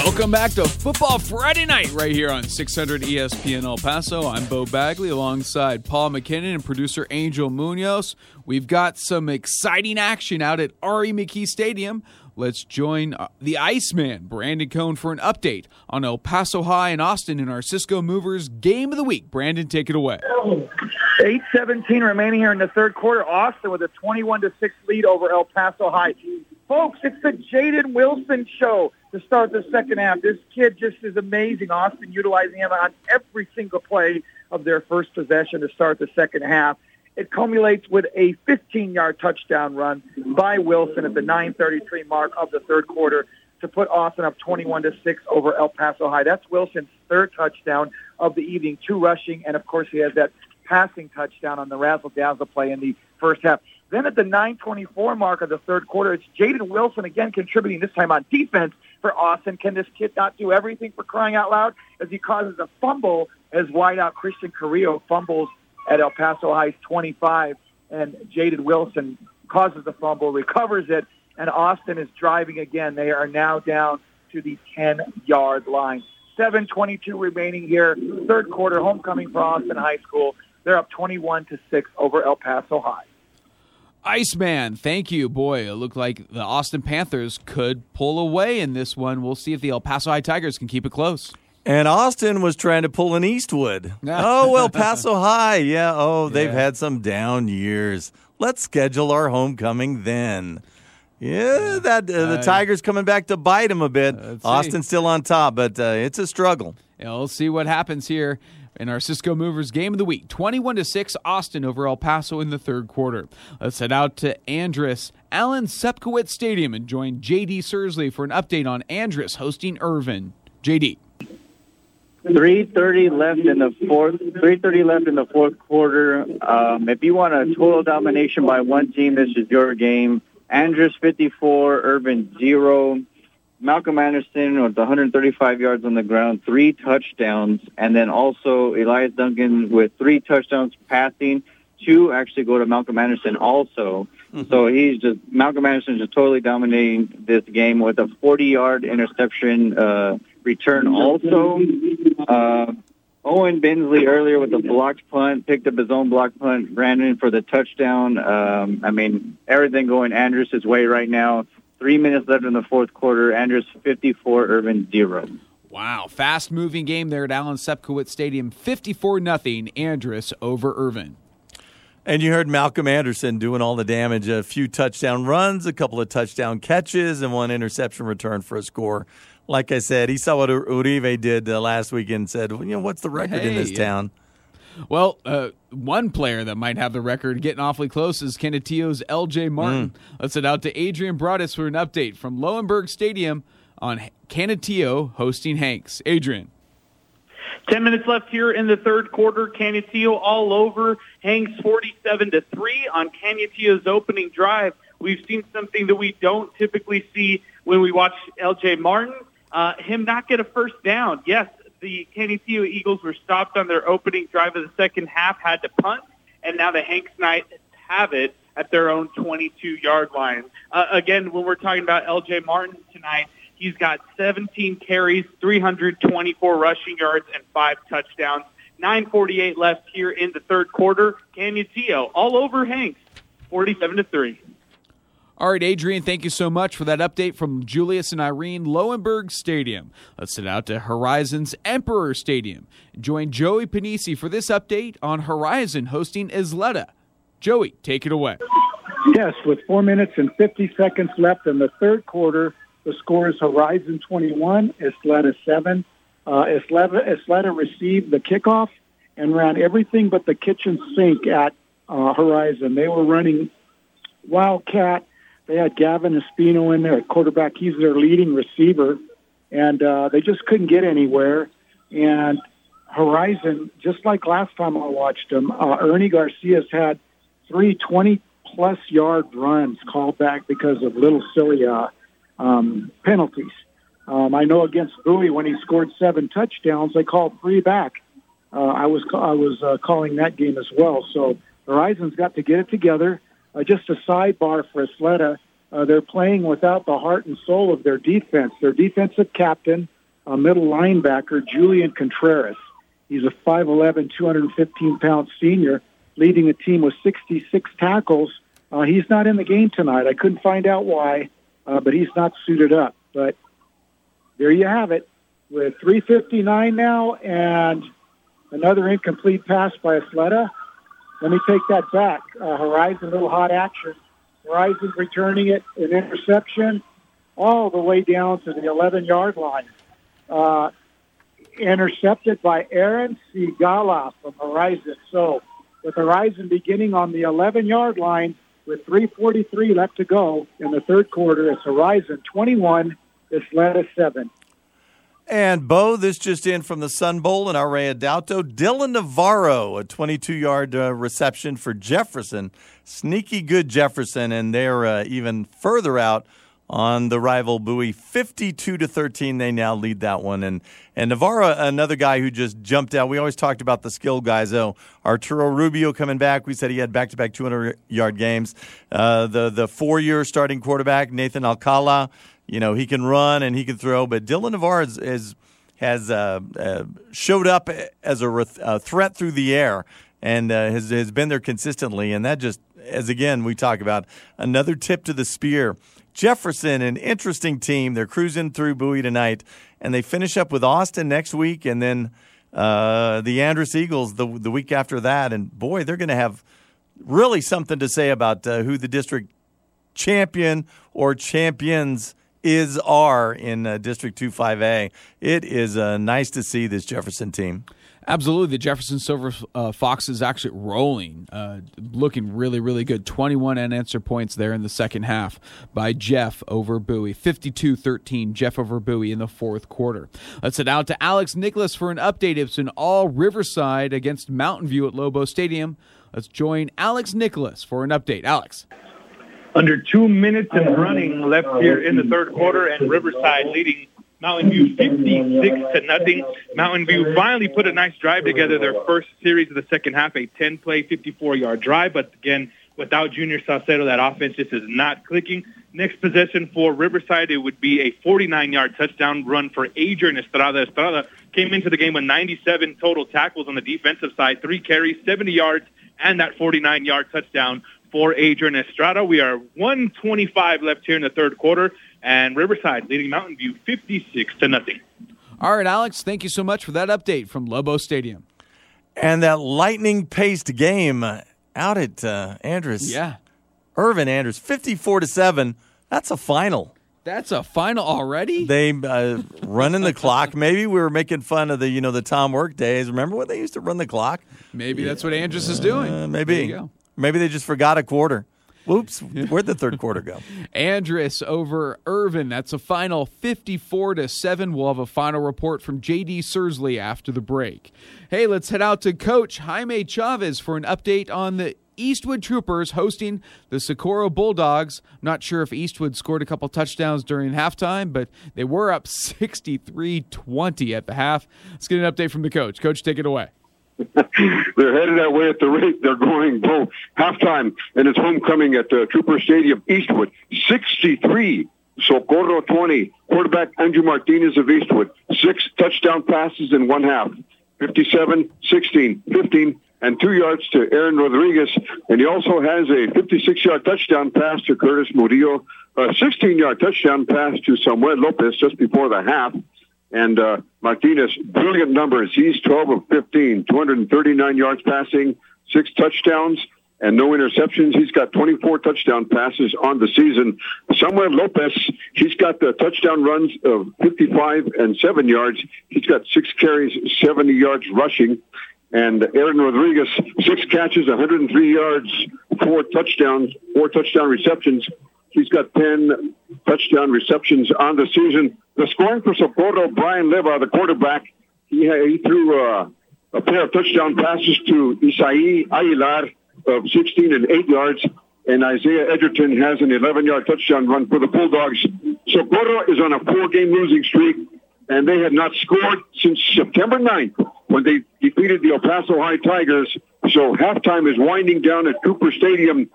Welcome back to Football Friday Night right here on 600 ESPN El Paso. I'm Bo Bagley alongside Paul McKinnon and producer Angel Munoz. We've got some exciting action out at R.E. McKee Stadium. Let's join uh, the Iceman, Brandon Cohn, for an update on El Paso High and Austin in our Cisco Movers Game of the Week. Brandon, take it away. 8-17 remaining here in the third quarter. Austin with a 21 to 6 lead over El Paso High. Folks, it's the Jaden Wilson show to start the second half. This kid just is amazing. Austin utilizing him on every single play of their first possession to start the second half. It culminates with a 15-yard touchdown run by Wilson at the 9:33 mark of the third quarter to put Austin up 21 to six over El Paso High. That's Wilson's third touchdown of the evening, two rushing, and of course he has that passing touchdown on the razzle dazzle play in the first half. Then at the 9:24 mark of the third quarter, it's Jaden Wilson again contributing. This time on defense for Austin. Can this kid not do everything for crying out loud? As he causes a fumble as wideout Christian Carrillo fumbles at El Paso High's 25, and Jaden Wilson causes the fumble, recovers it, and Austin is driving again. They are now down to the 10-yard line. 7:22 remaining here, third quarter, homecoming for Austin High School. They're up 21 to six over El Paso High. Iceman, thank you. Boy, it looked like the Austin Panthers could pull away in this one. We'll see if the El Paso High Tigers can keep it close. And Austin was trying to pull an Eastwood. oh, well, Paso High. Yeah. Oh, they've yeah. had some down years. Let's schedule our homecoming then. Yeah, that uh, the Tigers coming back to bite them a bit. Austin still on top, but uh, it's a struggle. Yeah, we'll see what happens here. In our Cisco Movers game of the week. 21 to 6 Austin over El Paso in the third quarter. Let's head out to Andress Allen Sepkowitz Stadium and join JD Sursley for an update on Andress hosting Irvin. JD. 3:30 left in the fourth. 3:30 left in the fourth quarter. Um, if you want a total domination by one team, this is your game. Andress 54, Irvin zero. Malcolm Anderson with 135 yards on the ground, three touchdowns, and then also Elias Duncan with three touchdowns passing. Two actually go to Malcolm Anderson also. Mm-hmm. So he's just Malcolm Anderson just totally dominating this game with a 40-yard interception uh, return also. Uh, Owen Bensley earlier with a blocked punt, picked up his own blocked punt, ran in for the touchdown. Um, I mean, everything going Andress' way right now. Three minutes left in the fourth quarter. Andress 54, Irvin 0. Wow, fast moving game there at Allen Sepkowitz Stadium. 54 nothing. Andress over Irvin. And you heard Malcolm Anderson doing all the damage. A few touchdown runs, a couple of touchdown catches, and one interception return for a score. Like I said, he saw what Uribe did uh, last week and said, well, you know, what's the record hey, in this town? Well, uh, one player that might have the record getting awfully close is Canutillo's L.J. Martin. Mm. Let's head out to Adrian Broadus for an update from Lowenberg Stadium on Canutillo hosting Hanks. Adrian. 10 minutes left here in the third quarter. Canutillo all over. Hanks 47 to 3 on Canutillo's opening drive. We've seen something that we don't typically see when we watch LJ Martin. Uh, him not get a first down. Yes, the Canutillo Eagles were stopped on their opening drive of the second half, had to punt, and now the Hanks Knights have it at their own 22-yard line. Uh, again, when we're talking about L.J. Martin tonight, he's got 17 carries, 324 rushing yards, and five touchdowns. 9:48 left here in the third quarter. Canutillo all over Hanks, 47 to three. All right, Adrian, thank you so much for that update from Julius and Irene Lowenberg Stadium. Let's head out to Horizon's Emperor Stadium. Join Joey Panisi for this update on Horizon hosting Ysleta. Joey, take it away. Yes, with four minutes and 50 seconds left in the third quarter, the score is Horizon 21, Ysleta 7. Uh, Ysleta, Ysleta received the kickoff and ran everything but the kitchen sink at uh, Horizon. They were running Wildcat they had Gavin Espino in there at quarterback. He's their leading receiver, and uh, they just couldn't get anywhere. And Horizon, just like last time I watched them, uh, Ernie Garcia's had three 20 plus yard runs called back because of little silly uh, um, penalties. Um, I know against Bowie when he scored seven touchdowns, they called three back. Uh, I was I was uh, calling that game as well. So Horizon's got to get it together. Uh, just a sidebar for Ysleta, uh, they're playing without the heart and soul of their defense. Their defensive captain, a middle linebacker, Julian Contreras. He's a 5'11", 215-pound senior, leading a team with 66 tackles. Uh, he's not in the game tonight. I couldn't find out why, uh, but he's not suited up. But there you have it. With 3.59 now and another incomplete pass by Ysleta, let me take that back. Uh, Horizon, little hot action. Horizon returning it, an interception, all the way down to the 11-yard line. Uh, intercepted by Aaron Sigala from Horizon. So with Horizon beginning on the 11-yard line with 3.43 left to go in the third quarter, it's Horizon 21, Ysleta 7. And Bo, this just in from the Sun Bowl in our Dalto. Dylan Navarro, a 22 yard uh, reception for Jefferson. Sneaky good Jefferson, and they're uh, even further out on the rival Bowie. 52 to 13, they now lead that one. And, and Navarro, another guy who just jumped out. We always talked about the skill guys, though. Arturo Rubio coming back. We said he had back to back 200 yard games. Uh, the the four year starting quarterback, Nathan Alcala. You know, he can run and he can throw, but Dylan Navarre is has uh, uh, showed up as a, re- a, threat through the air and uh, has, has been there consistently. And that just, as again, we talk about another tip to the spear. Jefferson, an interesting team. They're cruising through Bowie tonight, and they finish up with Austin next week, and then uh, the Andress Eagles the the week after that. And boy, they're going to have really something to say about uh, who the district champion or champions is are in uh, District 25A. It is uh, nice to see this Jefferson team. Absolutely. The Jefferson Silver uh, Fox is actually rolling, uh, looking really, really good. 21 unanswered points there in the second half by Jeff over Bowie. 52 13, Jeff over Bowie in the fourth quarter. Let's head out to Alex Nicholas for an update. It's an all Riverside against Mountain View at Lobo Stadium. Let's join Alex Nicholas for an update. Alex. Under two minutes and running left here in the third quarter, and Riverside leading Mountain View 56 to nothing. Mountain View finally put a nice drive together. Their first series of the second half, a 10-play, 54-yard drive. But again, without Junior Salcedo, that offense just is not clicking. Next possession for Riverside, it would be a 49-yard touchdown run for Adrian Estrada. Estrada came into the game with 97 total tackles on the defensive side, three carries, 70 yards, and that 49-yard touchdown for Adrian Estrada. We are 125 left here in the third quarter, and Riverside leading Mountain View 56 to nothing. All right, Alex, thank you so much for that update from Lobo Stadium. And that lightning paced game out at uh, Andress. Yeah. Irvin Andress, 54 to 7. That's a final. That's a final already. They uh, running the clock. Maybe we were making fun of the you know the Tom Work days. Remember when they used to run the clock? Maybe that's what Andress is doing. Uh, maybe. Maybe they just forgot a quarter. Whoops, where'd the third quarter go? Andress over Irvin. That's a final 54 to 7. We'll have a final report from JD Sursley after the break. Hey, let's head out to Coach Jaime Chavez for an update on the Eastwood Troopers hosting the Socorro Bulldogs. I'm not sure if Eastwood scored a couple touchdowns during halftime, but they were up 63 20 at the half. Let's get an update from the coach. Coach, take it away. they're headed that way at the rate they're going. Both halftime and it's homecoming at uh, Trooper Stadium, Eastwood, 63. Socorro 20. Quarterback Andrew Martinez of Eastwood, six touchdown passes in one half, 57, 16, 15, and two yards to Aaron Rodriguez. And he also has a 56-yard touchdown pass to Curtis Murillo, a 16-yard touchdown pass to Samuel Lopez just before the half. And uh, Martinez, brilliant numbers. He's 12 of 15, 239 yards passing, six touchdowns, and no interceptions. He's got 24 touchdown passes on the season. Samuel Lopez, he's got the touchdown runs of 55 and 7 yards. He's got six carries, 70 yards rushing. And Aaron Rodriguez, six catches, 103 yards, four touchdowns, four touchdown receptions. He's got 10 touchdown receptions on the season. The scoring for Socorro, Brian Leva, the quarterback, he, he threw uh, a pair of touchdown passes to Isai Aguilar of 16 and 8 yards. And Isaiah Edgerton has an 11 yard touchdown run for the Bulldogs. Socorro is on a four game losing streak, and they had not scored since September 9th when they defeated the El Paso High Tigers. So halftime is winding down at Trooper Stadium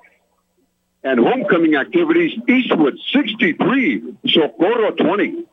and homecoming activities, Eastwood 63, Socorro 20.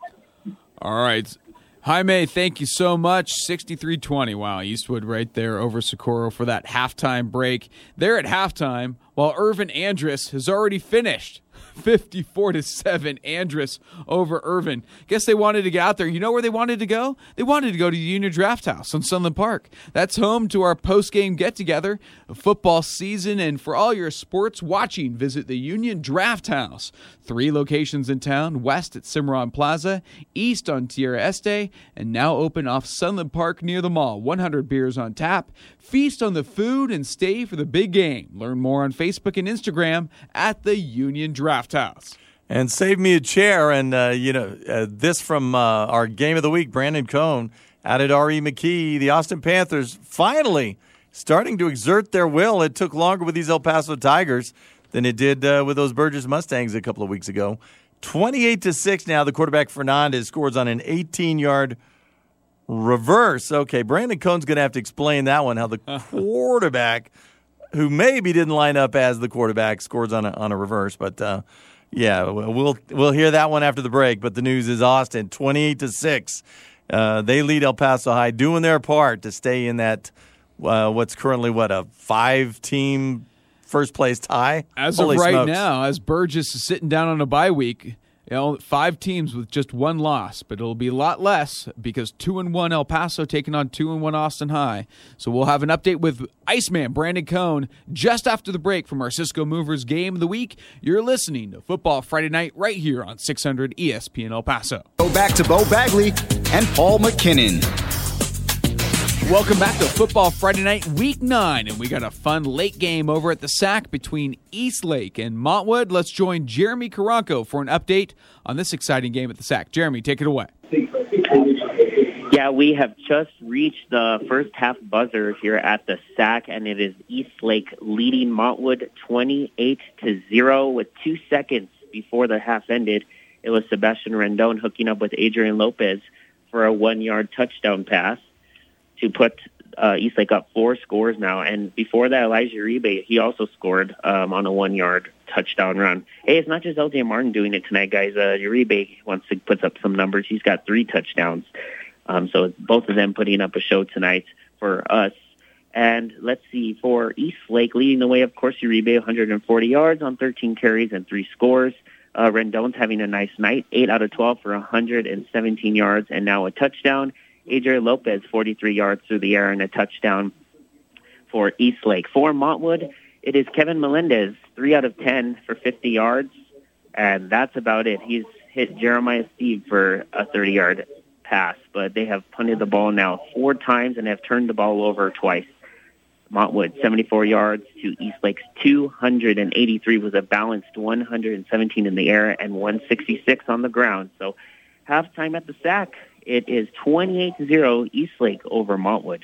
All right. Jaime, thank you so much. 63 20. Wow, Eastwood right there over Socorro for that halftime break. They're at halftime while Irvin Andress has already finished. 54 to 7 Andress over Irvin. Guess they wanted to get out there. You know where they wanted to go? They wanted to go to the Union Draft House on Sunland Park. That's home to our post-game get-together, football season, and for all your sports watching, visit the Union Draft House. Three locations in town, west at Cimarron Plaza, east on Tierra Este, and now open off Sunland Park near the mall. 100 beers on tap. Feast on the food and stay for the big game. Learn more on Facebook and Instagram at the Union Draft House. And save me a chair. And, uh, you know, uh, this from uh, our game of the week, Brandon Cohn out at R.E. McKee. The Austin Panthers finally starting to exert their will. It took longer with these El Paso Tigers than it did uh, with those Burgess Mustangs a couple of weeks ago. 28 to 6 now. The quarterback Fernandez scores on an 18 yard reverse. Okay, Brandon Cohn's going to have to explain that one how the quarterback, who maybe didn't line up as the quarterback, scores on a, on a reverse. But uh, yeah, we'll we'll hear that one after the break. But the news is Austin 28 to 6. Uh, they lead El Paso High, doing their part to stay in that uh, what's currently what a five team first place tie. As Holy of right smokes. now, as Burgess is sitting down on a bye week, you know, five teams with just one loss, but it'll be a lot less because two and one El Paso taking on two and one Austin High. So we'll have an update with Iceman Brandon Cohn just after the break from our Cisco Movers game of the week. You're listening to Football Friday Night right here on 600 ESPN El Paso. Go back to Bo Bagley and Paul McKinnon. Welcome back to Football Friday Night, Week 9, and we got a fun late game over at the SAC between Eastlake and Montwood. Let's join Jeremy Caranco for an update on this exciting game at the SAC. Jeremy, take it away. Yeah, we have just reached the first half buzzer here at the SAC, and it is Eastlake leading Montwood 28 to 0 with two seconds before the half ended. It was Sebastian Rendon hooking up with Adrian Lopez for a one yard touchdown pass to put uh, Eastlake up four scores now. And before that, Elijah Uribe, he also scored um, on a one yard touchdown run. Hey, it's not just LJ Martin doing it tonight, guys. Uh, wants to put up some numbers. He's got three touchdowns. Um, so it's both of them putting up a show tonight for us. And let's see, for Eastlake, leading the way, of course, Uribe, 140 yards on 13 carries and three scores. Uh, Rendon's having a nice night, 8 out of 12 for 117 yards and now a touchdown. Adrian Lopez, 43 yards through the air and a touchdown for Eastlake. For Montwood, it is Kevin Melendez, 3 out of 10 for 50 yards, and that's about it. He's hit Jeremiah Steve for a 30-yard pass, but they have punted the ball now four times and have turned the ball over twice. Montwood, 74 yards to Eastlake's 283 was a balanced 117 in the air and 166 on the ground. So halftime at the SAC, it is 28-0 Eastlake over Montwood.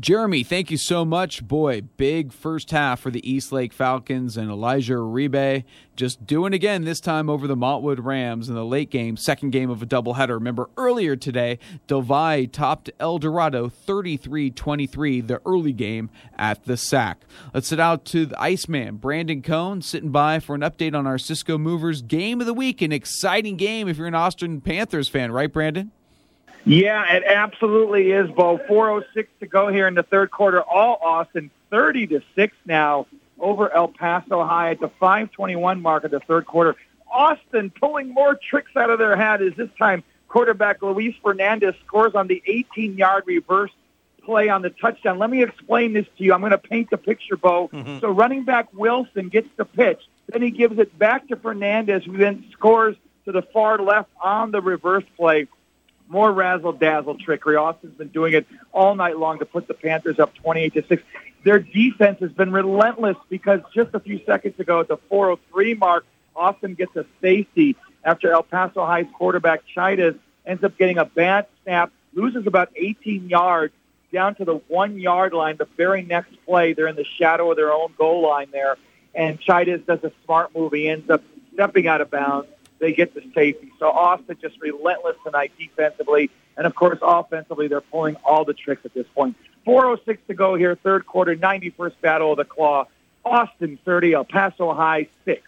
Jeremy, thank you so much. Boy, big first half for the Eastlake Falcons and Elijah Uribe just doing again this time over the Montwood Rams in the late game, second game of a doubleheader. Remember earlier today, Del Valle topped El Dorado 33-23 the early game at the SAC. Let's sit out to the Iceman, Brandon Cohn, sitting by for an update on our Cisco Movers game of the week. An exciting game if you're an Austin Panthers fan, right, Brandon? Yeah, it absolutely is, Bo. 4.06 to go here in the third quarter. All Austin, 30 to 6 now over El Paso High at the 521 mark of the third quarter. Austin pulling more tricks out of their hat as this time quarterback Luis Fernandez scores on the 18-yard reverse play on the touchdown. Let me explain this to you. I'm going to paint the picture, Bo. Mm-hmm. So running back Wilson gets the pitch. Then he gives it back to Fernandez, who then scores to the far left on the reverse play more razzle dazzle trickery. Austin's been doing it all night long to put the Panthers up 28 to 6. Their defense has been relentless because just a few seconds ago at the 403 mark, Austin gets a safety after El Paso High's quarterback Chidas ends up getting a bad snap, loses about 18 yards down to the one yard line. The very next play, they're in the shadow of their own goal line there, and Chidas does a smart move. He ends up stepping out of bounds they get the safety. So Austin just relentless tonight defensively. And of course, offensively, they're pulling all the tricks at this point. 4.06 to go here, third quarter, 91st Battle of the Claw. Austin 30, El Paso High 6.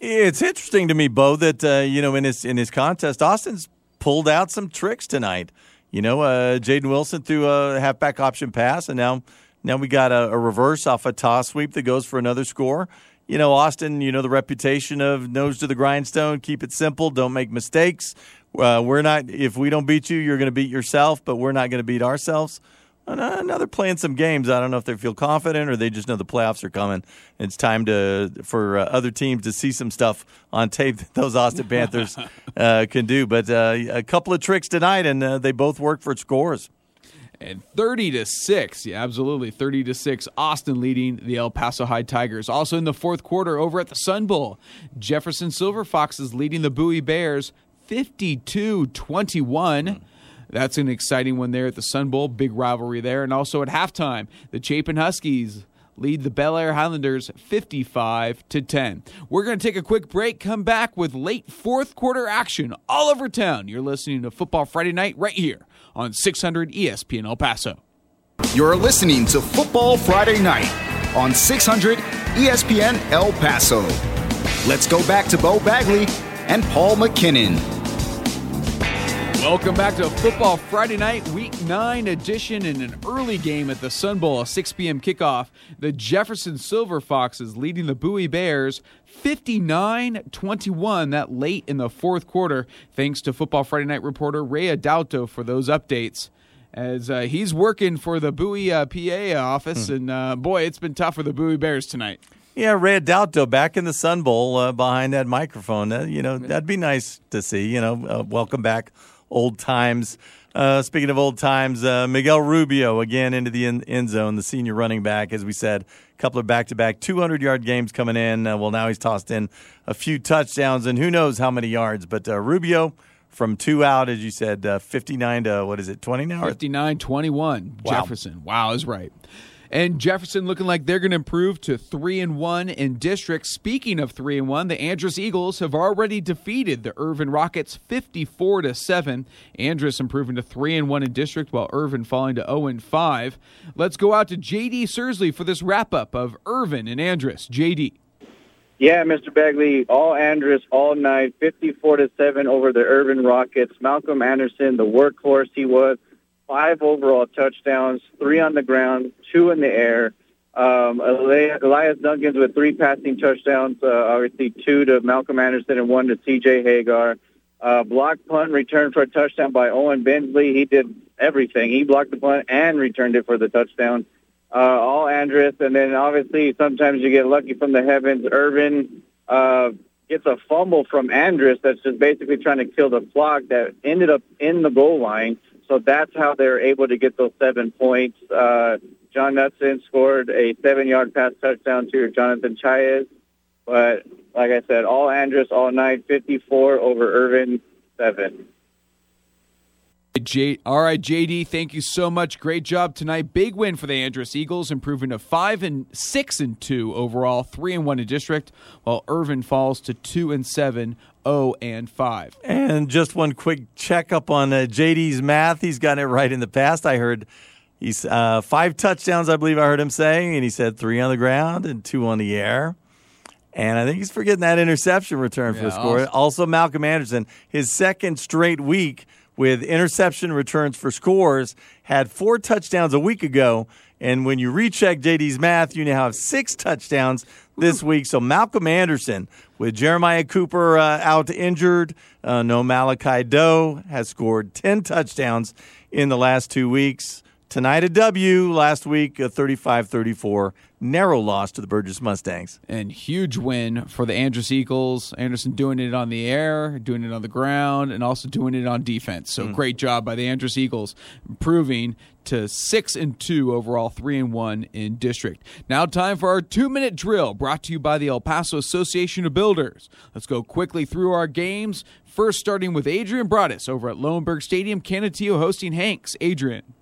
It's interesting to me, Bo, that, uh, you know, in his, in his contest, Austin's pulled out some tricks tonight. You know, uh, Jaden Wilson threw a halfback option pass, and now now we got a, a reverse off a toss sweep that goes for another score you know, Austin, you know, the reputation of nose to the grindstone, keep it simple, don't make mistakes. Uh, we're not, if we don't beat you, you're going to beat yourself, but we're not going to beat ourselves. Another playing some games. I don't know if they feel confident or they just know the playoffs are coming. It's time to for uh, other teams to see some stuff on tape that those Austin Panthers uh, can do. But uh, a couple of tricks tonight, and uh, they both work for scores and 30 to 6 yeah absolutely. 30 to 6 austin leading the el paso high tigers. Also in the fourth quarter over at the sun bowl jefferson silver foxes leading the bowie bears 52 21 that's an exciting one there at the sun bowl. Big rivalry there. And also at halftime the chapin huskies lead the Bel Air Highlanders 55 to 10. We're going to take a quick break, come back with late fourth quarter action all over town. You're listening to Football Friday Night right here on 600 ESPN El Paso. You're listening to Football Friday Night on 600 ESPN El Paso. Let's go back to Bo Bagley and Paul McKinnon. Welcome back to Football Friday Night, Week 9 edition, in an early game at the Sun Bowl, a 6 p.m. kickoff. The Jefferson Silver Foxes leading the Bowie Bears 59 21, that late in the fourth quarter. Thanks to Football Friday Night reporter Ray Adalto for those updates. As uh, he's working for the Bowie uh, PA office, hmm. and uh, boy, it's been tough for the Bowie Bears tonight. Yeah, Ray Adalto back in the Sun Bowl uh, behind that microphone. Uh, you know, that'd be nice to see. You know, uh, welcome back old times Uh, speaking of old times, uh, Miguel Rubio again into the end, end, zone, the senior running back, as we said, a couple of back to back 200 yard games coming in. Uh, well, now he's tossed in a few touchdowns and who knows how many yards. But uh, Rubio from two out, as you said, uh, 59 to what is it, 20 now? 59 21. Wow. Jefferson. Wow, is right. And Jefferson looking like they're going to improve to three and one in district. Speaking of three and one, the Andress Eagles have already defeated the Irvin Rockets fifty-four to seven. Andress improving to three and one in district, while Irvin falling to zero and five. Let's go out to JD Sursley for this wrap up of Irvin and Andress. JD. Yeah, Mr. Bagley, all Andress all night, 54 to 7 over the Irvin Rockets. Malcolm Anderson, the workhorse he was, five overall touchdowns, three on the ground, two in the air. Um, Elias Dunkins with three passing touchdowns, uh, obviously two to Malcolm Anderson and one to C.J. Hagar. Uh, block punt return for a touchdown by Owen Bensley. He did everything. He blocked the punt and returned it for the touchdown. Uh, all Andress, and then obviously sometimes you get lucky from the heavens. Irvin uh, gets a fumble from Andress that's just basically trying to kill the clock that ended up in the goal line. So that's how they're able to get those seven points. Uh, John Knutson scored a seven-yard pass touchdown to Jonathan Chaez. But like I said, all Andress, all night, 54 over Irvin, 7. J- all right, JD, thank you so much. Great job tonight. Big win for the Andress Eagles, improving to five and six and two overall, three and one in district, while Irvin falls to two and seven 0 and 5. And just one quick checkup on uh, JD's math. He's gotten it right in the past. I heard he's uh, five touchdowns, I believe I heard him saying, and he said three on the ground and two on the air. And I think he's forgetting that interception return yeah, for the score. Also, also, Malcolm Anderson, his second straight week with interception returns for scores, had four touchdowns a week ago. And when you recheck JD's math, you now have six touchdowns this week. So Malcolm Anderson with Jeremiah Cooper uh, out injured. Uh, no Malachi Doe has scored 10 touchdowns in the last two weeks. Tonight, a W. Last week, a 35 34 narrow loss to the Burgess Mustangs. And huge win for the Andress Eagles. Anderson doing it on the air, doing it on the ground, and also doing it on defense. So mm. great job by the Andress Eagles, improving to six and two overall, three and one in district. Now, time for our two minute drill brought to you by the El Paso Association of Builders. Let's go quickly through our games. First, starting with Adrian Broadus over at Lowenberg Stadium, Canutillo hosting Hanks. Adrian.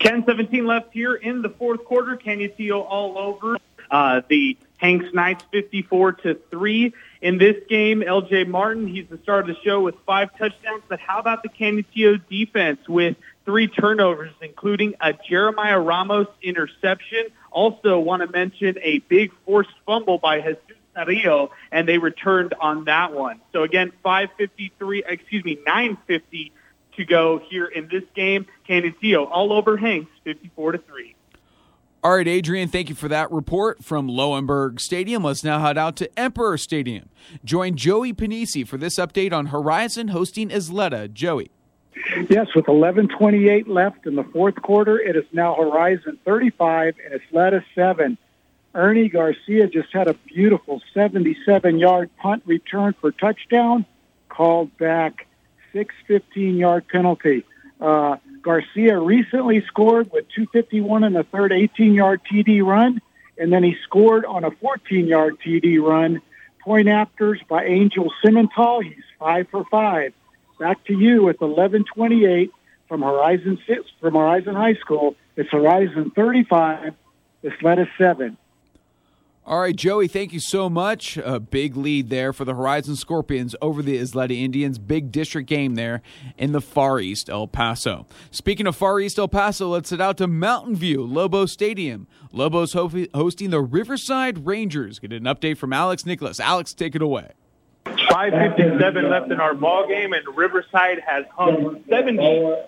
10-17 left here in the fourth quarter. Canutillo all over uh, the Hanks Knights 54 to 3. In this game, LJ Martin, he's the star of the show with five touchdowns. But how about the Canutillo defense with three turnovers, including a Jeremiah Ramos interception? Also want to mention a big forced fumble by Jesus Rio, and they returned on that one. So again, 553, excuse me, 950 to go here in this game. Canutillo all over Hanks, 54 to 3. All right, Adrian, thank you for that report from Lowenberg Stadium. Let's now head out to Emperor Stadium. Join Joey Panisi for this update on Horizon hosting Ysleta. Joey. Yes, with 11:28 left in the fourth quarter, it is now Horizon 35 and Ysleta 7. Ernie Garcia just had a beautiful 77-yard punt return for touchdown, called back six 15 yard penalty. Uh, Garcia recently scored with 251 in the third 18 yard TD run, and then he scored on a 14 yard TD run. Point afters by Angel Simmental. He's five for five. Back to you with 11:28 from Horizon Six from Horizon High School. It's Horizon 35. it's Ysleta seven. All right, Joey, thank you so much. A big lead there for the Horizon Scorpions over the Ysleta Indians. Big district game there in the Far East El Paso. Speaking of Far East El Paso, let's head out to Mountain View, Lobo Stadium. Lobo's ho- hosting the Riverside Rangers. Get an update from Alex Nicholas. Alex, take it away. 5.57 left in our ball game, and Riverside has hung 70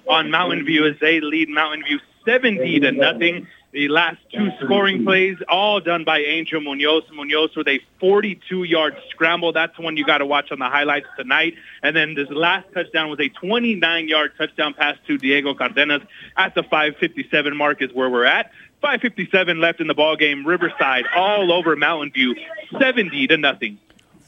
on Mountain View as they lead Mountain View 70 to nothing. The last two scoring plays, all done by Angel Munoz. Munoz with a 42-yard scramble. That's one you got to watch on the highlights tonight. And then this last touchdown was a 29-yard touchdown pass to Diego Cardenas at the 5:57 mark is where we're at. 5:57 left in the ball game. Riverside all over Mountain View, 70 to nothing.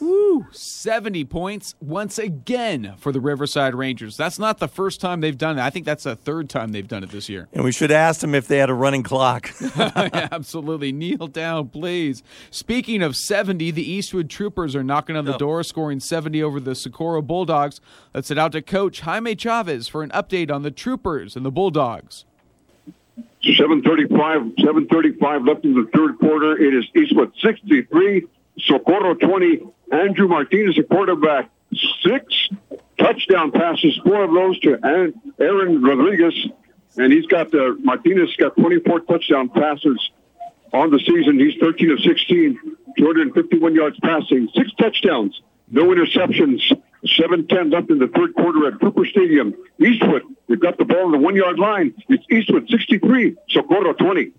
Woo! 70 points once again for the Riverside Rangers. That's not the first time they've done it. I think that's the third time they've done it this year. And we should ask them if they had a running clock. Absolutely. Kneel down, please. Speaking of 70, the Eastwood Troopers are knocking on the Oh. door, scoring 70 over the Socorro Bulldogs. Let's head out to Coach Jaime Chavez for an update on the Troopers and the Bulldogs. 735, 735 left in the third quarter. It is Eastwood 63, Socorro 20. Andrew Martinez, the quarterback, six touchdown passes, four of those to Aaron- Rodriguez. And he's got the, Martinez got 24 touchdown passes on the season. He's 13 of 16, 251 yards passing, six touchdowns, no interceptions. 7-10 left in the third quarter at Trooper Stadium. Eastwood, they've got the ball on the one-yard line. It's Eastwood 63, Socorro 20.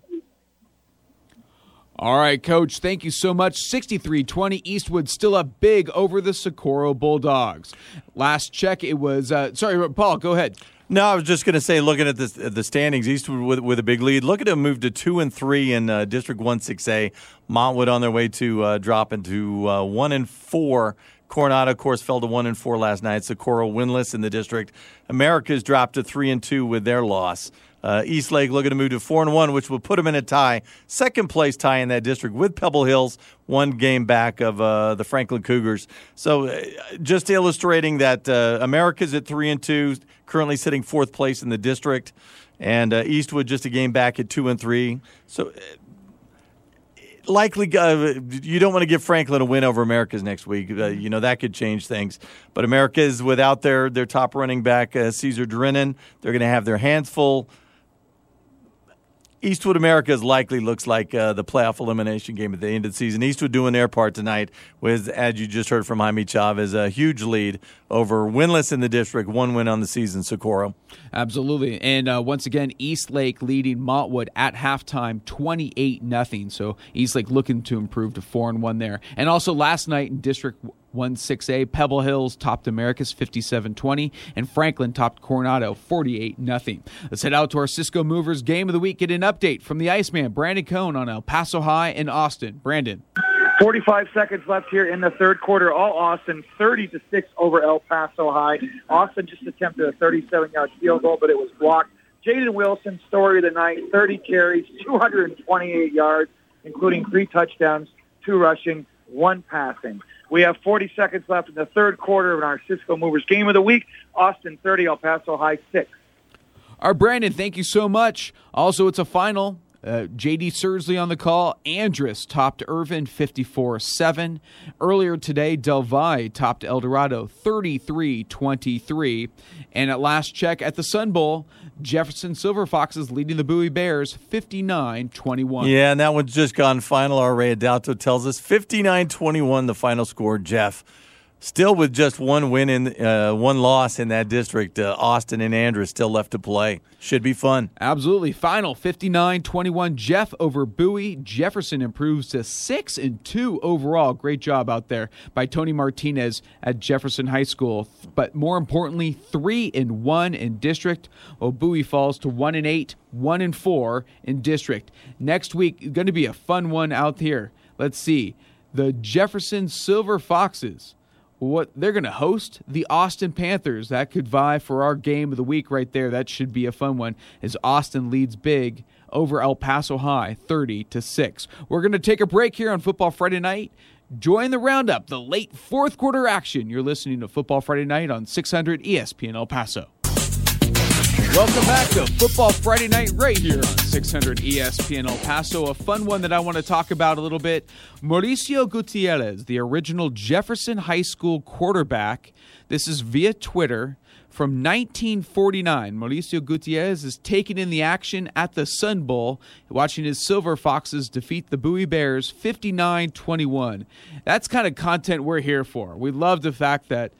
All right, Coach, thank you so much. 63 20, Eastwood still up big over the Socorro Bulldogs. Last check, it was, uh, sorry, Paul, go ahead. No, I was just going to say, looking at the, the standings, Eastwood with, with a big lead. Look at them move to two and three in uh, District One Six A. Montwood on their way to uh, drop into uh, one and four. Coronado, of course, fell to one and four last night. Socorro winless in the district. Americas dropped to three and two with their loss. Uh, East Lake looking to move to four and one, which will put them in a tie, second place tie in that district with Pebble Hills, one game back of uh, the Franklin Cougars. So, uh, just illustrating that uh, Americas at three and two, currently sitting fourth place in the district, and uh, Eastwood just a game back at two and three. So. Uh, Likely, you don't want to give Franklin a win over Americas next week. You know that could change things. But America is without their their top running back, Caesar Drennan. They're going to have their hands full. Eastwood Americas likely looks like uh, the playoff elimination game at the end of the season. Eastwood doing their part tonight with, as you just heard from Jaime Chavez, a huge lead over winless in the district, one win on the season, Socorro. Absolutely. And uh, once again, East Lake leading Montwood at halftime 28 nothing. So East Lake looking to improve to 4 and 1 there. And also last night in District 1-6A, Pebble Hills topped Americas 57-20 and Franklin topped Coronado 48 nothing. Let's head out to our Cisco Movers game of the week. Get an update from the Iceman, Brandon Cohn on El Paso High and Austin. Brandon. 45 seconds left here in the third quarter. All Austin, 30 to six over El Paso High. Austin just attempted a 37-yard field goal, but it was blocked. Jaden Wilson, story of the night, 30 carries, 228 yards, including three touchdowns, two rushing, one passing. We have 40 seconds left in the third quarter of our Cisco Movers game of the week. Austin 30, El Paso High 6. Our Brandon, thank you so much. Also, it's a final. Uh, JD Sursley on the call. Andress topped Irvin 54 7. Earlier today, Del Valle topped El Dorado 33 23. And at last check at the Sun Bowl, Jefferson Silver Foxes leading the Bowie Bears 59 21. Yeah, and that one's just gone final. Our Ray Adalto tells us 59 21, the final score, Jeff. Still with just one win in uh, one loss in that district, uh, Austin and Andress still left to play. Should be fun. Absolutely. Final 59-21 Jeff over Bowie. Jefferson improves to 6 and 2 overall. Great job out there by Tony Martinez at Jefferson High School. But more importantly, 3 and 1 in district. While Bowie falls to 1 and 8, 1 and 4 in district. Next week going to be a fun one out here. Let's see. The Jefferson Silver Foxes what they're going to host the Austin Panthers. That could vie for our game of the week right there. That should be a fun one as Austin leads big over El Paso High 30 to 6. We're going to take a break here on Football Friday night. Join the roundup, the late fourth quarter action. You're listening to Football Friday night on 600 ESPN El Paso. Welcome back to Football Friday Night right here on 600 ESPN El Paso. A fun one that I want to talk about a little bit. Mauricio Gutierrez, the original Jefferson High School quarterback. This is via Twitter. From 1949, Mauricio Gutierrez is taking in the action at the Sun Bowl, watching his Silver Foxes defeat the Bowie Bears 59 21. That's kind of content we're here for. We love the fact that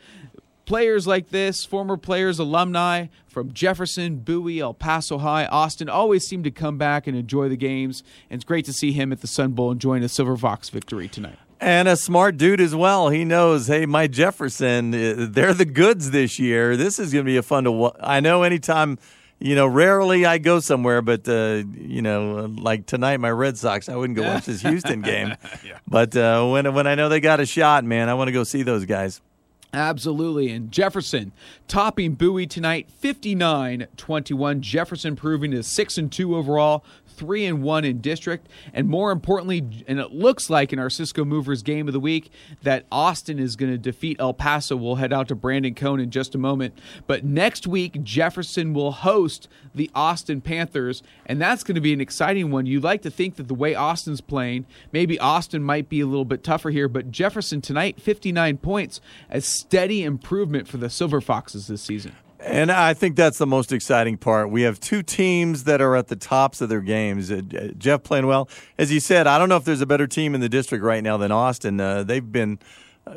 players like this, former players, alumni from Jefferson, Bowie, El Paso High, Austin, always seem to come back and enjoy the games. And it's great to see him at the Sun Bowl enjoying a Silver Fox victory tonight. And a smart dude as well. He knows, hey, my Jefferson, uh, they're the goods this year. This is going to be a fun to. watch. I know anytime you know, rarely I go somewhere, but uh, you know, like tonight, my Red Sox, I wouldn't go watch this Houston game. yeah. But uh, when when I know they got a shot, man, I want to go see those guys. Absolutely. And Jefferson topping Bowie tonight 59 21. Jefferson proving to 6 and 2 overall, three and one in district, and more importantly, and it looks like in our Cisco Movers game of the week that Austin is going to defeat El Paso. We'll head out to Brandon Cohn in just a moment, but next week Jefferson will host the Austin Panthers, and that's going to be an exciting one. You'd like to think that the way Austin's playing, maybe Austin might be a little bit tougher here, but Jefferson tonight, 59 points, a steady improvement for the Silver Foxes this season. And I think that's the most exciting part. We have two teams that are at the tops of their games. Uh, Jeff playing well. As you said, I don't know if there's a better team in the district right now than Austin. Uh, they've been. Uh,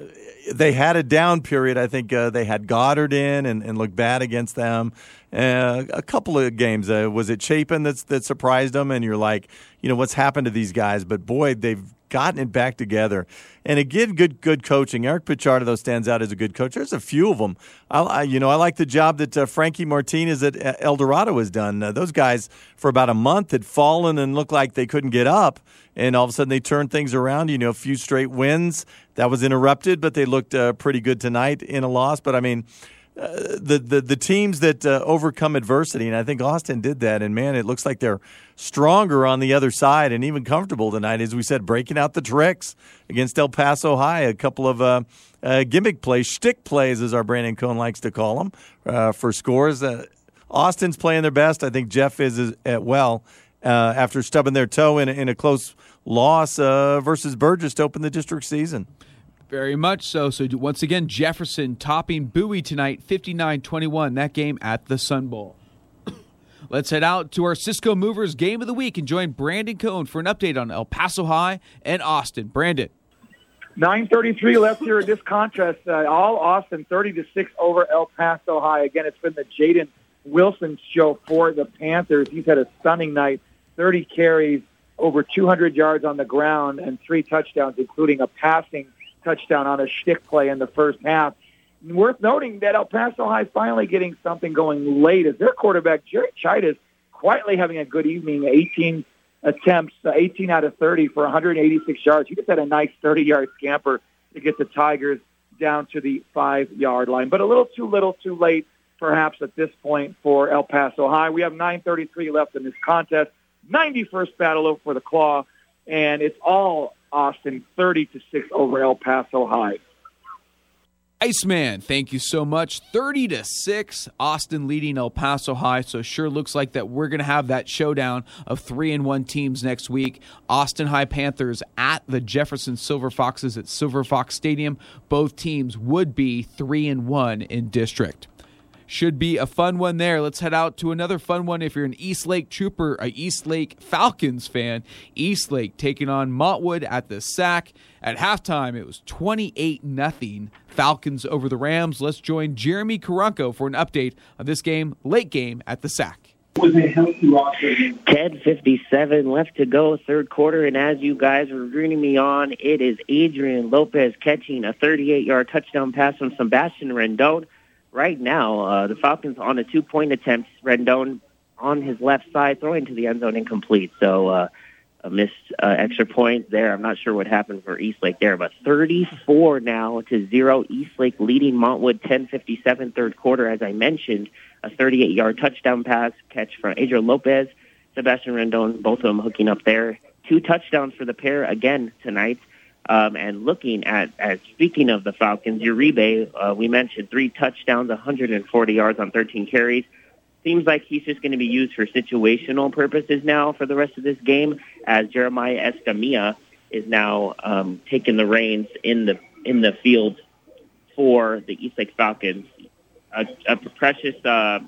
they had a down period. I think uh, they had Goddard in and, and looked bad against them. Uh, a couple of games. Uh, was it Chapin that's, that surprised them? And you're like, you know, what's happened to these guys? But boy, they've gotten it back together. And again, good good coaching. Eric Pichardo though stands out as a good coach. There's a few of them. I, I you know I like the job that uh, Frankie Martinez at El Dorado has done. Uh, those guys for about a month had fallen and looked like they couldn't get up, and all of a sudden they turned things around. You know, a few straight wins that was interrupted, but they looked uh, pretty good tonight in a loss. But I mean the, the the teams that uh, overcome adversity, and I think Austin did that. And man, it looks like they're stronger on the other side and even comfortable tonight, as we said, breaking out the tricks against El Paso High. A couple of uh, uh, gimmick plays, shtick plays, as our Brandon Cohn likes to call them, uh, for scores. Uh, Austin's playing their best. I think Jeff is as uh, well after stubbing their toe in, in a close loss versus Burgess to open the district season. Very much so. So once again, Jefferson topping Bowie tonight, 59-21. That game at the Sun Bowl. Let's head out to our Cisco Movers game of the week and join Brandon Cohn for an update on El Paso High and Austin. Brandon. 9:33 left here in this contest. Uh, all Austin 30 to six over El Paso High. Again, it's been the Jaden Wilson show for the Panthers. He's had a stunning night. 30 carries, over 200 yards on the ground, and three touchdowns, including a passing touchdown on a shtick play in the first half. Worth noting that El Paso High finally getting something going late as their quarterback, Jerry Chidas, quietly having a good evening, 18 attempts, uh, 18 out of 30 for 186 yards. He just had a nice 30-yard scamper to get the Tigers down to the five-yard line. But a little too little too late, perhaps, at this point for El Paso High. We have 9.33 left in this contest. 91st battle for the Claw, and it's all Austin 30 to 6 over El Paso High. Iceman, thank you so much. 30 to 6, Austin leading El Paso High. So sure looks like that we're going to have that showdown of 3 and 1 teams next week. Austin High Panthers at the Jefferson Silver Foxes at Silver Fox Stadium. Both teams would be 3 and 1 in district. Should be a fun one there. Let's head out to another fun one if you're an East Lake Trooper, a East Lake Falcons fan. East Lake taking on Montwood at the SAC. At halftime, it was 28 nothing Falcons over the Rams. Let's join Jeremy Caranco for an update of this game, late game at the SAC. 10:57 left to go, third quarter, and as you guys were rooting me on, it is Adrian Lopez catching a 38-yard touchdown pass from Sebastian Rendon right now, uh, the Falcons on a two-point attempt. Rendon on his left side, throwing to the end zone incomplete. So uh, a missed uh, extra point there. I'm not sure what happened for Eastlake there, but 34 now to zero. Eastlake leading Montwood 10:57 third quarter. As I mentioned, a 38-yard touchdown pass catch from Adrian Lopez, Sebastian Rendon, both of them hooking up there. Two touchdowns for the pair again tonight. Um, and looking at, as speaking of the Falcons, Uribe, uh, we mentioned three touchdowns, 140 yards on 13 carries. Seems like he's just going to be used for situational purposes now for the rest of this game, as Jeremiah Escamilla is now um, taking the reins in the in the field for the East Lake Falcons. A, a precious uh,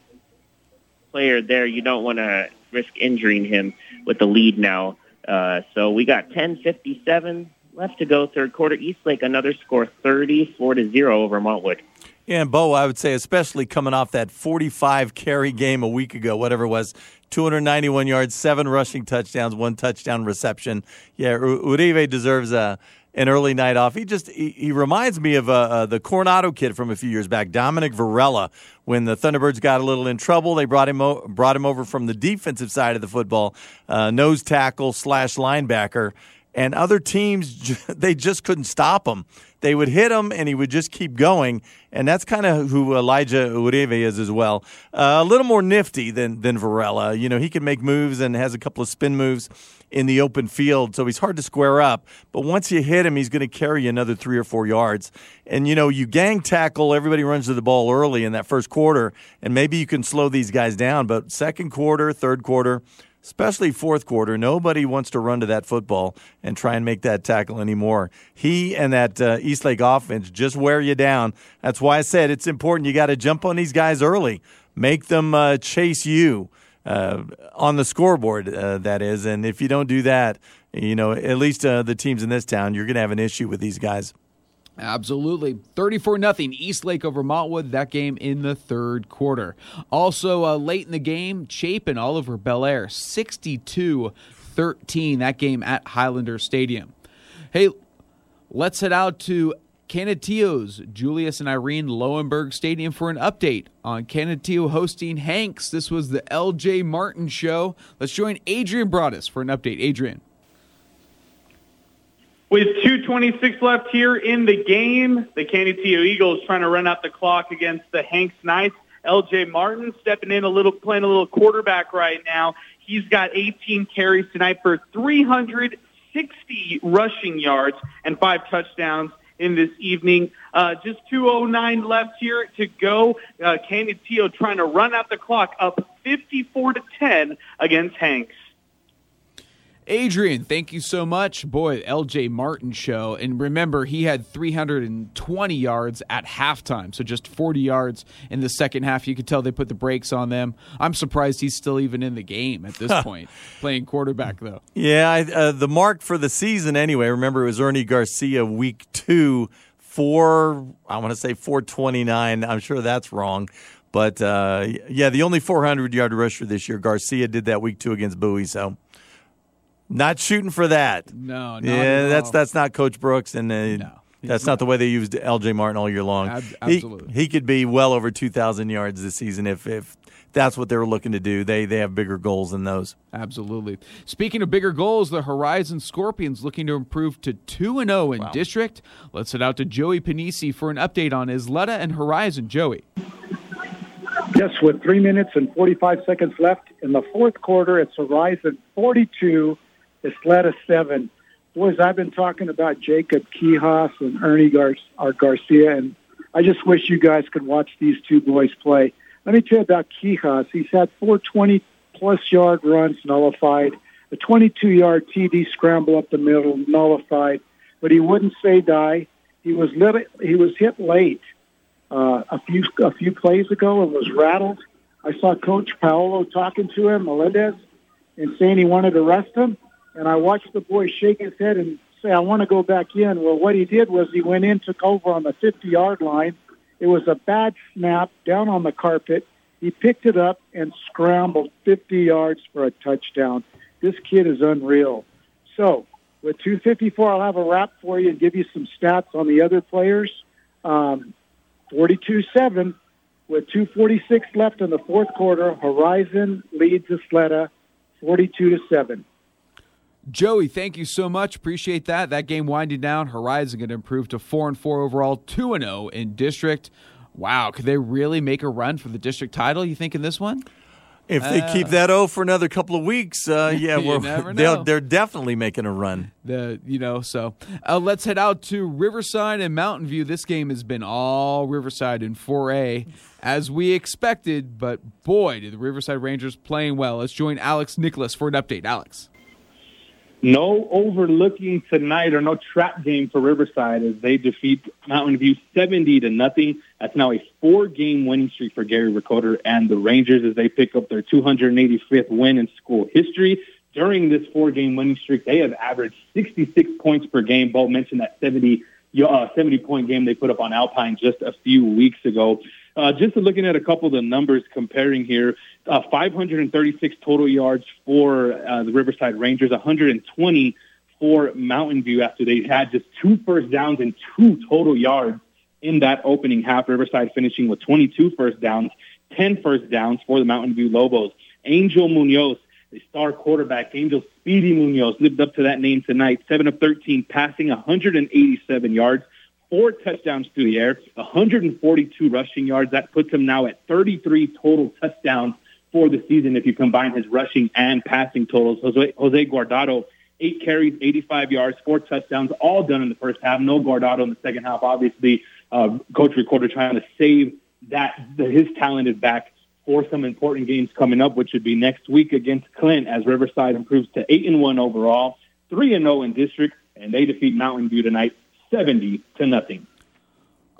player there. You don't want to risk injuring him with the lead now. Uh, so we got 10:57 left to go, third quarter. Eastlake another score, thirty-four to zero over Montwood. Yeah, and Bo, I would say, especially coming off that 45 carry game a week ago, whatever it was, 291 yards, seven rushing touchdowns, one touchdown reception. Yeah, Uribe deserves a an early night off. He just he, he reminds me of uh, uh, the Coronado kid from a few years back, Dominic Varela. When the Thunderbirds got a little in trouble, they brought him o- brought him over from the defensive side of the football, uh, nose tackle slash linebacker, and other teams they just couldn't stop him. They would hit him, and he would just keep going. And that's kind of who Elijah Uribe is as well. Uh, a little more nifty than than Varela. You know, he can make moves and has a couple of spin moves in the open field, so he's hard to square up. But once you hit him, he's going to carry you another three or four yards. And you know, you gang tackle, everybody runs to the ball early in that first quarter, and maybe you can slow these guys down. But second quarter, third quarter, especially fourth quarter, nobody wants to run to that football and try and make that tackle anymore. He and that uh, Eastlake offense just wear you down. That's why I said it's important. You got to jump on these guys early, make them uh, chase you uh, on the scoreboard, uh, that is. And if you don't do that, you know, at least uh, the teams in this town, you're going to have an issue with these guys. Absolutely. 34 nothing Eastlake over Montwood, that game in the third quarter. Also, uh, late in the game, Chapin all over Bel Air, 62 13, that game at Highlander Stadium. Hey, let's head out to Canutillo's Julius and Irene Lowenberg Stadium for an update on Canutillo hosting Hanks. This was the LJ Martin show. Let's join Adrian Broadus for an update. Adrian. With 2.26 left here in the game, the Canutillo Eagles trying to run out the clock against the Hanks Knights. LJ Martin stepping in a little, playing a little quarterback right now. He's got 18 carries tonight for 360 rushing yards and five touchdowns in this evening. Uh, just 209 left here to go. Uh, Canutillo trying to run out the clock up 54 to 10 against Hanks. Adrian, thank you so much. Boy, LJ Martin show. And remember, he had 320 yards at halftime, so just 40 yards in the second half. You could tell they put the brakes on them. I'm surprised he's still even in the game at this point, playing quarterback, though. Yeah, I, uh, the mark for the season, anyway, remember it was Ernie Garcia week two, four, I want to say 429. I'm sure that's wrong. But uh, yeah, the only 400 yard rusher this year, Garcia did that week two against Bowie. So not shooting for that. No, yeah, that's all. that's not Coach Brooks, and uh, No, that's not the way they used L.J. Martin all year long. Ab- He- absolutely. he, could be well over two thousand yards this season if if that's what they were looking to do. They they have bigger goals than those. Absolutely. Speaking of bigger goals, the Horizon Scorpions looking to improve to 2 and 0 in district. Let's head out to Joey Panisi for an update on Ysleta and Horizon. Joey. Yes, with three minutes and 45 seconds left in the fourth quarter, it's Horizon 42, Ysleta 7. Boys, I've been talking about Jacob Quijas and Ernie Gar- Garcia, and I just wish you guys could watch these two boys play. Let me tell you about Quijas. He's had four 20 plus yard runs nullified, a 22 yard TD scramble up the middle nullified, but he wouldn't say die. He was lit- he was hit late uh, a few a few plays ago and was rattled. I saw Coach Paolo talking to him, Melendez, and saying he wanted to rest him. And I watched the boy shake his head and say, "I want to go back in." Well, what he did was he went in, took over on the 50-yard line. It was a bad snap down on the carpet. He picked it up and scrambled 50 yards for a touchdown. This kid is unreal. So, with 254, I'll have a wrap for you and give you some stats on the other players. Um, 42-7 with 246 left in the fourth quarter. Horizon leads Ysleta 42 to 7. Joey, thank you so much. Appreciate that. That game winding down. Horizon going to improve to 4 and 4 overall, 2 and 0 in district. Wow, could they really make a run for the district title, you think, in this one? If they keep that O for another couple of weeks, uh, yeah, they'll, they're definitely making a run. The you know so uh, let's head out to Riverside and Mountain View. This game has been all Riverside in 4A as we expected, but boy, did the Riverside Rangers playing well. Let's join Alex Nicholas for an update. Alex. No overlooking tonight or no trap game for Riverside as they defeat Mountain View 70 to nothing. That's now a four-game winning streak for Gary Ricoder and the Rangers as they pick up their 285th win in school history. During this four-game winning streak, they have averaged 66 points per game. Bo mentioned that 70 uh, 70 point game they put up on Alpine just a few weeks ago. Uh, just looking at a couple of the numbers comparing here, uh, 536 total yards for uh, the Riverside Rangers, 120 for Mountain View after they had just two first downs and two total yards in that opening half. Riverside finishing with 22 first downs, 10 first downs for the Mountain View Lobos. Angel Munoz, the star quarterback, Angel Speedy Munoz, lived up to that name tonight. 7 of 13, passing 187 yards, four touchdowns through the air, 142 rushing yards. That puts him now at 33 total touchdowns for the season if you combine his rushing and passing totals. Jose, Jose Guardado, eight carries, 85 yards, four touchdowns, all done in the first half. No Guardado in the second half. Obviously, uh, Coach Recorder trying to save that his talent is back for some important games coming up, which would be next week against Clint as Riverside improves to eight and one overall, three and zero in district, and they defeat Mountain View tonight, seventy to nothing.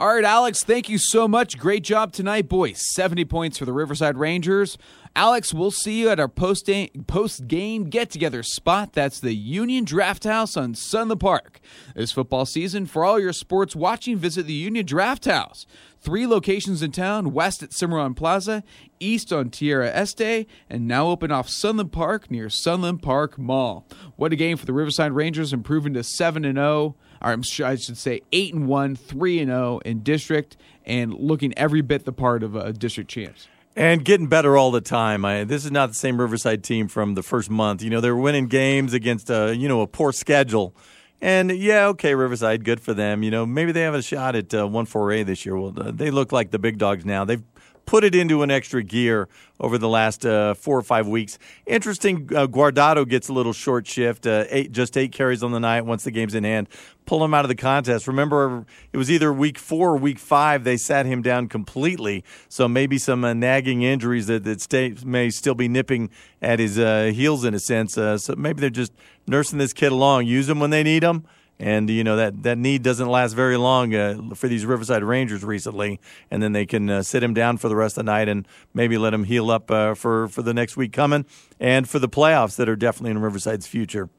All right, Alex, thank you so much. Great job tonight, boys. 70 points for the Riverside Rangers. Alex, we'll see you at our post game get together spot. That's the Union Draft House on Sunland Park. This football season, for all your sports watching, visit the Union Draft House. Three locations in town west at Cimarron Plaza, east on Tierra Este, and now open off Sunland Park near Sunland Park Mall. What a game for the Riverside Rangers, improving to 7 and 0 or I should say eight and one, three and zero oh in district, and looking every bit the part of a district champs. And getting better all the time. I, this is not the same Riverside team from the first month. You know, they're winning games against a you know a poor schedule. And yeah, okay, Riverside, good for them. You know, maybe they have a shot at uh, one four A this year. Well, uh, they look like the big dogs now. They've put it into an extra gear over the last uh, four or five weeks. Interesting, uh, Guardado gets a little short shift, uh, eight, just eight carries on the night once the game's in hand. Pull him out of the contest. Remember, it was either week four or week five they sat him down completely. So maybe some uh, nagging injuries that, that stay, may still be nipping at his uh, heels in a sense. Uh, so maybe they're just nursing this kid along. Use him when they need him and you know that that need doesn't last very long uh, for these Riverside Rangers recently, and then they can uh, sit him down for the rest of the night and maybe let him heal up uh, for for the next week coming and for the playoffs that are definitely in Riverside's future.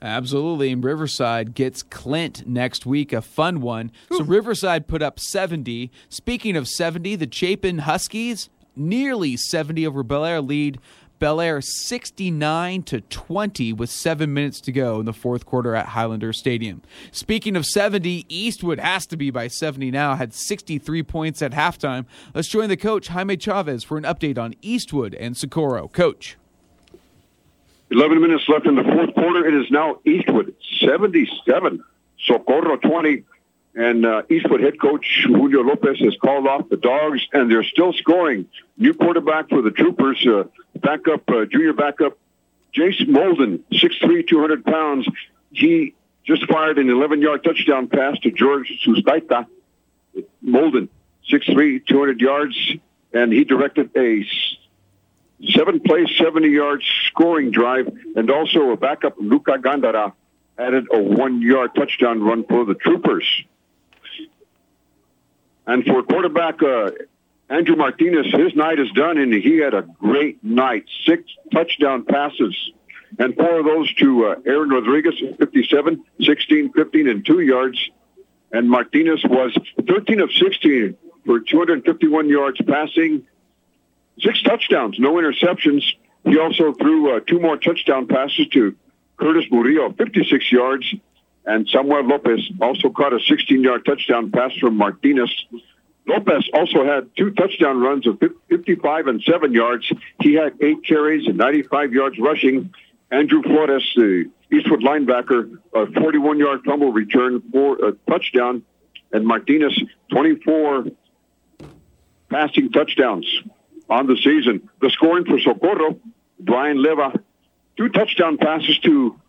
Absolutely. And Riverside gets Clint next week, a fun one. Ooh. So Riverside put up 70. Speaking of 70, the Chapin Huskies nearly 70 over Bel Air lead Bel Air 69 to 20 with seven minutes to go in the fourth quarter at Highlander Stadium. Speaking of 70, Eastwood has to be by 70 now, had 63 points at halftime. Let's join the coach, Jaime Chavez, for an update on Eastwood and Socorro. Coach. 11 minutes left in the fourth quarter. It is now Eastwood 77, Socorro 20. And uh, Eastwood head coach Julio Lopez has called off the dogs, and they're still scoring. New quarterback for the Troopers, uh, backup, uh, junior backup, Jace Molden, 6'3", 200 pounds. He just fired an 11-yard touchdown pass to George Sustaita. Molden, 6'3", 200 yards, and he directed a seven-play, 70-yard scoring drive, and also a backup, Luca Gandara, added a one-yard touchdown run for the Troopers. And for quarterback uh, Andrew Martinez, his night is done, and he had a great night. Six touchdown passes, and four of those to uh, Aaron Rodriguez, 57, 16, 15, and two yards. And Martinez was 13 of 16 for 251 yards passing, six touchdowns, no interceptions. He also threw uh, two more touchdown passes to Curtis Murillo, 56 yards, and Samuel Lopez also caught a 16-yard touchdown pass from Martinez. Lopez also had two touchdown runs of 55 and 7 yards. He had eight carries and 95 yards rushing. Andrew Flores, the Eastwood linebacker, a 41-yard fumble return for a touchdown. And Martinez, 24 passing touchdowns on the season. The scoring for Socorro, Brian Leva, two touchdown passes to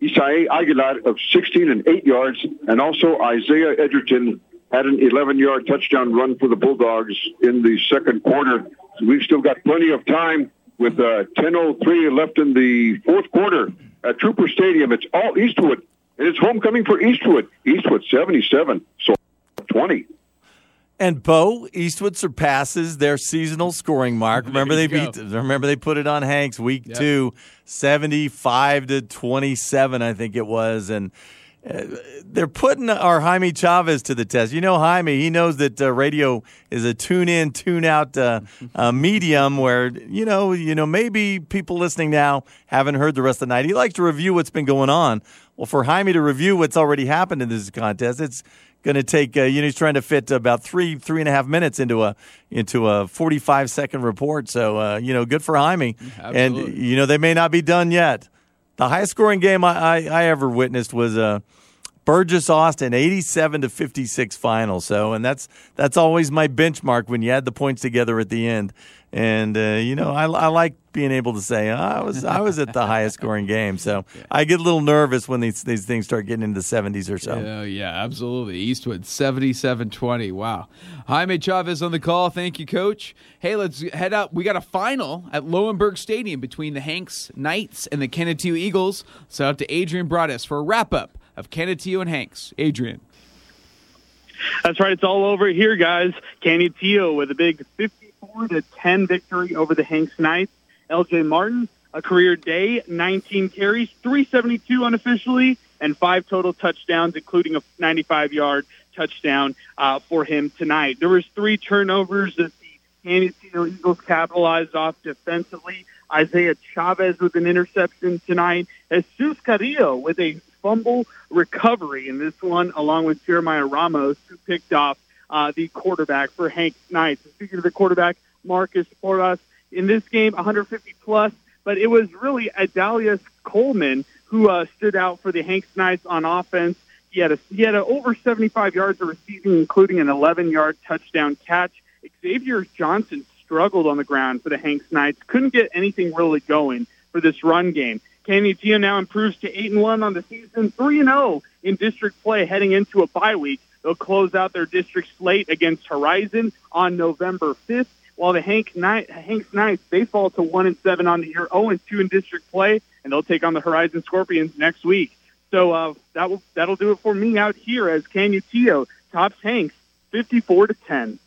Isai Aguilar of 16 and 8 yards, and also Isaiah Edgerton had an 11-yard touchdown run for the Bulldogs in the second quarter. So we've still got plenty of time with uh, 10.03 left in the fourth quarter at Trooper Stadium. It's all Eastwood, and it's homecoming for Eastwood. Eastwood 77, so 20. And Bo Eastwood surpasses their seasonal scoring mark. Remember they beat. Remember they put it on Hanks week yep. two, seventy five to twenty seven, I think it was, and they're putting our Jaime Chavez to the test. You know, Jaime, he knows that uh, radio is a tune in, tune out uh, uh, medium where, you know, you know, maybe people listening now haven't heard the rest of the night. He likes to review what's been going on. Well, for Jaime to review what's already happened in this contest, it's going to take, uh, you know, he's trying to fit about three, three and a half minutes into a, into a 45 second report. So, uh, you know, good for Jaime. Absolutely. And, you know, they may not be done yet. The highest scoring game I, I, I ever witnessed was, uh, Burges Austin, 87 to 56 final. So, and that's that's always my benchmark when you add the points together at the end. And uh, you know, I, I like being able to say oh, I was I was at the highest scoring game. So I get a little nervous when these these things start getting into the 70s or so. Oh, yeah, absolutely. Eastwood, 77 20. Wow. Jaime Chavez on the call. Thank you, coach. Hey, let's head out. We got a final at Lowenberg Stadium between the Hanks Knights and the Canutillo Eagles. So out to Adrian Broadus for a wrap up of Canutillo and Hanks. Adrian. That's right. It's all over here, guys. Canutillo with a big 54 to 10 victory over the Hanks Knights. LJ Martin, a career day, 19 carries, 372 unofficially, and five total touchdowns, including a 95-yard touchdown uh, for him tonight. There was three turnovers that the Canutillo Eagles capitalized off defensively. Isaiah Chavez with an interception tonight. Jesus Carrillo with a fumble recovery in this one, along with Jeremiah Ramos, who picked off uh, the quarterback for Hank Knights. Speaking of the quarterback, Marcus Porras, in this game, 150 plus, but it was really Adalius Coleman who uh, stood out for the Hanks Knights on offense. He had a he had a over 75 yards of receiving, including an 11 yard touchdown catch. Xavier Johnson struggled on the ground for the Hanks Knights. Couldn't get anything really going for this run game. Canutillo now improves to eight and one on the season, three and zero in district play heading into a bye week. They'll close out their district slate against Horizon on November fifth. While the Hank Knight, Hanks Knights they fall to one and seven on the year, zero and two in district play, and they'll take on the Horizon Scorpions next week. So uh, that will that'll do it for me out here as Canutillo tops Hanks fifty four to ten.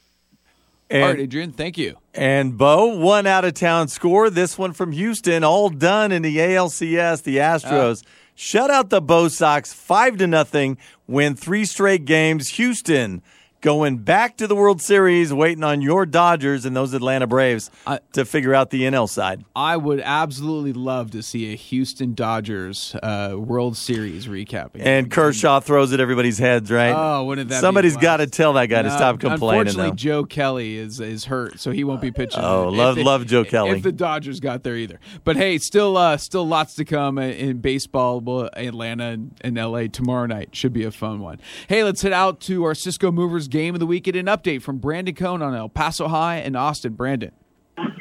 And, All right, Adrian, thank you. And Bo, one out of town score. This one from Houston, all done in the ALCS. The Astros shut out the Bo Sox five to nothing. Win three straight games. Houston going back to the World Series, waiting on your Dodgers and those Atlanta Braves to figure out the NL side. I would absolutely love to see a Houston Dodgers uh, World Series recapping. And Kershaw throws at everybody's heads, right? Oh, wouldn't that Somebody's got to tell that guy to stop complaining. Unfortunately, Though. Joe Kelly is is hurt, so he won't be pitching. Oh, love- the- love Joe Kelly. If the Dodgers got there either, but hey, still uh, still lots to come in baseball. Atlanta and, and L.A. tomorrow night should be a fun one. Hey, let's head out to our Cisco Movers game of the week. Get an update from Brandon Cohn on El Paso High and Austin. Brandon.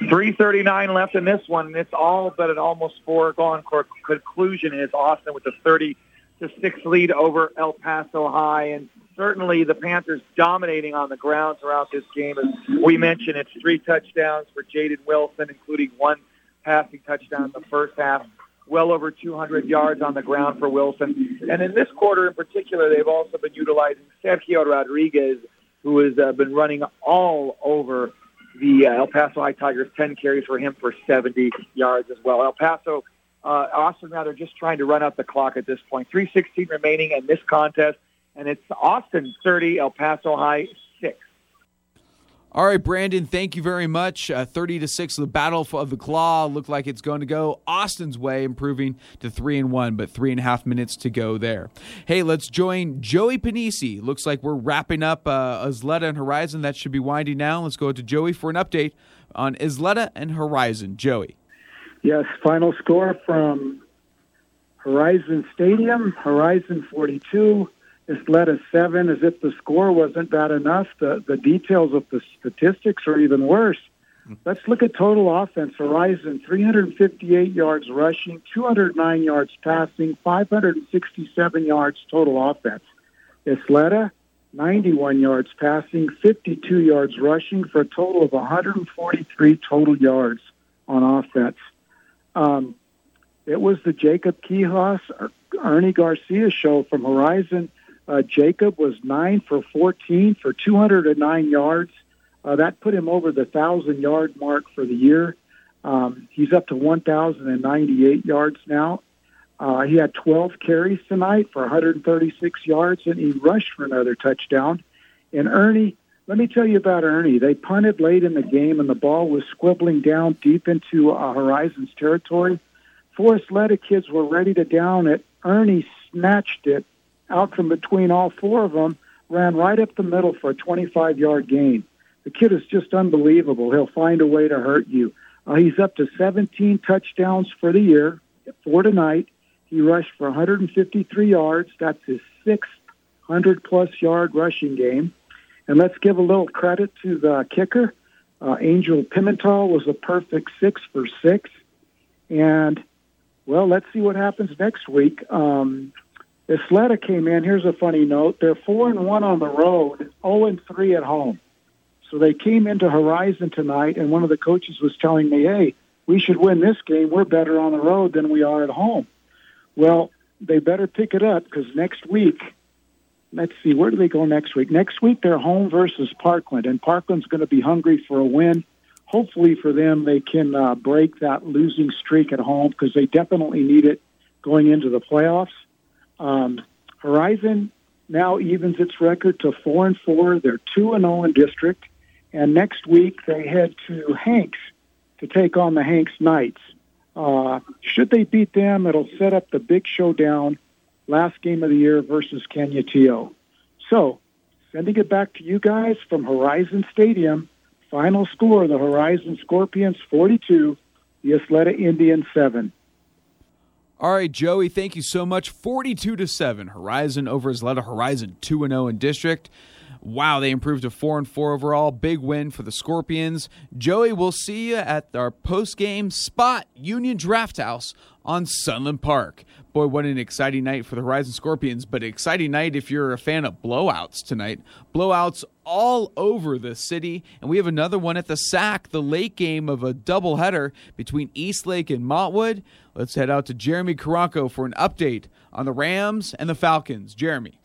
339 left in this one. It's all but an almost foregone conclusion is Austin with a 30 to 6 lead over El Paso High. And certainly the Panthers dominating on the ground throughout this game. As we mentioned, it's three touchdowns for Jaden Wilson, including one passing touchdown in the first half. Well over 200 yards on the ground for Wilson. And in this quarter in particular, they've also been utilizing Sergio Rodriguez, who has uh, been running all over the uh, El Paso High Tigers, 10 carries for him for 70 yards as well. El Paso, uh, Austin rather just trying to run out the clock at this point. 316 remaining in this contest, and it's Austin 30, El Paso High 6. All right, Brandon, thank you very much. Uh, 30 to 6, the battle of the claw looked like it's going to go Austin's way, improving to 3 and 1, but three and a half minutes to go there. Hey, let's join Joey Panisi. Looks like we're wrapping up uh, Ysleta and Horizon. That should be winding down. Let's go to Joey for an update on Ysleta and Horizon. Joey. Yes, final score from Horizon Stadium, Horizon 42, Ysleta 7. As if the score wasn't bad enough, the, the details of the statistics are even worse. Let's look at total offense. Horizon, 358 yards rushing, 209 yards passing, 567 yards total offense. Ysleta, 91 yards passing, 52 yards rushing for a total of 143 total yards on offense. Um, it was the Jacob Quijas, Ernie Garcia show from Horizon. Uh, Jacob was 9 for 14 for 209 yards. Uh, that put him over the 1,000 yard mark for the year. Um, he's up to 1,098 yards now. Uh, he had 12 carries tonight for 136 yards, and he rushed for another touchdown. And Ernie, let me tell you about Ernie. They punted late in the game, and the ball was squibbling down deep into uh, Horizons territory. Four Ysleta kids were ready to down it. Ernie snatched it out from between all four of them, ran right up the middle for a 25-yard gain. The kid is just unbelievable. He'll find a way to hurt you. Uh, he's up to 17 touchdowns for the year, four tonight. He rushed for 153 yards. That's his sixth 100 plus yard rushing game. And let's give a little credit to the kicker. Uh, Angel Pimental was a perfect six for six. And, well, let's see what happens next week. Um, Ysleta came in. Here's a funny note. They're four and one on the road, 0 and three at home. So they came into Horizon tonight, and one of the coaches was telling me, "Hey, we should win this game. We're better on the road than we are at home." Well, they better pick it up because next week, let's see, where do they go next week? Next week they're home versus Parkland, and Parkland's going to be hungry for a win. Hopefully for them, they can uh, break that losing streak at home because they definitely need it going into the playoffs. Um, Horizon now evens its record to four and four. They're two and zero in district, and next week they head to Hanks to take on the Hanks Knights. Uh, should they beat them, it'll set up the big showdown, last game of the year versus Canutillo. So, sending it back to you guys from Horizon Stadium. Final score: the Horizon Scorpions 42, the Ysleta Indians 7. All right, Joey, thank you so much. 42 to 7. Horizon over Ysleta. Horizon 2 and 0 in district. Wow, they improved to 4 and 4 overall. Big win for the Scorpions. Joey, we'll see you at our post-game spot Union Draft House on Sunland Park. Boy, what an exciting night for the Horizon Scorpions, but exciting night if you're a fan of blowouts tonight. Blowouts all over the city, and we have another one at the SAC, the late game of a doubleheader between Eastlake and Montwood. Let's head out to Jeremy Caranco for an update on the Rams and the Falcons. Jeremy.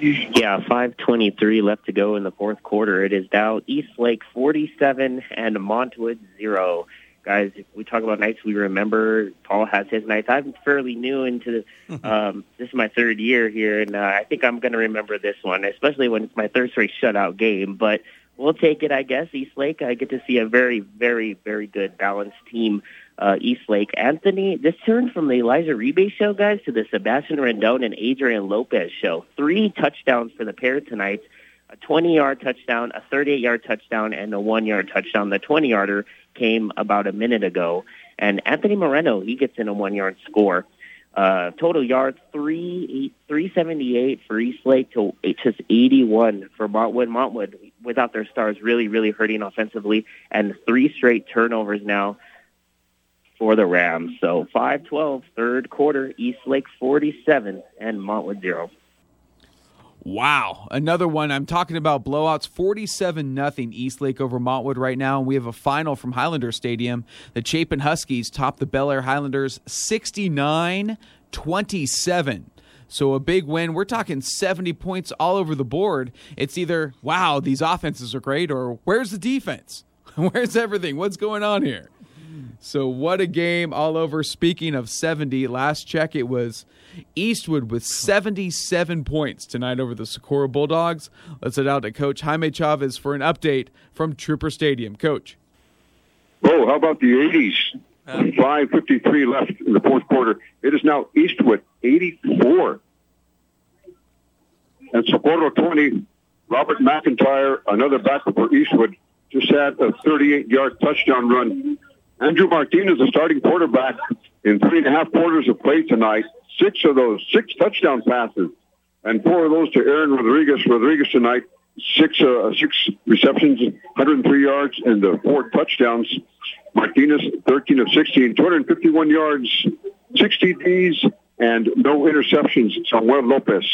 Yeah, 5:23 left to go in the fourth quarter. It is now Eastlake 47 and Montwood 0. Guys, we talk about nights we remember. Paul has his nights. I'm fairly new into um, this is my third year here, and uh, I think I'm going to remember this one, especially when it's my third straight shutout game. But we'll take it, I guess. Eastlake, I get to see a very, very, very good balanced team uh, Eastlake. Anthony, this turned from the Elijah Rebate show, guys, to the Sebastian Rendon and Adrian Lopez show. Three touchdowns for the pair tonight. A 20-yard touchdown, a 38-yard touchdown, and a one-yard touchdown. The 20-yarder came about a minute ago. And Anthony Moreno, he gets in a one-yard score. Uh, total yards, three, 378 for Eastlake to just 81 for Montwood. Montwood, without their stars, really, really hurting offensively. And three straight turnovers now for the Rams. So 5-12, third quarter, Eastlake 47 and Montwood 0. Wow, another one. I'm talking about blowouts. 47 nothing Eastlake over Montwood right now. And we have a final from Highlander Stadium. The Chapin Huskies top the Bel Air Highlanders 69 27. So a big win. We're talking 70 points all over the board. It's either, wow, these offenses are great, or where's the defense? Where's everything? What's going on here? So what a game all over. Speaking of 70, last check it was Eastwood with 77 points tonight over the Socorro Bulldogs. Let's head out to Coach Jaime Chavez for an update from Trooper Stadium. Coach. Oh, how about the 80s? 5.53 left in the fourth quarter. It is now Eastwood 84. And Socorro 20. Robert McIntyre, another backer for Eastwood, just had a 38-yard touchdown run Andrew Martinez, the starting quarterback, in three and a half quarters of play tonight. Six of those, six touchdown passes, and four of those to Aaron Rodriguez. Rodriguez tonight, six uh, six receptions, 103 yards, and uh, four touchdowns. Martinez, 13 of 16, 251 yards, 60 Ds, and no interceptions. Samuel Lopez.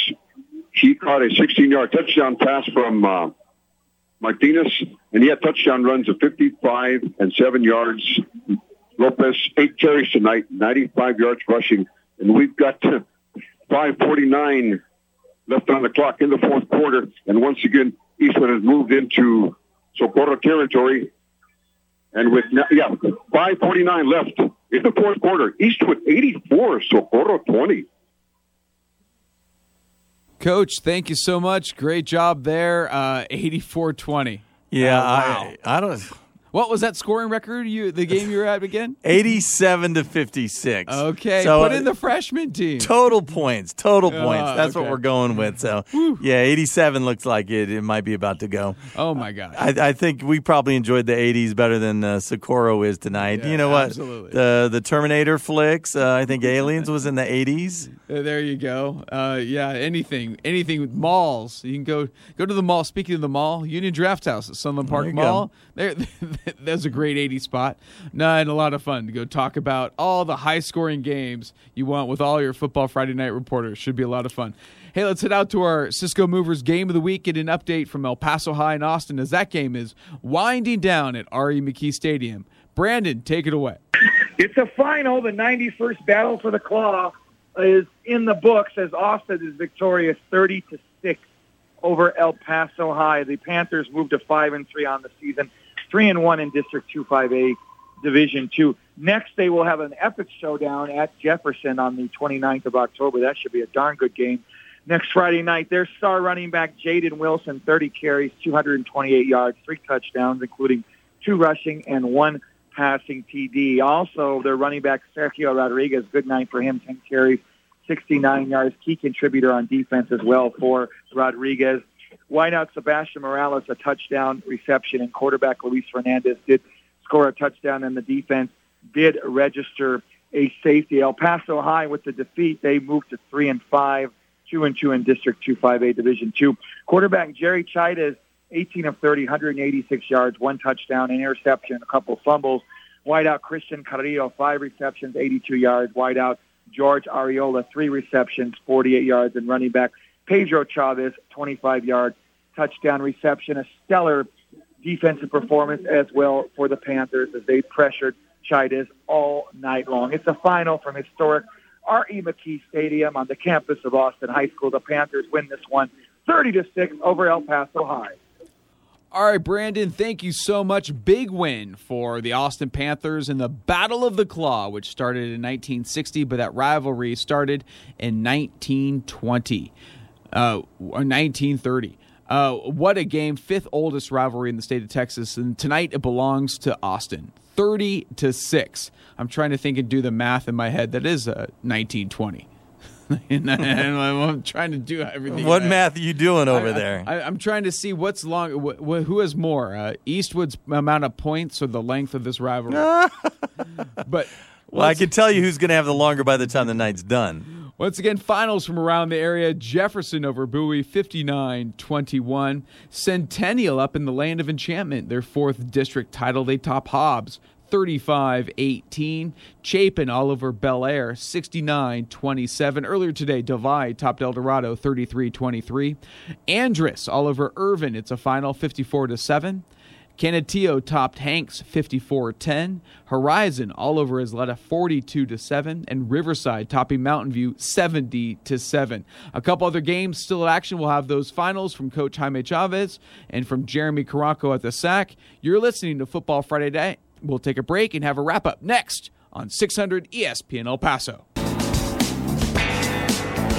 He caught a 16-yard touchdown pass from uh, Martinez, and he had touchdown runs of 55 and 7 yards. Lopez, eight carries tonight, 95 yards rushing. And we've got 5.49 left on the clock in the fourth quarter. And once again, Eastwood has moved into Socorro territory. And with, yeah, 5.49 left in the fourth quarter. Eastwood 84, Socorro 20. Coach, thank you so much. Great job there. Uh, 84-20. Yeah, Uh, wow. I, I don't. What was that scoring record? You the game you were at again? 87 to 56. Okay, So, put uh, in the freshman team. Total points, total Ah, points. That's okay. what we're going with. So, yeah, 87 looks like it. It might be about to go. Oh my god. I, I think we probably enjoyed the 80s better than uh, Socorro is tonight. Yeah, you know what? absolutely. The the Terminator flicks. Uh, I think Aliens was in the 80s. Uh, There you go. Uh, yeah, anything, anything with malls. You can go go to the mall. Speaking of the mall, Union Draft House at Sunland Park Mall. There, that's a great 80 spot. No, and a lot of fun to go talk about all the high scoring games you want with all your football Friday night reporters. Should be a lot of fun. Hey, let's head out to our Cisco Movers game of the week. Get an update from El Paso High and Austin as that game is winding down at R.E. McKee Stadium. Brandon, take it away. It's a final. The 91st battle for the claw is in the books as Austin is victorious 30 to 6 over El Paso High. The Panthers moved to 5 and 3 on the season, 3 and 1 in District 25A Division 2. Next, they will have an epic showdown at Jefferson on the 29th of October. That should be a darn good game. Next Friday night, their star running back Jaden Wilson, 30 carries, 228 yards, three touchdowns, including two rushing and one passing TD. Also, their running back Sergio Rodriguez, good night for him, 10 carries, 69 yards, key contributor on defense as well for Rodriguez. Wideout Sebastian Morales, a touchdown reception, and quarterback Luis Fernandez did score a touchdown, and the defense did register a safety. El Paso High with the defeat, they moved to three and five, two and two in District 2-5A Division Two. Quarterback Jerry Chidas, 18 of 30, 186 yards, one touchdown, an interception, a couple fumbles. Wideout Christian Carrillo, five receptions, 82 yards. Wideout George Ariola, three receptions, 48 yards, and running back Pedro Chavez, 25 yard touchdown reception. A stellar defensive performance as well for the Panthers as they pressured Chidas all night long. It's a final from historic R.E. McKee Stadium on the campus of Austin High School. The Panthers win this one 30 to 6 over El Paso High. All right, Brandon, thank you so much. Big win for the Austin Panthers in the Battle of the Claw, which started in 1960, but that rivalry started in 1920 uh, 1930. Uh, what a game! Fifth oldest rivalry in the state of Texas, and tonight it belongs to Austin. 30 to six. I'm trying to think and do the math in my head. That is uh, 1920. and I'm trying to do everything. What math are you doing over I- there? I, am trying to see what's long. Wh- wh- who has more, uh, Eastwood's amount of points or the length of this rivalry? but well, I can tell you who's going to have the longer by the time the night's done. Once again, finals from around the area. Jefferson over Bowie, 59-21. Centennial up in the land of enchantment, their fourth district title. They top Hobbs. 35-18. Chapin all over Bel Air 69-27. Earlier today, Del Valle topped El Dorado 33-23. Andress all over Irvin. It's a final 54 to 7. Canutillo topped Hanks 54-10, Horizon all over Ysleta 42 to 7, and Riverside topping Mountain View 70 to 7. A couple other games still at action. We'll have those finals from Coach Jaime Chavez and from Jeremy Caranco at the SAC. You're listening to Football Friday Night. We'll take a break and have a wrap up next on 600 ESPN El Paso.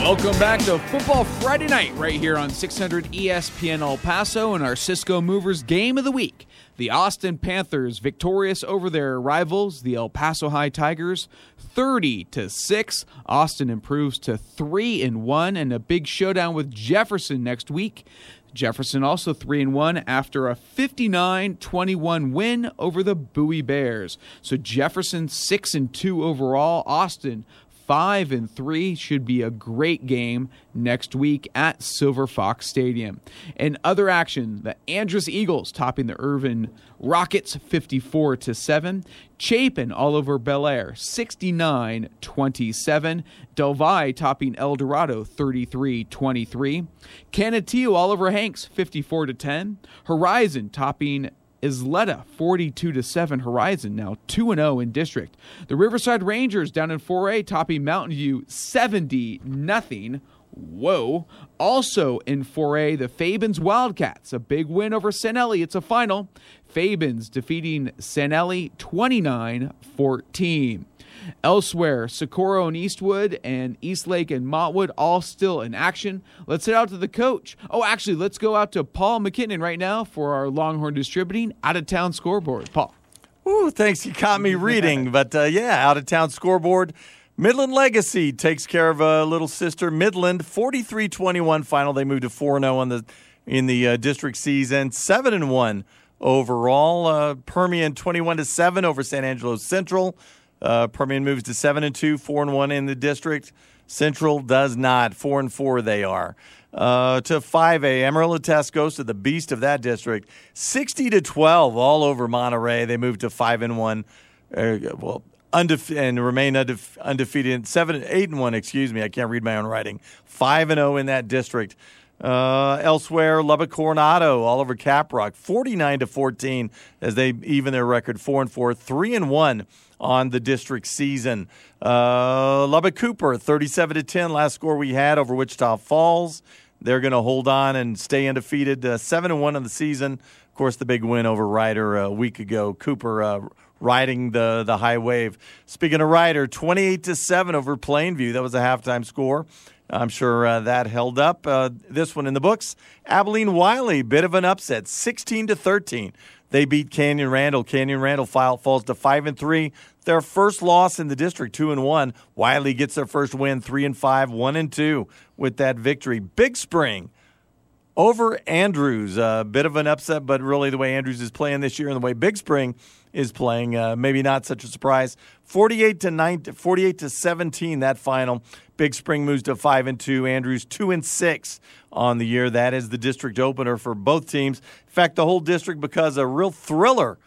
Welcome back to Football Friday Night right here on 600 ESPN El Paso and our Cisco Movers Game of the Week. The Austin Panthers victorious over their rivals, the El Paso High Tigers, 30 to 6. Austin improves to 3 and 1 and a big showdown with Jefferson next week. Jefferson also 3 and 1 after a 59-21 win over the Bowie Bears. So Jefferson 6 and 2 overall, Austin five and three should be a great game next week at Silver Fox Stadium. In other action, the Andress Eagles topping the Irvin Rockets 54 to 7. Chapin all over Bel Air 69 27. Del Valle topping El Dorado 33 23. Canutillo all over Hanks 54 to 10. Horizon topping Ysleta 42 to 7 Horizon now 2 and 0 in district. The Riverside Rangers down in 4A topping Mountain View 70 nothing. Whoa. Also in 4A, the Fabens Wildcats, a big win over Sanelli. It's a final. Fabens defeating Sanelli 29 14. Elsewhere, Socorro and Eastwood and Eastlake and Montwood all still in action. Let's head out to the coach. Oh, actually, let's go out to Paul McKinnon right now for our Longhorn Distributing out of town scoreboard. Paul. Ooh, thanks. You caught me reading. But uh, yeah, out of town scoreboard. Midland Legacy takes care of a little sister Midland 43-21 final. They moved to 4-0 on the in the uh, district season, 7 and 1 overall. Uh, Permian 21 to 7 over San Angelo Central. Uh, Permian moves to 7 and 2, 4 and 1 in the district. Central does not. 4 and 4 they are. Uh, to 5A, Amarillo goes to the beast of that district, 60 to 12 all over Monterey. They moved to 5 and 1. Uh, well, undefe- and remain undefe- undefeated. Seven, eight and one. Excuse me, I can't read my own writing. Five and zero oh in that district. Uh, elsewhere, Lubbock Coronado, all over Caprock, forty-nine to fourteen as they even their record, four and four, three and one on the district season. Uh, Lubbock Cooper, thirty-seven to ten, last score we had over Wichita Falls. They're going to hold on and stay undefeated, uh, seven and one on the season. Of course, the big win over Rider a week ago. Cooper uh, riding the the high wave. Speaking of Rider, 28 to 7 over Plainview. That was a halftime score. I'm sure uh, that held up. Uh, this one in the books. Abilene Wylie, bit of an upset, 16 to 13. They beat Canyon Randall. Canyon Randall falls to 5 and 3. Their first loss in the district, 2 and 1. Wylie gets their first win, 3 and 5, 1 and 2 with that victory. Big Spring over Andrews. A bit of an upset, but really the way Andrews is playing this year and the way Big Spring is playing, uh, maybe not such a surprise. 48 to 9, 48 to 17 that final. Big Spring moves to 5 and 2, Andrews 2 and 6 on the year. That is the district opener for both teams. In fact, the whole district because a real thriller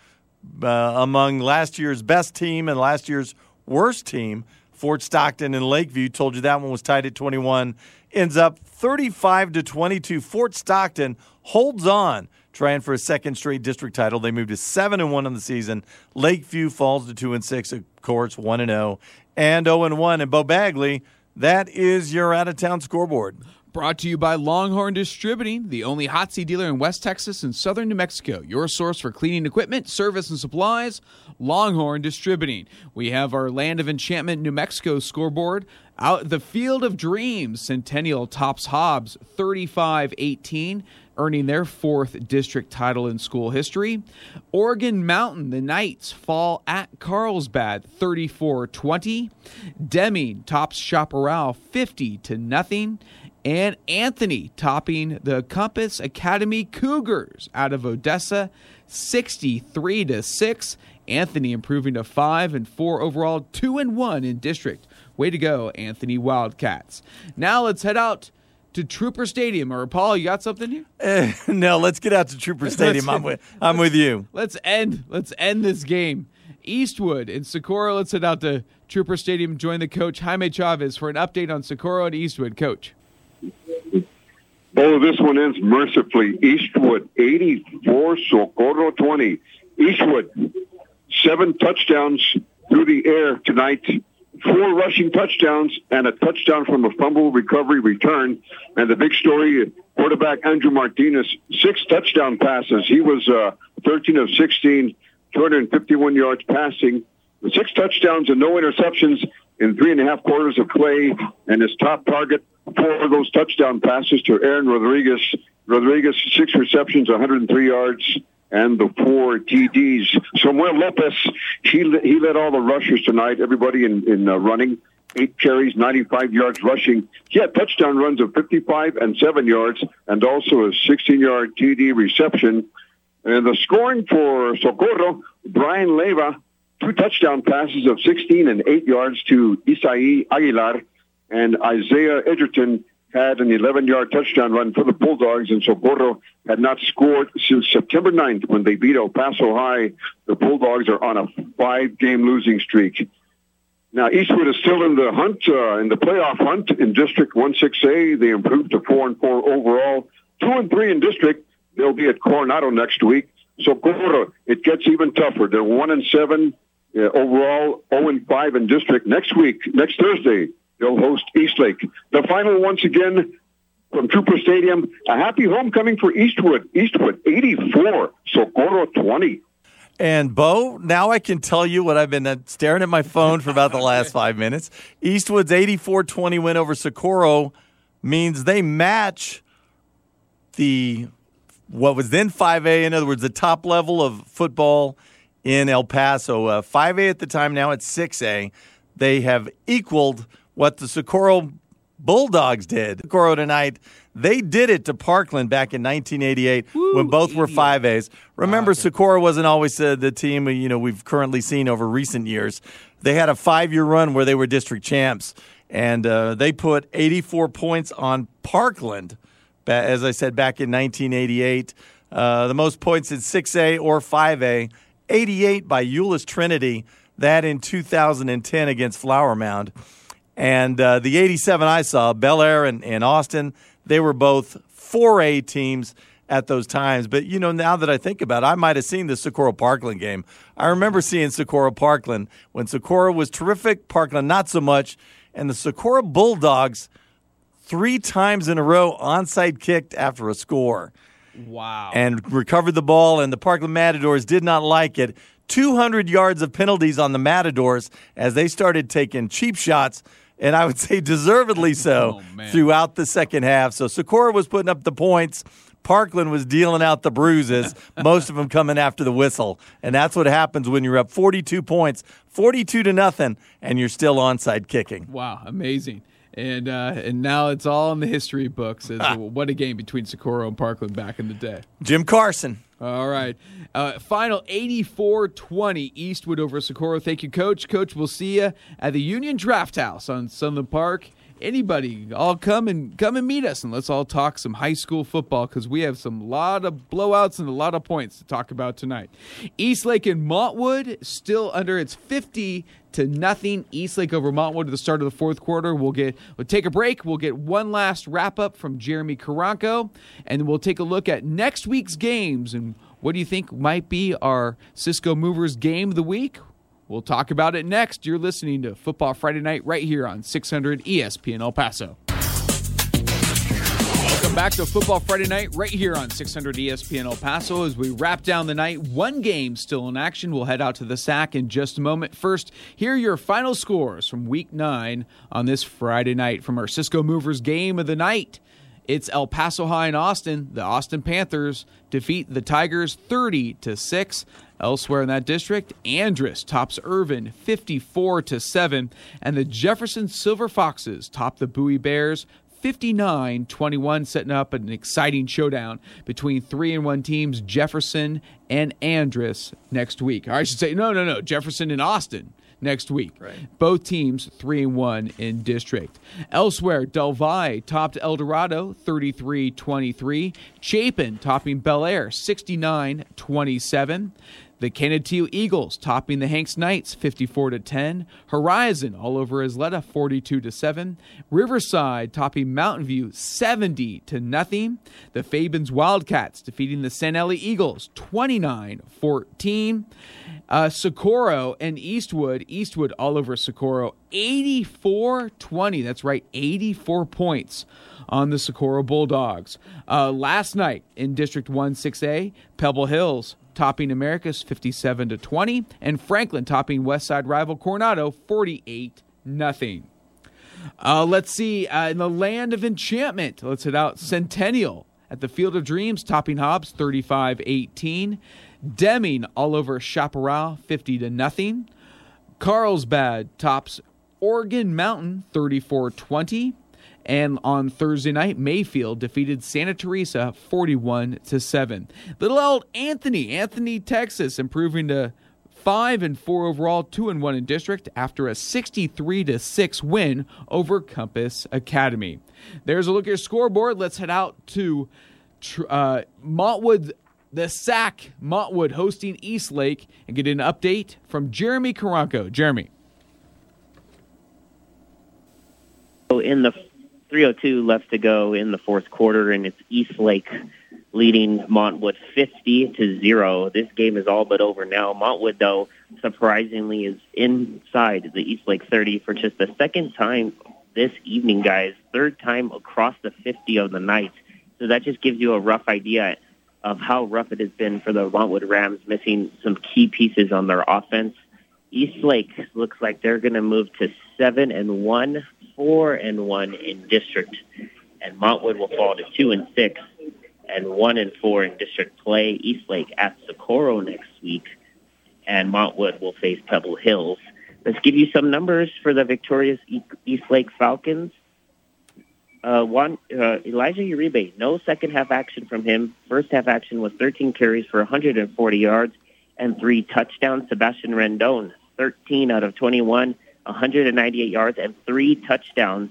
uh, among last year's best team and last year's worst team. Fort Stockton and Lakeview told you that one was tied at 21 ends up 35 to 22. Fort Stockton holds on, trying for a second straight district title. They moved to 7 and 1 on the season. Lakeview falls to 2 and 6, of course, 1 and 0 and 0 and 1. And Bo Bagley, that is your out of town scoreboard. Brought to you by Longhorn Distributing, the only Hotsy dealer in West Texas and southern New Mexico. Your source for cleaning equipment, service, and supplies. Longhorn Distributing. We have our Land of Enchantment New Mexico scoreboard. Out the Field of Dreams, Centennial tops Hobbs 35 18 earning their fourth district title in school history. Organ Mountain, the Knights fall at Carlsbad 34-20. Deming tops Chaparral 50 to nothing and Anthony topping the Compass Academy Cougars out of Odessa 63 to 6. Anthony improving to 5 and 4 overall, 2 and 1 in district. Way to go, Anthony Wildcats. Now let's head out to Trooper Stadium. Or Paul, you got something here? Uh, no, let's get out to Trooper Stadium. I'm with I'm with you. Let's end let's end this game. Eastwood and Socorro. Let's head out to Trooper Stadium. Join the coach Jaime Chavez for an update on Socorro and Eastwood. Coach. Oh, this one ends mercifully. Eastwood 84, Socorro 20. Eastwood, seven touchdowns through the air tonight. Four rushing touchdowns and a touchdown from a fumble recovery return. And the big story, quarterback Andrew Martinez, six touchdown passes. He was uh, 13 of 16, 251 yards passing, six touchdowns and no interceptions in three and a half quarters of play. And his top target four of those touchdown passes to Aaron Rodriguez. Rodriguez, six receptions, 103 yards, and the four TDs. Samuel Lopez, he, he led all the rushers tonight, everybody in, in uh, running. Eight carries, 95 yards rushing. He had touchdown runs of 55 and 7 yards, and also a 16 yard TD reception. And the scoring for Socorro, Brian Leva, two touchdown passes of 16 and 8 yards to Isai Aguilar and Isaiah Edgerton had an 11-yard touchdown run for the Bulldogs, and Socorro had not scored since September 9th when they beat El Paso High. The Bulldogs are on a five-game losing streak. Now, Eastwood is still in the hunt, uh, in the playoff hunt in District 16A. They improved to 4 and 4 overall, 2 and 3 in District. They'll be at Coronado next week. Socorro, it gets even tougher. They're 1 and 7 uh, overall, 0 and 5 in District. Next week, next Thursday, They'll host Eastlake. The final, once again, from Trooper Stadium, a happy homecoming for Eastwood. Eastwood 84, Socorro 20. And Bo, now I can tell you what I've been uh, staring at my phone for about the last five minutes. Eastwood's 84 20 win over Socorro means they match the what was then 5A, in other words, the top level of football in El Paso. Uh, 5A at the time, now it's 6A. They have equaled what the Socorro Bulldogs did. Socorro tonight, they did it to Parkland back in 1988 Woo, when both were 5As. Remember, awesome. Socorro wasn't always uh, the team you know we've currently seen over recent years. They had a five-year run where they were district champs, and uh, they put 84 points on Parkland – as I said, back in 1988. Uh, the most points in 6A or 5A, 88 by Euless Trinity, that in 2010 against Flower Mound. And uh, the 87 I saw, Bel Air and, and Austin, they were both 4A teams at those times. But, you know, now that I think about it, I might have seen the Socorro Parkland game. I remember seeing Socorro Parkland when Socorro was terrific, Parkland not so much. And the Socorro Bulldogs – three times in a row onside kicked after a score. Wow. And recovered the ball, and the Parkland Matadors did not like it. 200 yards of penalties on the Matadors as they started taking cheap shots, and I would say deservedly so oh, throughout the second half. So Socorro was putting up the points. Parkland was dealing out the bruises, most of them coming after the whistle. And that's what happens when you're up 42 points, 42 to nothing, and you're still onside kicking. Wow, amazing and uh, and now it's all in the history books as what a game between Socorro and Parkland back in the day. Jim Carson. All right. Uh, final 84 20 Eastwood over Socorro. Thank you, Coach. Coach, we'll see you at the Union Draft House on Sunland Park anybody, all come and come and meet us, and let's all talk some high school football because we have some lot of blowouts and a lot of points to talk about tonight. Eastlake and Montwood still under its fifty to nothing. Eastlake over Montwood at the start of the fourth quarter. We'll get we'll take a break. We'll get one last wrap up from Jeremy Caranco, and we'll take a look at next week's games and. What do you think might be our Cisco Movers game of the week? We'll talk about it next. You're listening to Football Friday Night right here on 600 ESPN El Paso. Welcome back to Football Friday Night right here on 600 ESPN El Paso as we wrap down the night. One game still in action. We'll head out to the sack in just a moment. First, here are your final scores from week nine on this Friday night from our Cisco Movers game of the night. It's El Paso High in Austin. The Austin Panthers defeat the Tigers 30 to 6. Elsewhere in that district, Andress tops Irvin 54 to 7, and the Jefferson Silver Foxes top the Bowie Bears 59 21, setting up an exciting showdown between three and one teams, Jefferson and Andress, next week. Or I should say, no, no, no, Jefferson and Austin next week. Right. Both teams three and one in district. Elsewhere, Del Valle topped El Dorado 33-23. Chapin topping Bel Air 69-27. The Canutillo Eagles topping the Hanks Knights 54 to 10. Horizon all over Ysleta 42 to 7. Riverside topping Mountain View 70 to nothing. The Fabens Wildcats defeating the San Eli Eagles 29-14. Uh, Socorro and Eastwood, Eastwood all over Socorro 84-20. That's right, 84 points on the Socorro Bulldogs. Uh, last night in District 1 6A, Pebble Hills topping Americas 57 to 20, and Franklin topping Westside rival Coronado 48 nothing. Uh, let's see uh, in the land of enchantment. Let's hit out Centennial at the Field of Dreams, topping Hobbs 35-18. Deming all over Chaparral 50 to nothing. Carlsbad tops Organ Mountain 34-20. And on Thursday night, Mayfield defeated Santa Teresa 41 to 7. Little old Anthony, Anthony, Texas, improving to 5 and 4 overall, 2 and 1 in district after a 63 to 6 win over Compass Academy. There's a look at your scoreboard. Let's head out to uh, Montwood the SAC Montwood hosting Eastlake and get an update from Jeremy Caranco. Jeremy. In the 302 left to go in the fourth quarter, and it's Eastlake leading Montwood 50 to 0. This game is all but over now. Montwood, though, surprisingly, is inside the Eastlake 30 for just the second time this evening, guys. Third time across the 50 of the night. So that just gives you a rough idea of how rough it has been for the Montwood Rams, missing some key pieces on their offense. East Lake looks like they're going to move to seven and one, four and one in district, and Montwood will fall to two and six, and one and four in district play. East Lake at Socorro next week, and Montwood will face Pebble Hills. Let's give you some numbers for the victorious E- East Lake Falcons. Uh, one uh, Elijah Uribe, no second half action from him. First half action was 13 carries for 140 yards and three touchdowns. Sebastian Rendon, 13 out of 21, 198 yards and three touchdowns.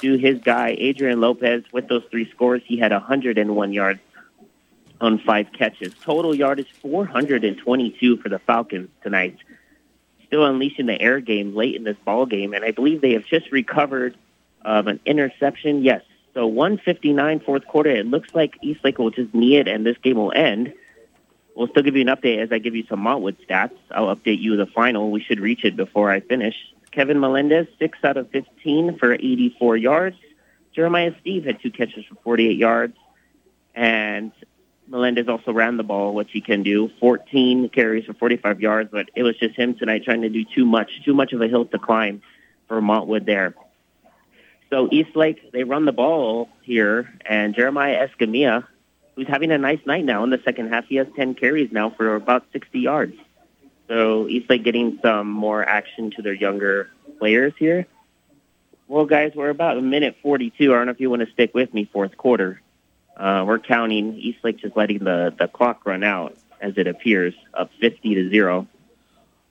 To his guy Adrian Lopez, with those three scores, he had 101 yards on five catches. Total yardage 422 for the Falcons tonight. Still unleashing the air game late in this ball game, and I believe they have just recovered um, an interception. Yes. So 159 fourth quarter. It looks like Eastlake will just knee it, and this game will end. We'll still give you an update as I give you some Montwood stats. I'll update you the final. We should reach it before I finish. Kevin Melendez, 6 out of 15 for 84 yards. Jeremiah Steve had two catches for 48 yards. And Melendez also ran the ball, which he can do. 14 carries for 45 yards, but it was just him tonight trying to do too much, too much of a hill to climb for Montwood there. So Eastlake, they run the ball here, and Jeremiah Escamilla, who's having a nice night now in the second half, he has 10 carries now for about 60 yards. So Eastlake getting some more action to their younger players here. Well, guys, we're about a minute 42. I don't know if you want to stick with me, fourth quarter. Uh, we're counting. Eastlake just letting the, the clock run out as it appears, up 50 to 0.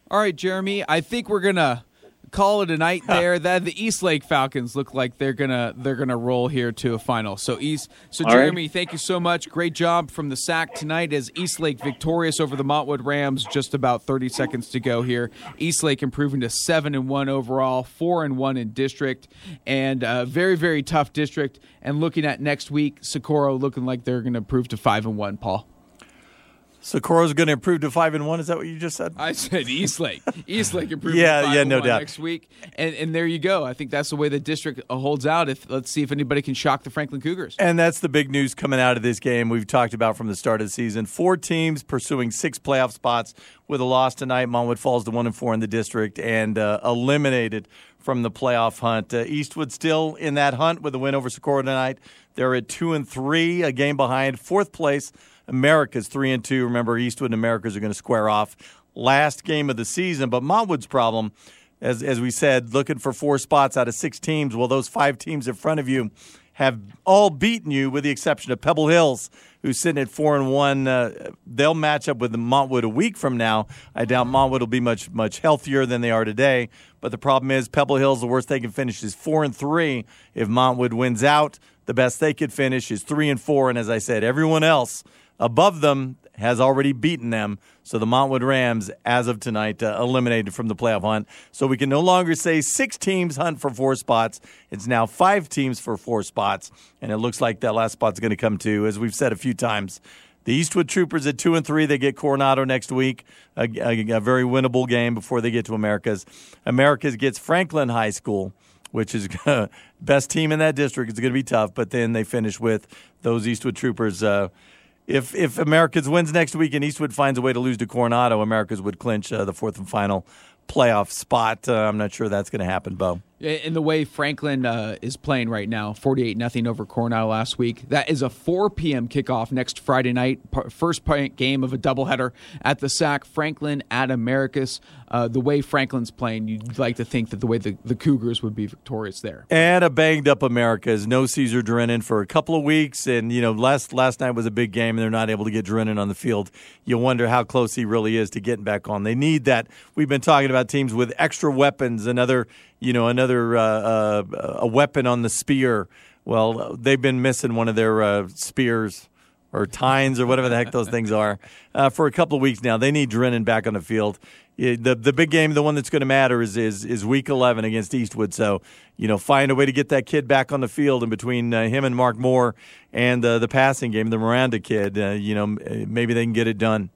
All right, Jeremy. I think we're gonna call it a night there. that the East Lake Falcons look like they're gonna they're gonna roll here to a final. So East. So All Jeremy, right. thank you so much. Great job from the SAC tonight. As East Lake victorious over the Montwood Rams. Just about thirty seconds to go here. East Lake improving to seven and one overall, four and one in district, and uh, very very tough district. And looking at next week, Socorro looking like they're going to improve to five and one. Paul. Socorro's going to improve to five and one. Is that what you just said? I said East Lake. East Lake improving. Yeah, to 5 yeah, no 1 doubt. Next week, and and there you go. I think that's the way the district uh, holds out. If let's see if anybody can shock the Franklin Cougars. And that's the big news coming out of this game. We've talked about from the start of the season. Four teams pursuing six playoff spots with a loss tonight. Montwood falls to one and four in the district and uh, eliminated from the playoff hunt. Uh, Eastwood still in that hunt with a win over Socorro tonight. They're at two and three, a game behind fourth place. Americas three and two. Remember, Eastwood and Americas are going to square off last game of the season. But Montwood's problem as as we said, looking for four spots out of six teams. Well, those five teams in front of you have all beaten you, with the exception of Pebble Hills, who's sitting at four and one. Uh, they'll match up with Montwood a week from now. I doubt Montwood will be much much healthier than they are today. But the problem is Pebble Hills. The worst they can finish is four and three. If Montwood wins out, the best they could finish is three and four. And as I said, everyone else above them has already beaten them. So the Montwood Rams, as of tonight, uh, eliminated from the playoff hunt. So we can no longer say six teams hunt for four spots. It's now five teams for four spots, and it looks like that last spot's going to come to, as we've said a few times. The Eastwood Troopers at two and three. They get Coronado next week, a, a- a very winnable game before they get to Americas. Americas gets Franklin High School which is best team in that district. It's going to be tough, but then they finish with those Eastwood Troopers. Uh, if if Americas wins next week and Eastwood finds a way to lose to Coronado, Americas would clinch uh, the fourth and final playoff spot. Uh, I'm not sure that's going to happen, Bo. In the way Franklin uh, is playing right now, 48 nothing over Cornell last week. That is a 4 p.m. kickoff next Friday night. First game of a doubleheader at the SAC. Franklin at Americas. Uh, the way Franklin's playing, you'd like to think that the way the, the Cougars would be victorious there. And a banged up Americas. No Caesar Drennan for a couple of weeks. And, you know, last last night was a big game and they're not able to get Drennan on the field. You wonder how close he really is to getting back on. They need that. We've been talking about teams with extra weapons, another, you know, another uh, uh, a weapon on the spear. Well, they've been missing one of their uh, spears or tines or whatever the heck those things are uh, for a couple of weeks now. They need Drennan back on the field. The the big game, the one that's going to matter is is is week eleven against Eastwood. So you know, find a way to get that kid back on the field, and between uh, him and Mark Moore and uh, the passing game, the Miranda kid, uh, you know, maybe they can get it done.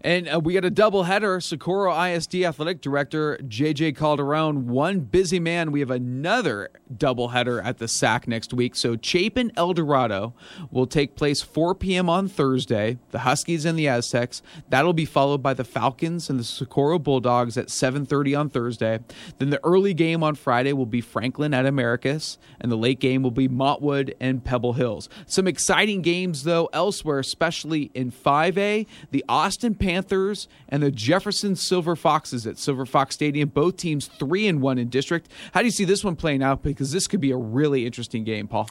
And uh, we got a doubleheader. Socorro ISD Athletic Director JJ Calderon, one busy man. We have another doubleheader at the SAC next week. So Chapin El Dorado will take place 4 p.m. on Thursday. The Huskies and the Aztecs. That'll be followed by the Falcons and the Socorro Bulldogs at 7:30 on Thursday. Then the early game on Friday will be Franklin at Americas, and the late game will be Montwood and Pebble Hills. Some exciting games though elsewhere, especially in 5A. The Austin Panthers and the Jefferson Silver Foxes at Silver Fox Stadium. Both teams three and one in district. How do you see this one playing out? Because this could be a really interesting game, Paul.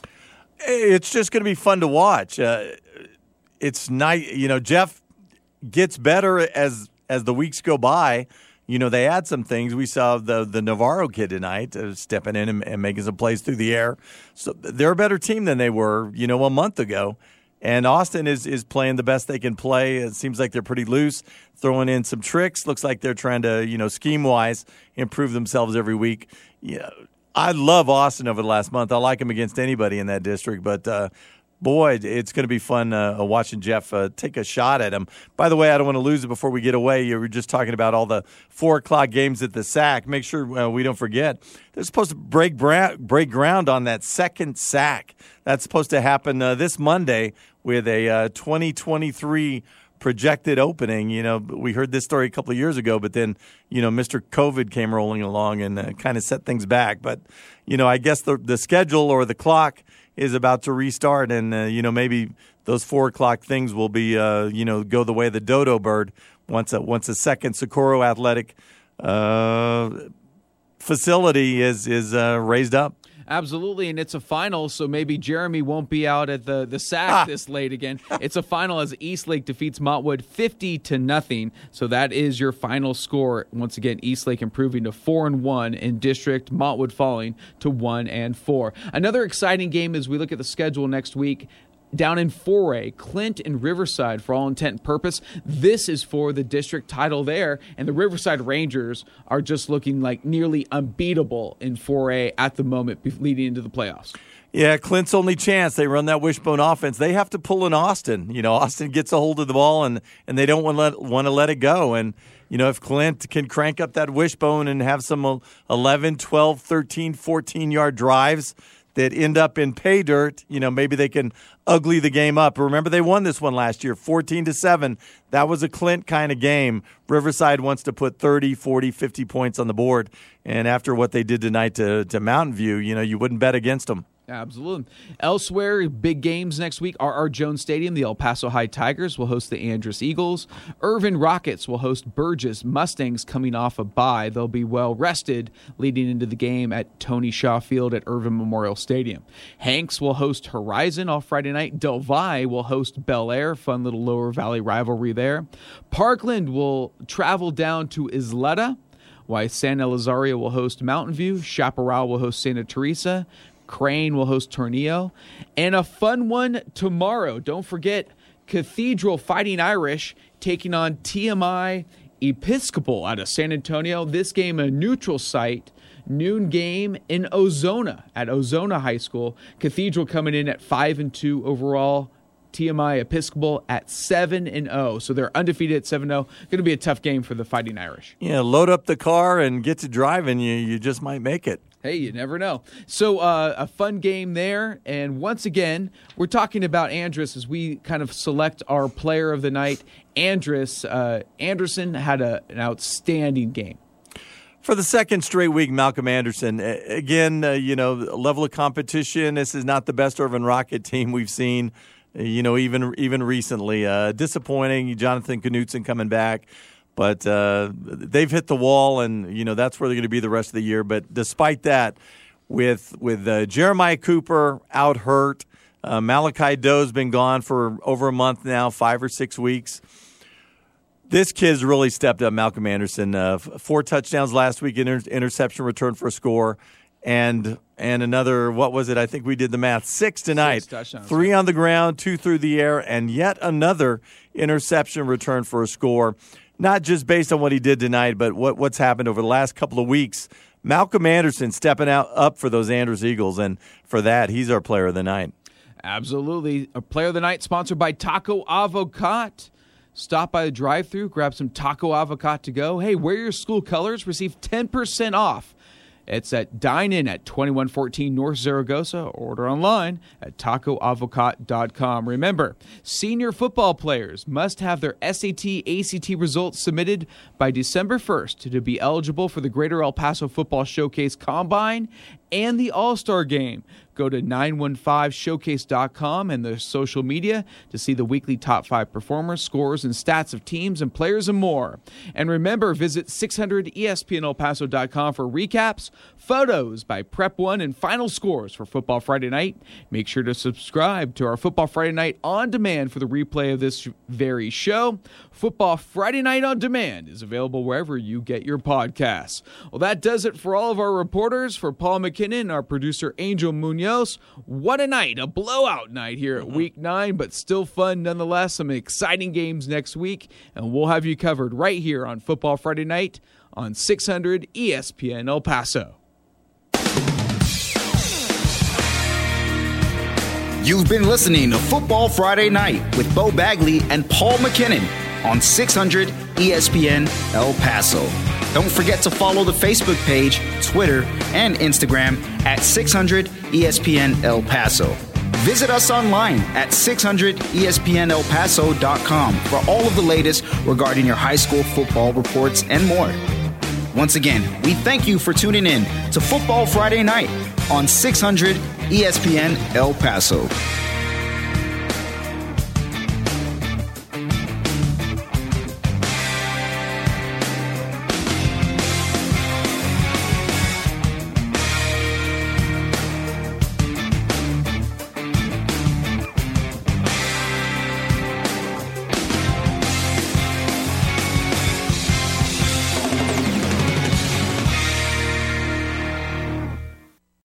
It's just going to be fun to watch. Uh, it's nice, you know. Jeff gets better as as the weeks go by. You know, they add some things. We saw the the Navarro kid tonight uh, stepping in and, and making some plays through the air. So they're a better team than they were, you know, a month ago. And Austin is is playing the best they can play. It seems like they're pretty loose, throwing in some tricks. Looks like they're trying to, you know, scheme wise improve themselves every week. Yeah, I love Austin over the last month. I like him against anybody in that district, but uh, boy, it's going to be fun uh, watching Jeff uh, take a shot at him. By the way, I don't want to lose it before we get away. You were just talking about all the four o'clock games at the SAC. Make sure uh, we don't forget they're supposed to break bra- break ground on that second SAC. That's supposed to happen uh, this Monday with a uh, 2023 projected opening. You know, we heard this story a couple of years ago, but then you know, Mr. COVID came rolling along and uh, kind of set things back. But you know, I guess the the schedule or the clock is about to restart, and uh, you know maybe those four o'clock things will be uh, you know go the way of the dodo bird once a once a second Socorro Athletic uh, facility is is uh, raised up. Absolutely, and it's a final, so maybe Jeremy won't be out at the the SAC ah. this late again. it's a final as Eastlake defeats Montwood fifty to nothing. So that is your final score. Once again, Eastlake improving to four and one in district. Montwood falling to one and four. Another exciting game as we look at the schedule next week down in 4A, Clint and Riverside, for all intent and purpose. This is for the district title there, and the Riverside Rangers are just looking like nearly unbeatable in 4A at the moment, leading into the playoffs. Yeah, Clint's only chance. They run that wishbone offense. They have to pull in Austin. You know, Austin gets a hold of the ball, and, and they don't want let, want to let it go. And, you know, if Clint can crank up that wishbone and have some uh, 11, 12, 13, 14 yard drives – that end up in pay dirt, you know, maybe they can ugly the game up. Remember, they won this one last year, 14 to 7. That was a Clint kind of game. Riverside wants to put 30, 40, 50 points on the board. And after what they did tonight to, to Mountain View, you know, you wouldn't bet against them. Absolutely. Elsewhere, big games next week. R.R. Jones Stadium, the El Paso High Tigers will host the Andress Eagles. Irvin Rockets will host Burges Mustangs coming off a bye. They'll be well rested leading into the game at Tony Shaw Field at Irvin Memorial Stadium. Hanks will host Horizon all Friday night. Del Valle will host Bel Air, fun little Lower Valley rivalry there. Parkland will travel down to Ysleta why San Elizario will host Mountain View, Chaparral will host Santa Teresa, Crane will host Tornillo. And a fun one tomorrow. Don't forget Cathedral Fighting Irish taking on TMI Episcopal out of San Antonio. This game, a neutral site. Noon game in Ozona at Ozona High School. Cathedral coming in at five and two overall. TMI Episcopal at 7 and 0. So they're undefeated at 7 0. Going to be a tough game for the Fighting Irish. Yeah, load up the car and get to driving. You you just might make it. Hey, you never know. So, uh, a fun game there. And once again, we're talking about Andress as we kind of select our player of the night. Andress, uh, Anderson had a, an outstanding game. For the second straight week, Malcolm Anderson. Again, uh, you know, level of competition. This is not the best Irvin Rocket team we've seen, you know, even even recently. Uh, disappointing. Jonathan Knutson coming back. But uh, they've hit the wall, and you know that's where they're going to be the rest of the year. But despite that, with with uh, Jeremiah Cooper out hurt, uh, Malachi Doe's been gone for over a month now, five or six weeks. This kid's really stepped up. Malcolm Anderson, uh, four touchdowns last week, inter- interception return for a score, and and another what was it? I think we did the math. Six tonight, Six three on the ground, two through the air, and yet another interception return for a score not just based on what he did tonight, but what, what's happened over the last couple of weeks. Malcolm Anderson stepping out up for those Andress Eagles, and for that, he's our player of the night. Absolutely. A player of the night sponsored by Taco Avocado. Stop by the drive through, grab some taco avocado to go. Hey, wear your school colors, receive 10% off. It's at Dine In at 2114 North Zaragoza. Order online at tacoavocado.com. Remember, senior football players must have their SAT ACT results submitted by December 1st to be eligible for the Greater El Paso Football Showcase Combine and the All Star Game. Go to 915showcase.com and the social media to see the weekly top five performers, scores, and stats of teams and players and more. And remember, visit 600ESPNElPaso.com for recaps, photos by Prep One, and final scores for Football Friday night. Make sure to subscribe to our Football Friday night on demand for the replay of this very show. Football Friday night on demand is available wherever you get your podcasts. Well, that does it for all of our reporters. For Paul McKinnon, our producer Angel Munoz, what a night, a blowout night here at mm-hmm. week nine, but still fun nonetheless. Some exciting games next week, and we'll have you covered right here on Football Friday night on 600 ESPN El Paso. You've been listening to Football Friday Night with Bo Bagley and Paul McKinnon on 600 ESPN El Paso. Don't forget to follow the Facebook page, Twitter, and Instagram at 600 ESPN El Paso. Visit us online at 600ESPNElPaso.com for all of the latest regarding your high school football reports and more. Once again, we thank you for tuning in to Football Friday Night on 600 ESPN El Paso.